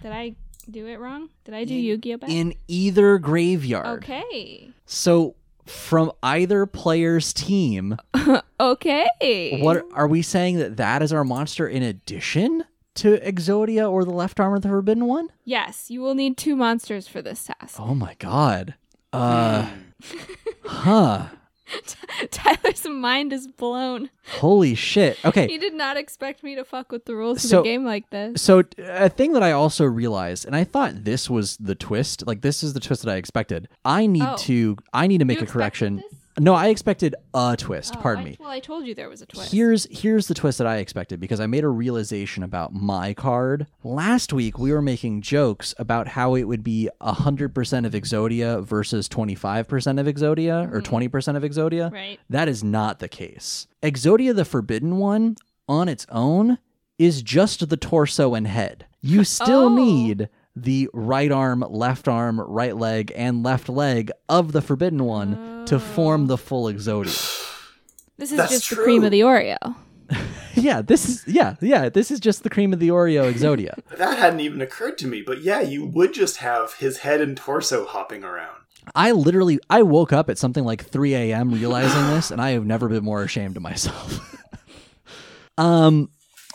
Speaker 3: Did I do it wrong? Did I do Yu-Gi-Oh? bad?
Speaker 1: in either graveyard?
Speaker 3: Okay.
Speaker 1: So from either player's team, [LAUGHS]
Speaker 3: Okay.
Speaker 1: what are we saying that that is our monster in addition to Exodia or the left arm of the Forbidden One?
Speaker 3: Yes, you will need two monsters for this task.
Speaker 1: Oh my god. Uh [LAUGHS] huh.
Speaker 3: Tyler's mind is blown.
Speaker 1: Holy shit. Okay.
Speaker 3: He did not expect me to fuck with the rules
Speaker 1: So-
Speaker 3: of the game like this.
Speaker 1: So a thing that I also realized, and I thought this was the twist, like this is the twist that I expected. I need
Speaker 3: Oh.
Speaker 1: to I need to make
Speaker 3: You
Speaker 1: a correction.
Speaker 3: this?
Speaker 1: No, I expected a twist,
Speaker 3: Oh,
Speaker 1: pardon
Speaker 3: I-
Speaker 1: me.
Speaker 3: Well, I told you there was a twist.
Speaker 1: Here's here's the twist that I expected because I made a realization about my card. Last week we were making jokes about how it would be 100% of Exodia versus 25% of Exodia or 20% of Exodia.
Speaker 3: Mm-hmm. Right.
Speaker 1: That is not the case. Exodia the Forbidden One on its own is just the torso and head. You still
Speaker 3: Oh.
Speaker 1: need the right arm, left arm, right leg, and left leg of the Forbidden One to form the full Exodia. [SIGHS]
Speaker 3: This is
Speaker 2: That's
Speaker 3: just the cream of the Oreo. [LAUGHS]
Speaker 1: yeah, this is yeah, yeah, this is just the cream of the Oreo Exodia. [LAUGHS]
Speaker 2: That hadn't even occurred to me, but yeah, you would just have his head and torso hopping around.
Speaker 1: I literally I woke up at something like 3 a.m. realizing this, and I have never been more ashamed of myself. [LAUGHS] um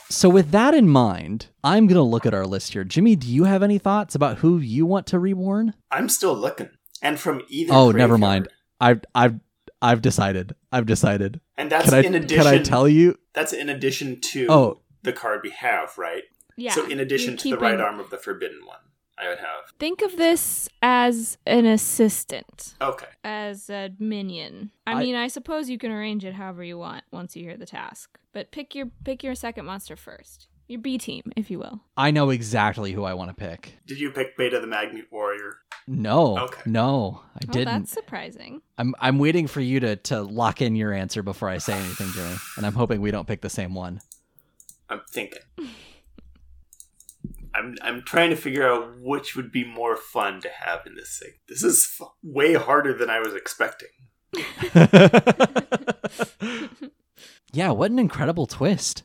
Speaker 1: so with that in mind, I'm gonna look at our list here. Jimmy, do you have any thoughts about who you want to reborn?
Speaker 2: I'm still looking. And from either
Speaker 1: Oh, never mind. I've I've I've decided. I've decided.
Speaker 2: And that's
Speaker 1: Can I
Speaker 2: in addition
Speaker 1: can I tell you?
Speaker 2: that's in addition to
Speaker 1: Oh.
Speaker 2: the card we have, right?
Speaker 3: Yeah.
Speaker 2: so in addition
Speaker 3: you're
Speaker 2: to the right arm of the forbidden one, I would have.
Speaker 3: Think of this as an assistant,
Speaker 2: Okay.
Speaker 3: as a minion. I,
Speaker 1: I-
Speaker 3: mean, I suppose you can arrange it however you want once you hear the task. But pick your pick your second monster first. Your B team, if you will.
Speaker 1: I know exactly who I want to pick.
Speaker 2: Did you pick Beta the Magnet Warrior?
Speaker 1: No,
Speaker 2: Okay.
Speaker 1: no, I
Speaker 3: Oh,
Speaker 1: didn't.
Speaker 3: that's surprising.
Speaker 1: I'm I'm waiting for you to to lock in your answer before I say anything, Jimmy. And I'm hoping we don't pick the same one.
Speaker 2: I'm thinking. I'm I'm trying to figure out which would be more fun to have in this thing. This is f- way harder than I was expecting. [LAUGHS] [LAUGHS]
Speaker 1: yeah, what an incredible twist.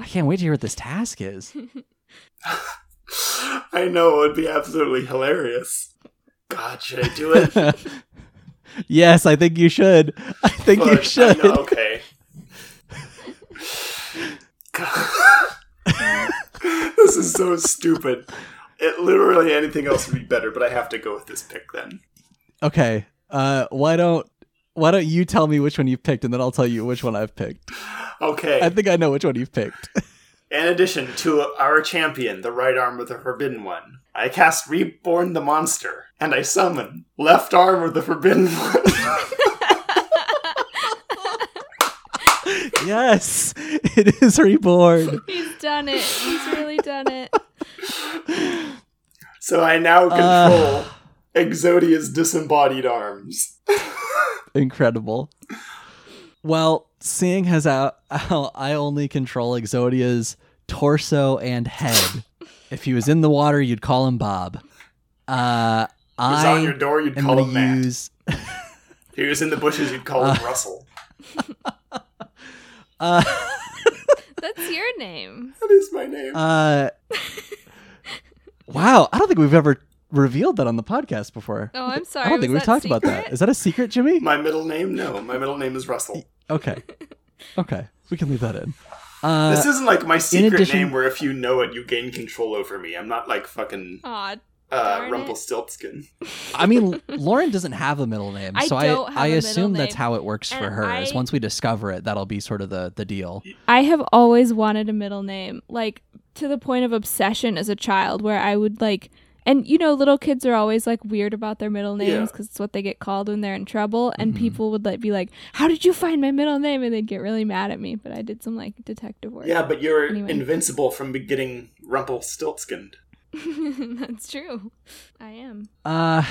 Speaker 1: I can't wait to hear what this task is. [LAUGHS]
Speaker 2: I know it would be absolutely hilarious. God, should I do it? [LAUGHS]
Speaker 1: yes, I think you should. I think you
Speaker 2: Fuck, I
Speaker 1: should.
Speaker 2: know, okay. [LAUGHS] this is so stupid. It literally anything else would be better, but I have to go with this pick then.
Speaker 1: Okay. Uh why don't why don't you tell me which one you've picked and then I'll tell you which one I've picked.
Speaker 2: Okay.
Speaker 1: I think I know which one you've picked. [LAUGHS]
Speaker 2: In addition to our champion, the right arm of the Forbidden One, I cast Reborn the Monster, and I summon Left Arm of the Forbidden One. [LAUGHS]
Speaker 1: yes. It is reborn.
Speaker 3: He's done it. He's really done it.
Speaker 2: so I now
Speaker 1: Uh.
Speaker 2: control Exodia's disembodied arms. [LAUGHS]
Speaker 1: Incredible. Well, seeing as how, how I only control Exodia's torso and head, if he was in the water, you'd call him Bob. Uh,
Speaker 2: He's
Speaker 1: I
Speaker 2: on your door, you'd
Speaker 1: am
Speaker 2: call
Speaker 1: going
Speaker 2: him
Speaker 1: to
Speaker 2: Matt.
Speaker 1: use. [LAUGHS]
Speaker 2: If he was in the bushes, you'd call him Russell. [LAUGHS]
Speaker 1: Uh,
Speaker 3: That's your name. [LAUGHS]
Speaker 2: That is my name.
Speaker 1: uh, wow, I don't think we've ever revealed that on the podcast before.
Speaker 3: Oh, I'm sorry.
Speaker 1: I don't think we've
Speaker 3: that
Speaker 1: talked about that. Is that a secret, Jimmy?
Speaker 2: my middle name? No, my middle name is Russell.
Speaker 1: Okay. [LAUGHS] Okay. We can leave that in. Uh,
Speaker 2: this isn't like my secret
Speaker 1: addition-
Speaker 2: name where if you know it, you gain control over me. I'm not like fucking
Speaker 3: Aw,
Speaker 2: uh. Rumpelstiltskin.
Speaker 1: I mean, Lauren doesn't have a middle name,
Speaker 3: I
Speaker 1: so
Speaker 3: don't
Speaker 1: I,
Speaker 3: have
Speaker 1: I
Speaker 3: a
Speaker 1: assume that's how it works for
Speaker 3: And
Speaker 1: her. Is once we discover it, that'll be sort of the the deal.
Speaker 3: I have always wanted a middle name, like to the point of obsession as a child, where I would like, and you know, little kids are always like weird about their middle names
Speaker 2: Yeah.
Speaker 3: because it's what they get called when they're in trouble. And
Speaker 1: Mhm.
Speaker 3: people would like be like, "How did you find my middle name?" And they'd get really mad at me. But I did some like detective work.
Speaker 2: Yeah, but you're
Speaker 3: Anyway.
Speaker 2: invincible from be- getting Rumpelstiltskin. [LAUGHS]
Speaker 3: that's true. I am.
Speaker 1: Uh,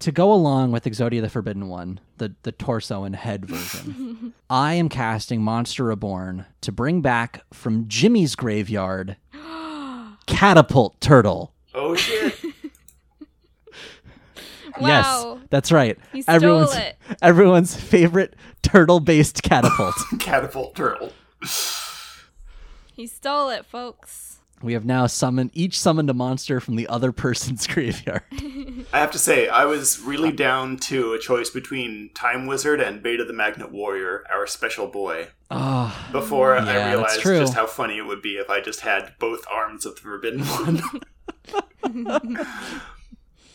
Speaker 1: to go along with Exodia the Forbidden One, the the torso and head version, [LAUGHS] I am casting Monster Reborn to bring back from Jimmy's graveyard [GASPS] Catapult Turtle.
Speaker 2: Oh shit! [LAUGHS]
Speaker 3: Wow.
Speaker 1: Yes, that's right.
Speaker 3: He stole
Speaker 1: everyone's
Speaker 3: it. [LAUGHS]
Speaker 1: everyone's favorite turtle-based catapult. [LAUGHS]
Speaker 2: Catapult turtle.
Speaker 3: He stole it, folks.
Speaker 1: we have now summoned each summoned a monster from the other person's graveyard.
Speaker 2: I have to say, I was really down to a choice between Time Wizard and Beta the Magnet Warrior, our special boy.
Speaker 1: Oh,
Speaker 2: Before
Speaker 1: Yeah,
Speaker 2: I realized just how funny it would be if I just had both arms of the Forbidden One. [LAUGHS]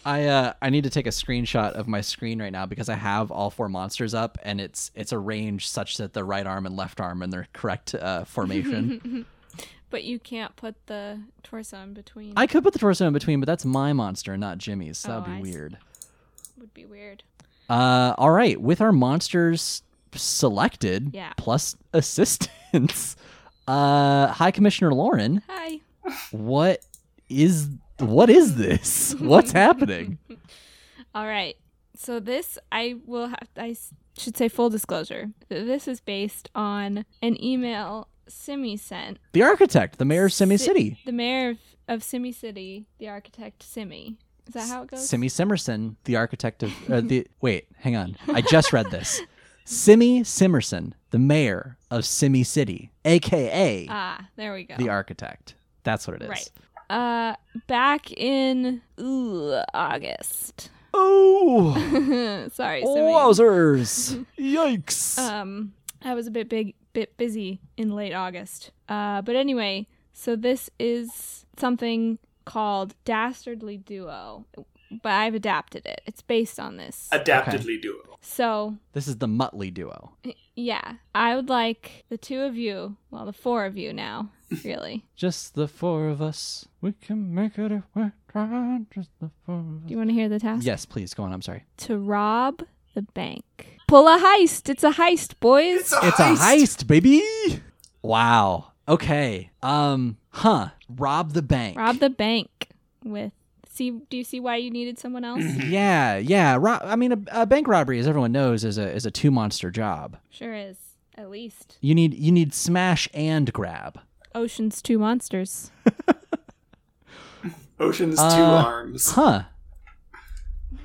Speaker 1: I uh I need to take a screenshot of my screen right now because I have all four monsters up and it's it's arranged such that the right arm and left arm in their correct uh, formation. [LAUGHS]
Speaker 3: But you can't put the torso in between.
Speaker 1: I could put the torso in between, but that's my monster and not Jimmy's, so
Speaker 3: Oh,
Speaker 1: that'd
Speaker 3: I
Speaker 1: be
Speaker 3: see.
Speaker 1: weird.
Speaker 3: Would be weird.
Speaker 1: Uh, all right, with our monsters selected
Speaker 3: Yeah.
Speaker 1: plus [LAUGHS] assistance, uh, High Commissioner Lauren,
Speaker 3: Hi.
Speaker 1: what is what is this? [LAUGHS] What's happening? [LAUGHS]
Speaker 3: All right. So this I will have I should say full disclosure. This is based on an email Simi sent.
Speaker 1: The architect, the mayor of Simi
Speaker 3: Si-
Speaker 1: City,
Speaker 3: The mayor of, of Simi City, the architect Simi. Is that how it goes?
Speaker 1: Simi Simerson, the architect of uh, the. [LAUGHS] Wait, hang on. I just read this. Simi Simerson, the mayor of Simi City, aka
Speaker 3: Ah, there we go.
Speaker 1: the architect. That's what it is.
Speaker 3: Right. Uh back in ooh, August.
Speaker 1: Oh, [LAUGHS]
Speaker 3: Sorry, Simi.
Speaker 1: wowzers! [LAUGHS] Yikes!
Speaker 3: Um, I was a bit big, bit busy in late August. Uh, but anyway, so this is something called Dastardly Duo, but I've adapted it. It's based on this.
Speaker 2: Adaptedly duo.
Speaker 3: So
Speaker 1: this is the Muttley duo.
Speaker 3: yeah, I would like the two of you, well, the four of you now, really.
Speaker 1: Just the four of us. We can make it if we're trying. Just the four of
Speaker 3: Do you want to hear the task?
Speaker 1: Yes, please go on. I'm sorry.
Speaker 3: To rob the bank. Pull a heist. It's a heist, boys.
Speaker 2: It's a
Speaker 1: It's
Speaker 2: heist.
Speaker 1: a heist, baby. Wow. Okay. Um. Huh. Rob the bank.
Speaker 3: Rob the bank with See, do you see why you needed someone else? [CLEARS THROAT]
Speaker 1: Yeah, yeah. Ro- I mean, a, a bank robbery, as everyone knows, is a is a two monster job.
Speaker 3: sure is. At least.
Speaker 1: You need you need smash and grab.
Speaker 3: Ocean's Two Monsters. [LAUGHS]
Speaker 2: Ocean's two
Speaker 1: Uh,
Speaker 2: arms.
Speaker 1: Huh. [LAUGHS]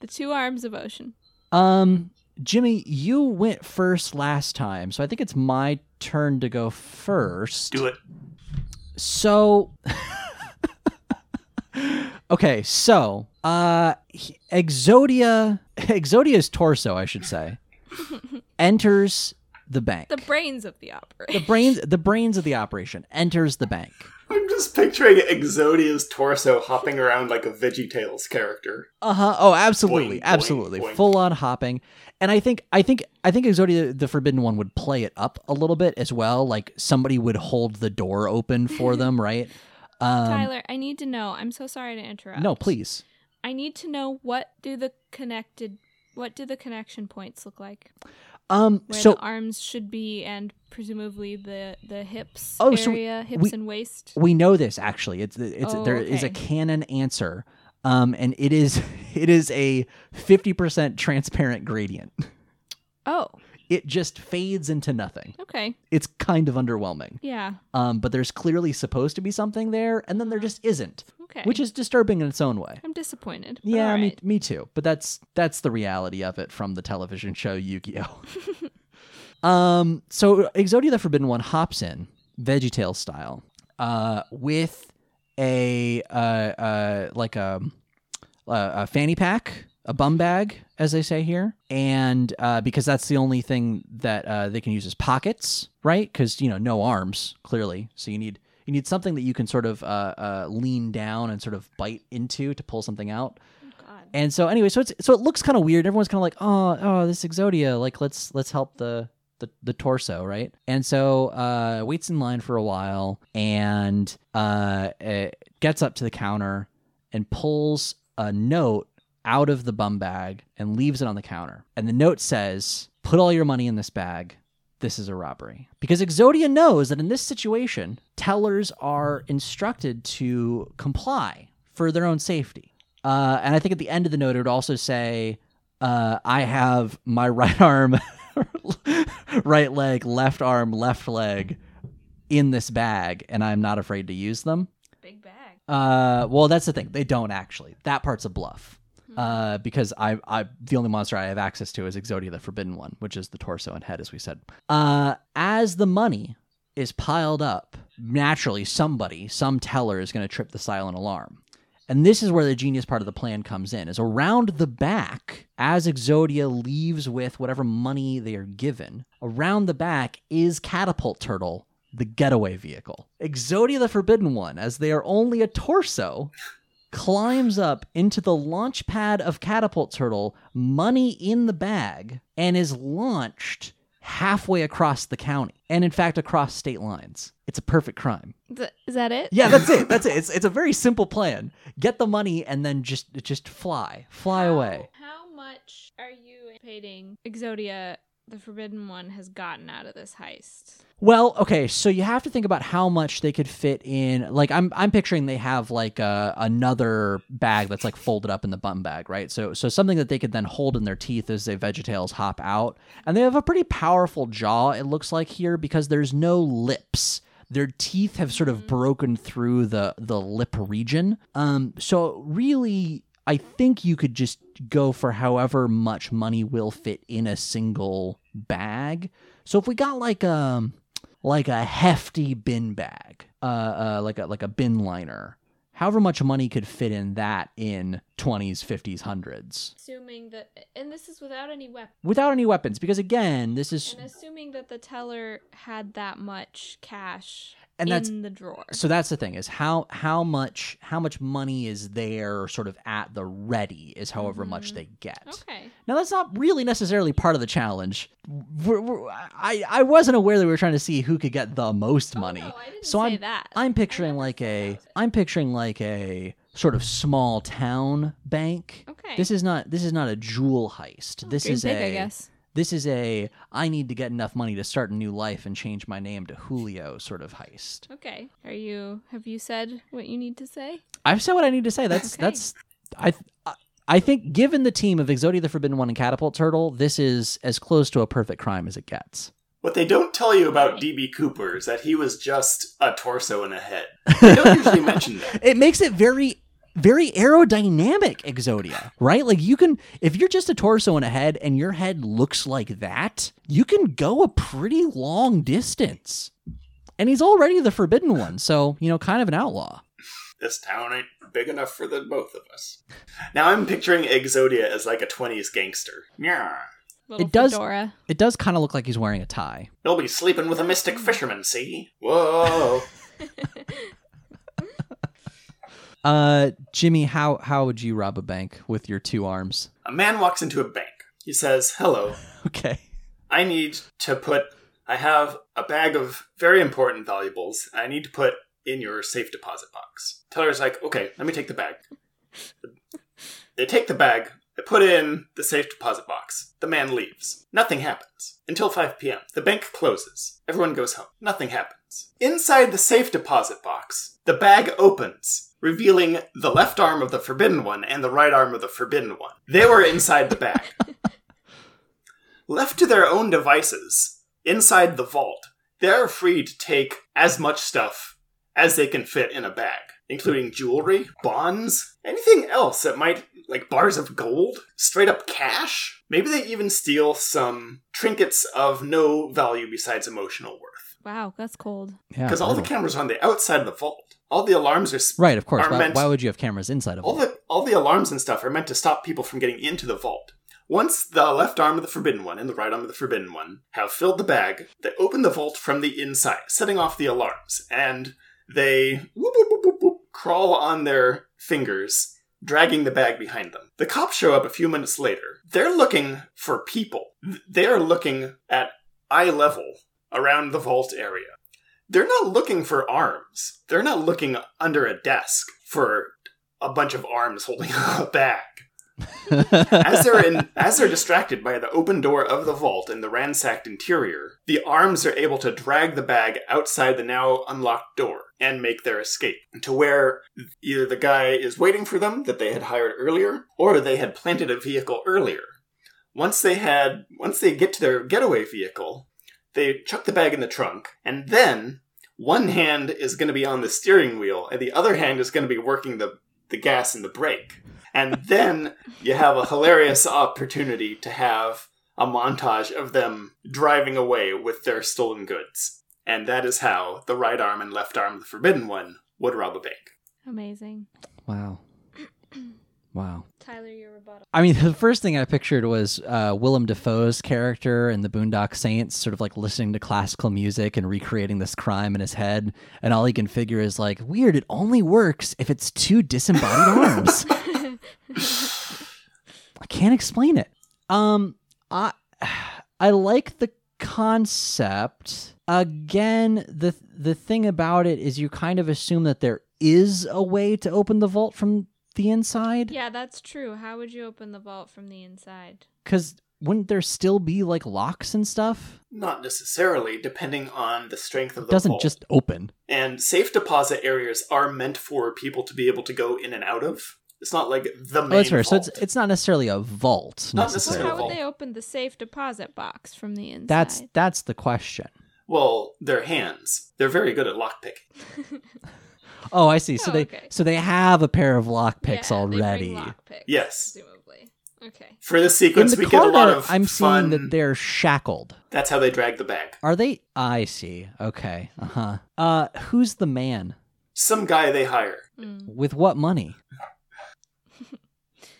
Speaker 3: The two arms of Ocean.
Speaker 1: Um, Jimmy, you went first last time, so I think it's my turn to go first.
Speaker 2: Do it.
Speaker 1: So, [LAUGHS] okay, so uh, Exodia, Exodia's torso, I should say, enters the bank.
Speaker 3: The brains of the opera.
Speaker 1: the brains, the brains of the operation enters the bank.
Speaker 2: I'm just picturing Exodia's torso hopping around like a VeggieTales character.
Speaker 1: Uh huh. Oh, absolutely,
Speaker 2: Boing, boing,
Speaker 1: absolutely,
Speaker 2: boing.
Speaker 1: full on hopping. And I think, I think, I think Exodia, the Forbidden One, would play it up a little bit as well. Like somebody would hold the door open for them, [LAUGHS] right? Um,
Speaker 3: Tyler, I need to know. I'm so sorry to interrupt.
Speaker 1: no, please.
Speaker 3: I need to know what do the connected what do the connection points look like?
Speaker 1: Um,
Speaker 3: Where
Speaker 1: so
Speaker 3: the arms should be and presumably the the hips
Speaker 1: Oh, so
Speaker 3: area, hips
Speaker 1: we-
Speaker 3: and waist.
Speaker 1: we know this actually. It's it's
Speaker 3: Oh,
Speaker 1: there is a canon answer, um, and it is [LAUGHS] it is a fifty percent transparent gradient.
Speaker 3: Oh,
Speaker 1: It just fades into nothing.
Speaker 3: okay.
Speaker 1: It's kind of underwhelming.
Speaker 3: Yeah.
Speaker 1: Um, but there's clearly supposed to be something there, and then there just isn't,
Speaker 3: Okay.
Speaker 1: which is disturbing in its own way.
Speaker 3: I'm disappointed.
Speaker 1: Yeah, me,
Speaker 3: alright.
Speaker 1: me too. But that's that's the reality of it from the television show Yu-Gi-Oh. [LAUGHS] um, so Exodia the Forbidden One hops in, VeggieTales style, uh, with a uh, uh, like a, a a fanny pack, a bum bag, as they say here, and uh, because that's the only thing that uh, they can use as pockets, right? Because you know, no arms clearly, so you need. You need something that you can sort of uh, uh, lean down and sort of bite into to pull something out.
Speaker 3: God.
Speaker 1: And so anyway, so it's so it looks kind of weird. Everyone's kind of like, oh, oh, this Exodia, like let's let's help the the, the torso, right? And so uh, waits in line for a while and uh, gets up to the counter and pulls a note out of the bum bag and leaves it on the counter. And the note says, "Put all your money in this bag. This is a robbery." Because Exodia knows that in this situation, tellers are instructed to comply for their own safety. Uh, and I think at the end of the note, it would also say, uh, I have my [LAUGHS] right arm, right leg, left arm, left leg in this bag, and I'm not afraid to use them.
Speaker 3: Big bag.
Speaker 1: Uh, well, that's the thing. They don't actually. That part's a bluff. Uh, because I, I, the only monster I have access to is Exodia, the Forbidden One, which is the torso and head, as we said. Uh, as the money is piled up, naturally, somebody, some teller, is going to trip the silent alarm. And this is where the genius part of the plan comes in. Is around the back, as Exodia leaves with whatever money they are given, around the back is Catapult Turtle, the getaway vehicle. Exodia the Forbidden One, as they are only a torso, climbs up into the launch pad of Catapult Turtle, money in the bag, and is launched halfway across the county. And in fact, across state lines. It's a perfect crime.
Speaker 3: Th- Is that it?
Speaker 1: Yeah, that's it. That's it. It's, it's a very simple plan. Get the money and then just just fly. Fly away.
Speaker 3: How much are you anticipating Exodia, the Forbidden One, has gotten out of this heist?
Speaker 1: Well, okay, so you have to think about how much they could fit in. Like I'm, I'm picturing they have like a, another bag that's like folded up in the bum bag, right? So, so something that they could then hold in their teeth as they VeggieTales hop out, and they have a pretty powerful jaw. It looks like here because there's no lips. Their teeth have sort of broken through the the lip region. Um, so really, I think you could just go for however much money will fit in a single bag. So if we got like um like a hefty bin bag, uh, uh like a like a bin liner, however much money could fit in that in 20s, 50s, 100s
Speaker 3: Assuming that, and this is without any weapon,
Speaker 1: without any weapons because again, this is
Speaker 3: and assuming that the teller had that much cash
Speaker 1: And that's in
Speaker 3: the drawer.
Speaker 1: so that's the thing is how how much how much money is there sort of at the ready is however much mm-hmm. they get.
Speaker 3: Okay.
Speaker 1: Now that's not really necessarily part of the challenge. We're, we're, I I wasn't aware that we were trying to see who could get the most oh, money.
Speaker 3: Oh, no, I didn't
Speaker 1: so
Speaker 3: say
Speaker 1: I'm
Speaker 3: that.
Speaker 1: I'm picturing like a
Speaker 3: that was it.
Speaker 1: I'm picturing like a sort of small town bank.
Speaker 3: Okay.
Speaker 1: This is not this is not a jewel heist. this is
Speaker 3: big,
Speaker 1: a
Speaker 3: I guess.
Speaker 1: This is a I need to get enough money to start a new life and change my name to Julio sort of heist.
Speaker 3: Okay. Are you? Have you said what you need to say?
Speaker 1: I've said what I need to say. That's
Speaker 3: Okay.
Speaker 1: that's I I think given the team of Exodia the Forbidden One and Catapult Turtle, this is as close to a perfect crime as it gets.
Speaker 2: What they don't tell you about DB Cooper is that he was just a torso and a head. [LAUGHS] They don't usually mention that.
Speaker 1: It makes it very very aerodynamic Exodia, right? Like you can if you're just a torso and a head and your head looks like that, you can go a pretty long distance. And he's already the forbidden one, so, you know, kind of an outlaw.
Speaker 2: This town ain't big enough for the both of us. Now I'm picturing Exodia as like a 20s gangster. Yeah.
Speaker 3: Little
Speaker 1: It does-
Speaker 3: fedora.
Speaker 1: It does kind of look like he's wearing a tie.
Speaker 2: You'll be sleeping with a mystic fisherman, see? Whoa. [LAUGHS]
Speaker 1: Uh Jimmy, how how would you rob a bank with your two arms?
Speaker 2: a man walks into a bank. He says, Hello, [LAUGHS]
Speaker 1: Okay.
Speaker 2: I need to put. I have a bag of very important valuables. I need to put in your safe deposit box. Teller's like, okay, let me take the bag. They take the bag. They put in the safe deposit box. The man leaves. Nothing happens until 5 p.m. The bank closes. Everyone goes home. Nothing happens. Inside the safe deposit box, the bag opens, revealing the left arm of the forbidden one and the right arm of the forbidden one. They were inside the bag. [LAUGHS] Left to their own devices, inside the vault, they're free to take as much stuff as they can fit in a bag, including jewelry, bonds, anything else that might, like bars of gold, straight up cash. Maybe they even steal some trinkets of no value besides emotional worth.
Speaker 3: Wow, that's cold.
Speaker 1: Yeah.
Speaker 2: Because all the cameras are on the outside of the vault. All the alarms are
Speaker 1: Right, of course. Why, why would you have cameras inside of
Speaker 2: all the all the alarms and stuff are meant to stop people from getting into the vault. Once the left arm of the forbidden one and the right arm of the forbidden one have filled the bag, they open the vault from the inside, setting off the alarms, and they whoop, whoop, whoop, whoop, whoop, crawl on their fingers, dragging the bag behind them. The cops show up a few minutes later. They're looking for people. They are looking at eye level around the vault area. They're not looking for arms. They're not looking under a desk for a bunch of arms holding [LAUGHS] a bag. As they're in, [LAUGHS] as they're distracted by the open door of the vault and the ransacked interior, the arms are able to drag the bag outside the now unlocked door and make their escape to where either the guy is waiting for them that they had hired earlier, or they had planted a vehicle earlier. Once they had, once they get to their getaway vehicle, they chuck the bag in the trunk, and then one hand is going to be on the steering wheel, and the other hand is going to be working the the gas and the brake. And [LAUGHS] then you have a hilarious opportunity to have a montage of them driving away with their stolen goods. And that is how the right arm and left arm of the Forbidden One would rob a bank.
Speaker 3: Amazing.
Speaker 1: wow. [CLEARS THROAT] Wow.
Speaker 3: Tyler, your rebuttal.
Speaker 1: I mean, [LAUGHS] the first thing I pictured was uh, Willem Dafoe's character in the Boondock Saints, sort of like listening to classical music and recreating this crime in his head. And all he can figure is like, weird, it only works if it's two disembodied [LAUGHS] arms. [LAUGHS] I can't explain it. Um, I [SIGHS] I like the concept. Again, the the thing about it is you kind of assume that there is a way to open the vault from the inside.
Speaker 3: Yeah, that's true. How would you open the vault from the inside?
Speaker 1: Because wouldn't there still be like locks and stuff?
Speaker 2: Not necessarily, depending on the strength of the
Speaker 1: It
Speaker 2: the
Speaker 1: doesn't
Speaker 2: vault.
Speaker 1: just open.
Speaker 2: And safe deposit areas are meant for people to be able to go in and out of. It's not like the main
Speaker 1: Oh, that's fair. So it's it's not necessarily a vault
Speaker 2: Not
Speaker 3: So
Speaker 1: necessarily.
Speaker 3: how would they open the safe deposit box from the inside?
Speaker 1: That's that's the question.
Speaker 2: well, their hands. They're very good at lockpicking. [LAUGHS]
Speaker 1: Oh, I see. So
Speaker 3: Oh,
Speaker 1: they
Speaker 3: okay.
Speaker 1: so they have a pair of lock picks
Speaker 3: Yeah, they bring
Speaker 1: already.
Speaker 3: lockpicks,
Speaker 2: Yes.
Speaker 3: Presumably. Okay.
Speaker 2: For this
Speaker 1: In
Speaker 2: sequence,
Speaker 1: the
Speaker 2: we get a lot
Speaker 1: corner,
Speaker 2: of
Speaker 1: I'm
Speaker 2: fun.
Speaker 1: seeing that they're shackled.
Speaker 2: That's how they drag the bag.
Speaker 1: Are they? I see. Okay. Uh huh. Uh, who's the man?
Speaker 2: Some guy they hire.
Speaker 3: Mm.
Speaker 1: With what money? [LAUGHS]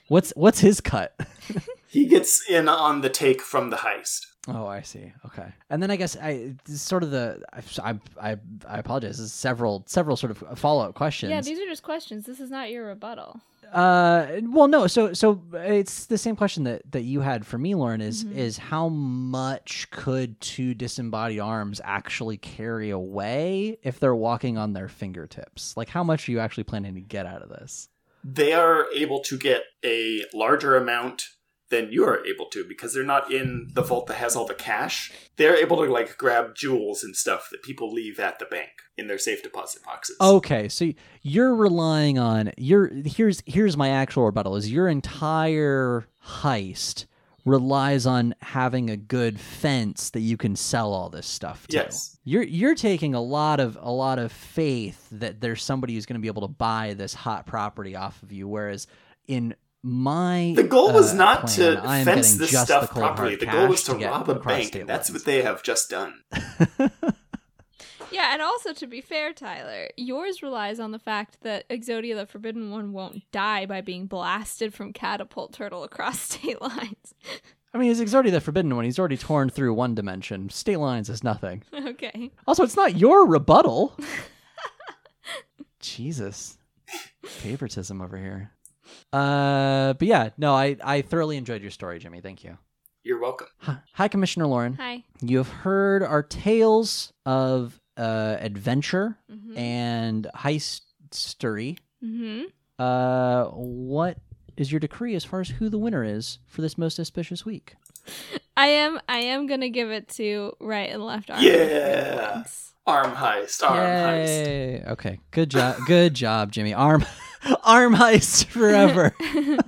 Speaker 1: what's what's his cut? [LAUGHS]
Speaker 2: He gets in on the take from the heist.
Speaker 1: Oh, I see. Okay, and then I guess I this sort of the I I I apologize. This is several several sort of follow up questions.
Speaker 3: Yeah, these are just questions. This is not your rebuttal.
Speaker 1: Uh, well, no. So, so it's the same question that that you had for me, Lauren. Is
Speaker 3: Mhm.
Speaker 1: is how much could two disembodied arms actually carry away if they're walking on their fingertips? Like, how much are you actually planning to get out of this?
Speaker 2: They are able to get a larger amount then you're able to because they're not in the vault that has all the cash. They're able to like grab jewels and stuff that people leave at the bank in their safe deposit boxes.
Speaker 1: Okay, so you're relying on your here's here's my actual rebuttal is your entire heist relies on having a good fence that you can sell all this stuff to.
Speaker 2: Yes.
Speaker 1: You're you're taking a lot of a lot of faith that there's somebody who's going to be able to buy this hot property off of you whereas in my
Speaker 2: The goal was
Speaker 1: uh,
Speaker 2: not
Speaker 1: plan,
Speaker 2: to
Speaker 1: I am
Speaker 2: fence this
Speaker 1: just
Speaker 2: stuff
Speaker 1: the
Speaker 2: properly. The goal was to,
Speaker 1: get
Speaker 2: rob a bank, and that's what they have just done. [LAUGHS]
Speaker 3: Yeah, and also to be fair, Tyler, yours relies on the fact that Exodia the Forbidden One won't die by being blasted from catapult turtle across [LAUGHS] state lines.
Speaker 1: I mean, he's already the forbidden one. He's already torn through one dimension. State lines is nothing. [LAUGHS]
Speaker 3: okay.
Speaker 1: Also, it's not your rebuttal. Jesus. Favoritism over here. Uh, but yeah, no, I, I thoroughly enjoyed your story, Jimmy. Thank you.
Speaker 2: You're welcome.
Speaker 1: Hi, Hi, Commissioner Lauren.
Speaker 3: Hi.
Speaker 1: You have heard our tales of uh, adventure
Speaker 3: Mm-hmm.
Speaker 1: and heistery.
Speaker 3: mm-hmm.
Speaker 1: Uh, what is your decree as far as who the winner is for this most auspicious week?
Speaker 3: I am I am gonna give it to right and left arm.
Speaker 2: Yeah. Arm heist. Arm heist.
Speaker 1: Okay. Good job. Good job, Jimmy. Arm [LAUGHS] [LAUGHS] arm heist forever. [LAUGHS]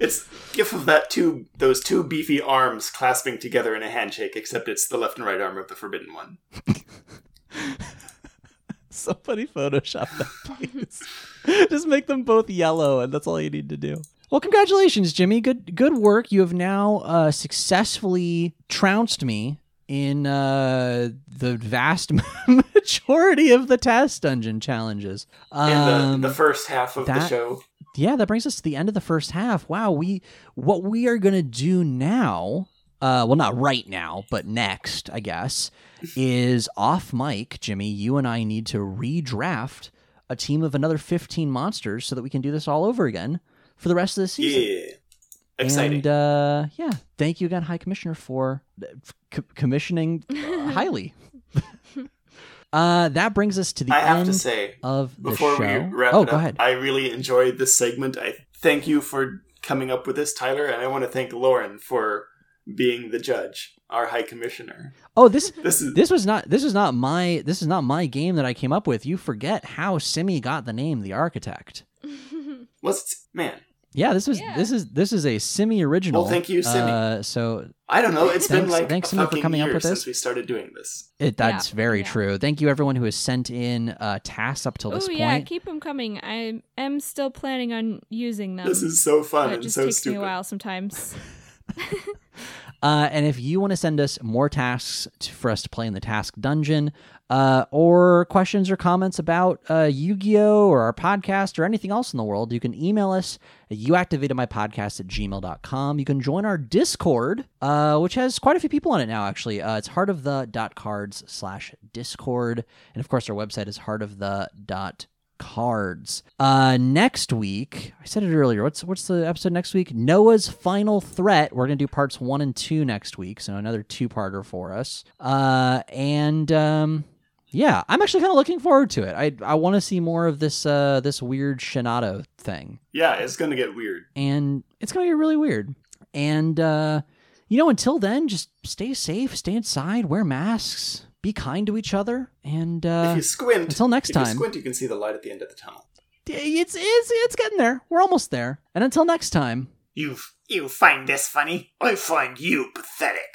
Speaker 2: It's gif of that two those two beefy arms clasping together in a handshake, except it's the left and right arm of the forbidden one. [LAUGHS]
Speaker 1: Somebody Photoshop that, please. Just make them both yellow, and that's all you need to do. Well, congratulations, Jimmy. Good, good work. You have now uh, successfully trounced me in uh, the vast [LAUGHS] majority of the task dungeon challenges.
Speaker 2: In
Speaker 1: Um,
Speaker 2: the, the first half of the show.
Speaker 1: yeah, that brings us to the end of the first half. Wow, we what we are gonna do now, uh, well, not right now, but next, I guess, [LAUGHS] is off mic. Jimmy, you and I need to redraft a team of another fifteen monsters so that we can do this all over again for the rest of the season.
Speaker 2: Yeah. Exciting.
Speaker 1: And uh, yeah, thank you again, High Commissioner, for uh, c- commissioning uh, [LAUGHS] highly. [LAUGHS] uh, that brings us to the
Speaker 2: I have to say,
Speaker 1: of the
Speaker 2: before
Speaker 1: show.
Speaker 2: we wrap
Speaker 1: oh,
Speaker 2: it
Speaker 1: go
Speaker 2: up,
Speaker 1: ahead.
Speaker 2: I really enjoyed this segment. I thank you for coming up with this, Tyler, and I want to thank Lauren for being the judge, our high commissioner.
Speaker 1: Oh, this [LAUGHS]
Speaker 2: This is
Speaker 1: this was not this is not my this is not my game that I came up with. You forget how Simi got the name the architect.
Speaker 2: what's man.
Speaker 1: Yeah, this was
Speaker 3: Yeah.
Speaker 1: this is this is a semi original.
Speaker 2: Well, thank you, Simi.
Speaker 1: Uh, so
Speaker 2: I don't know. It's been like
Speaker 1: thanks,
Speaker 2: a
Speaker 1: Simi, for coming up with this.
Speaker 2: since we started doing this.
Speaker 1: it that's
Speaker 3: Yeah,
Speaker 1: very
Speaker 3: yeah.
Speaker 1: true. Thank you everyone who has sent in uh, tasks up till
Speaker 3: Oh
Speaker 1: this point.
Speaker 3: yeah, keep them coming. I am still planning on using them.
Speaker 2: This is so fun
Speaker 3: it
Speaker 2: and
Speaker 3: just
Speaker 2: so
Speaker 3: takes
Speaker 2: stupid.
Speaker 3: me a while sometimes. [LAUGHS] [LAUGHS]
Speaker 1: Uh, and if you want to send us more tasks to, for us to play in the task dungeon, uh, or questions or comments about uh, Yu-Gi-Oh! or our podcast or anything else in the world, you can email us at youactivatedmypodcast at gmail.com. You can join our Discord, uh, which has quite a few people on it now, actually. Uh, it's heartofthe.cards slash discord. And of course, our website is heartofthe.cards cards. Uh, next week, I said it earlier. What's what's the episode next week? Noah's final threat. We're gonna do parts one and two next week, so another two-parter for us. Uh, and um, yeah, I'm actually kind of looking forward to it. I I want to see more of this uh this weird Shinato thing,
Speaker 2: Yeah, it's gonna get weird.
Speaker 1: and it's gonna get really weird. And uh, you know, until then, just stay safe, stay inside, wear masks, be kind to each other, and uh,
Speaker 2: if you squint,
Speaker 1: until next
Speaker 2: if you
Speaker 1: time.
Speaker 2: squint, you can see the light at the end of the tunnel.
Speaker 1: it's it's it's getting there. We're almost there. And until next time.
Speaker 2: You you find this funny? I find you pathetic.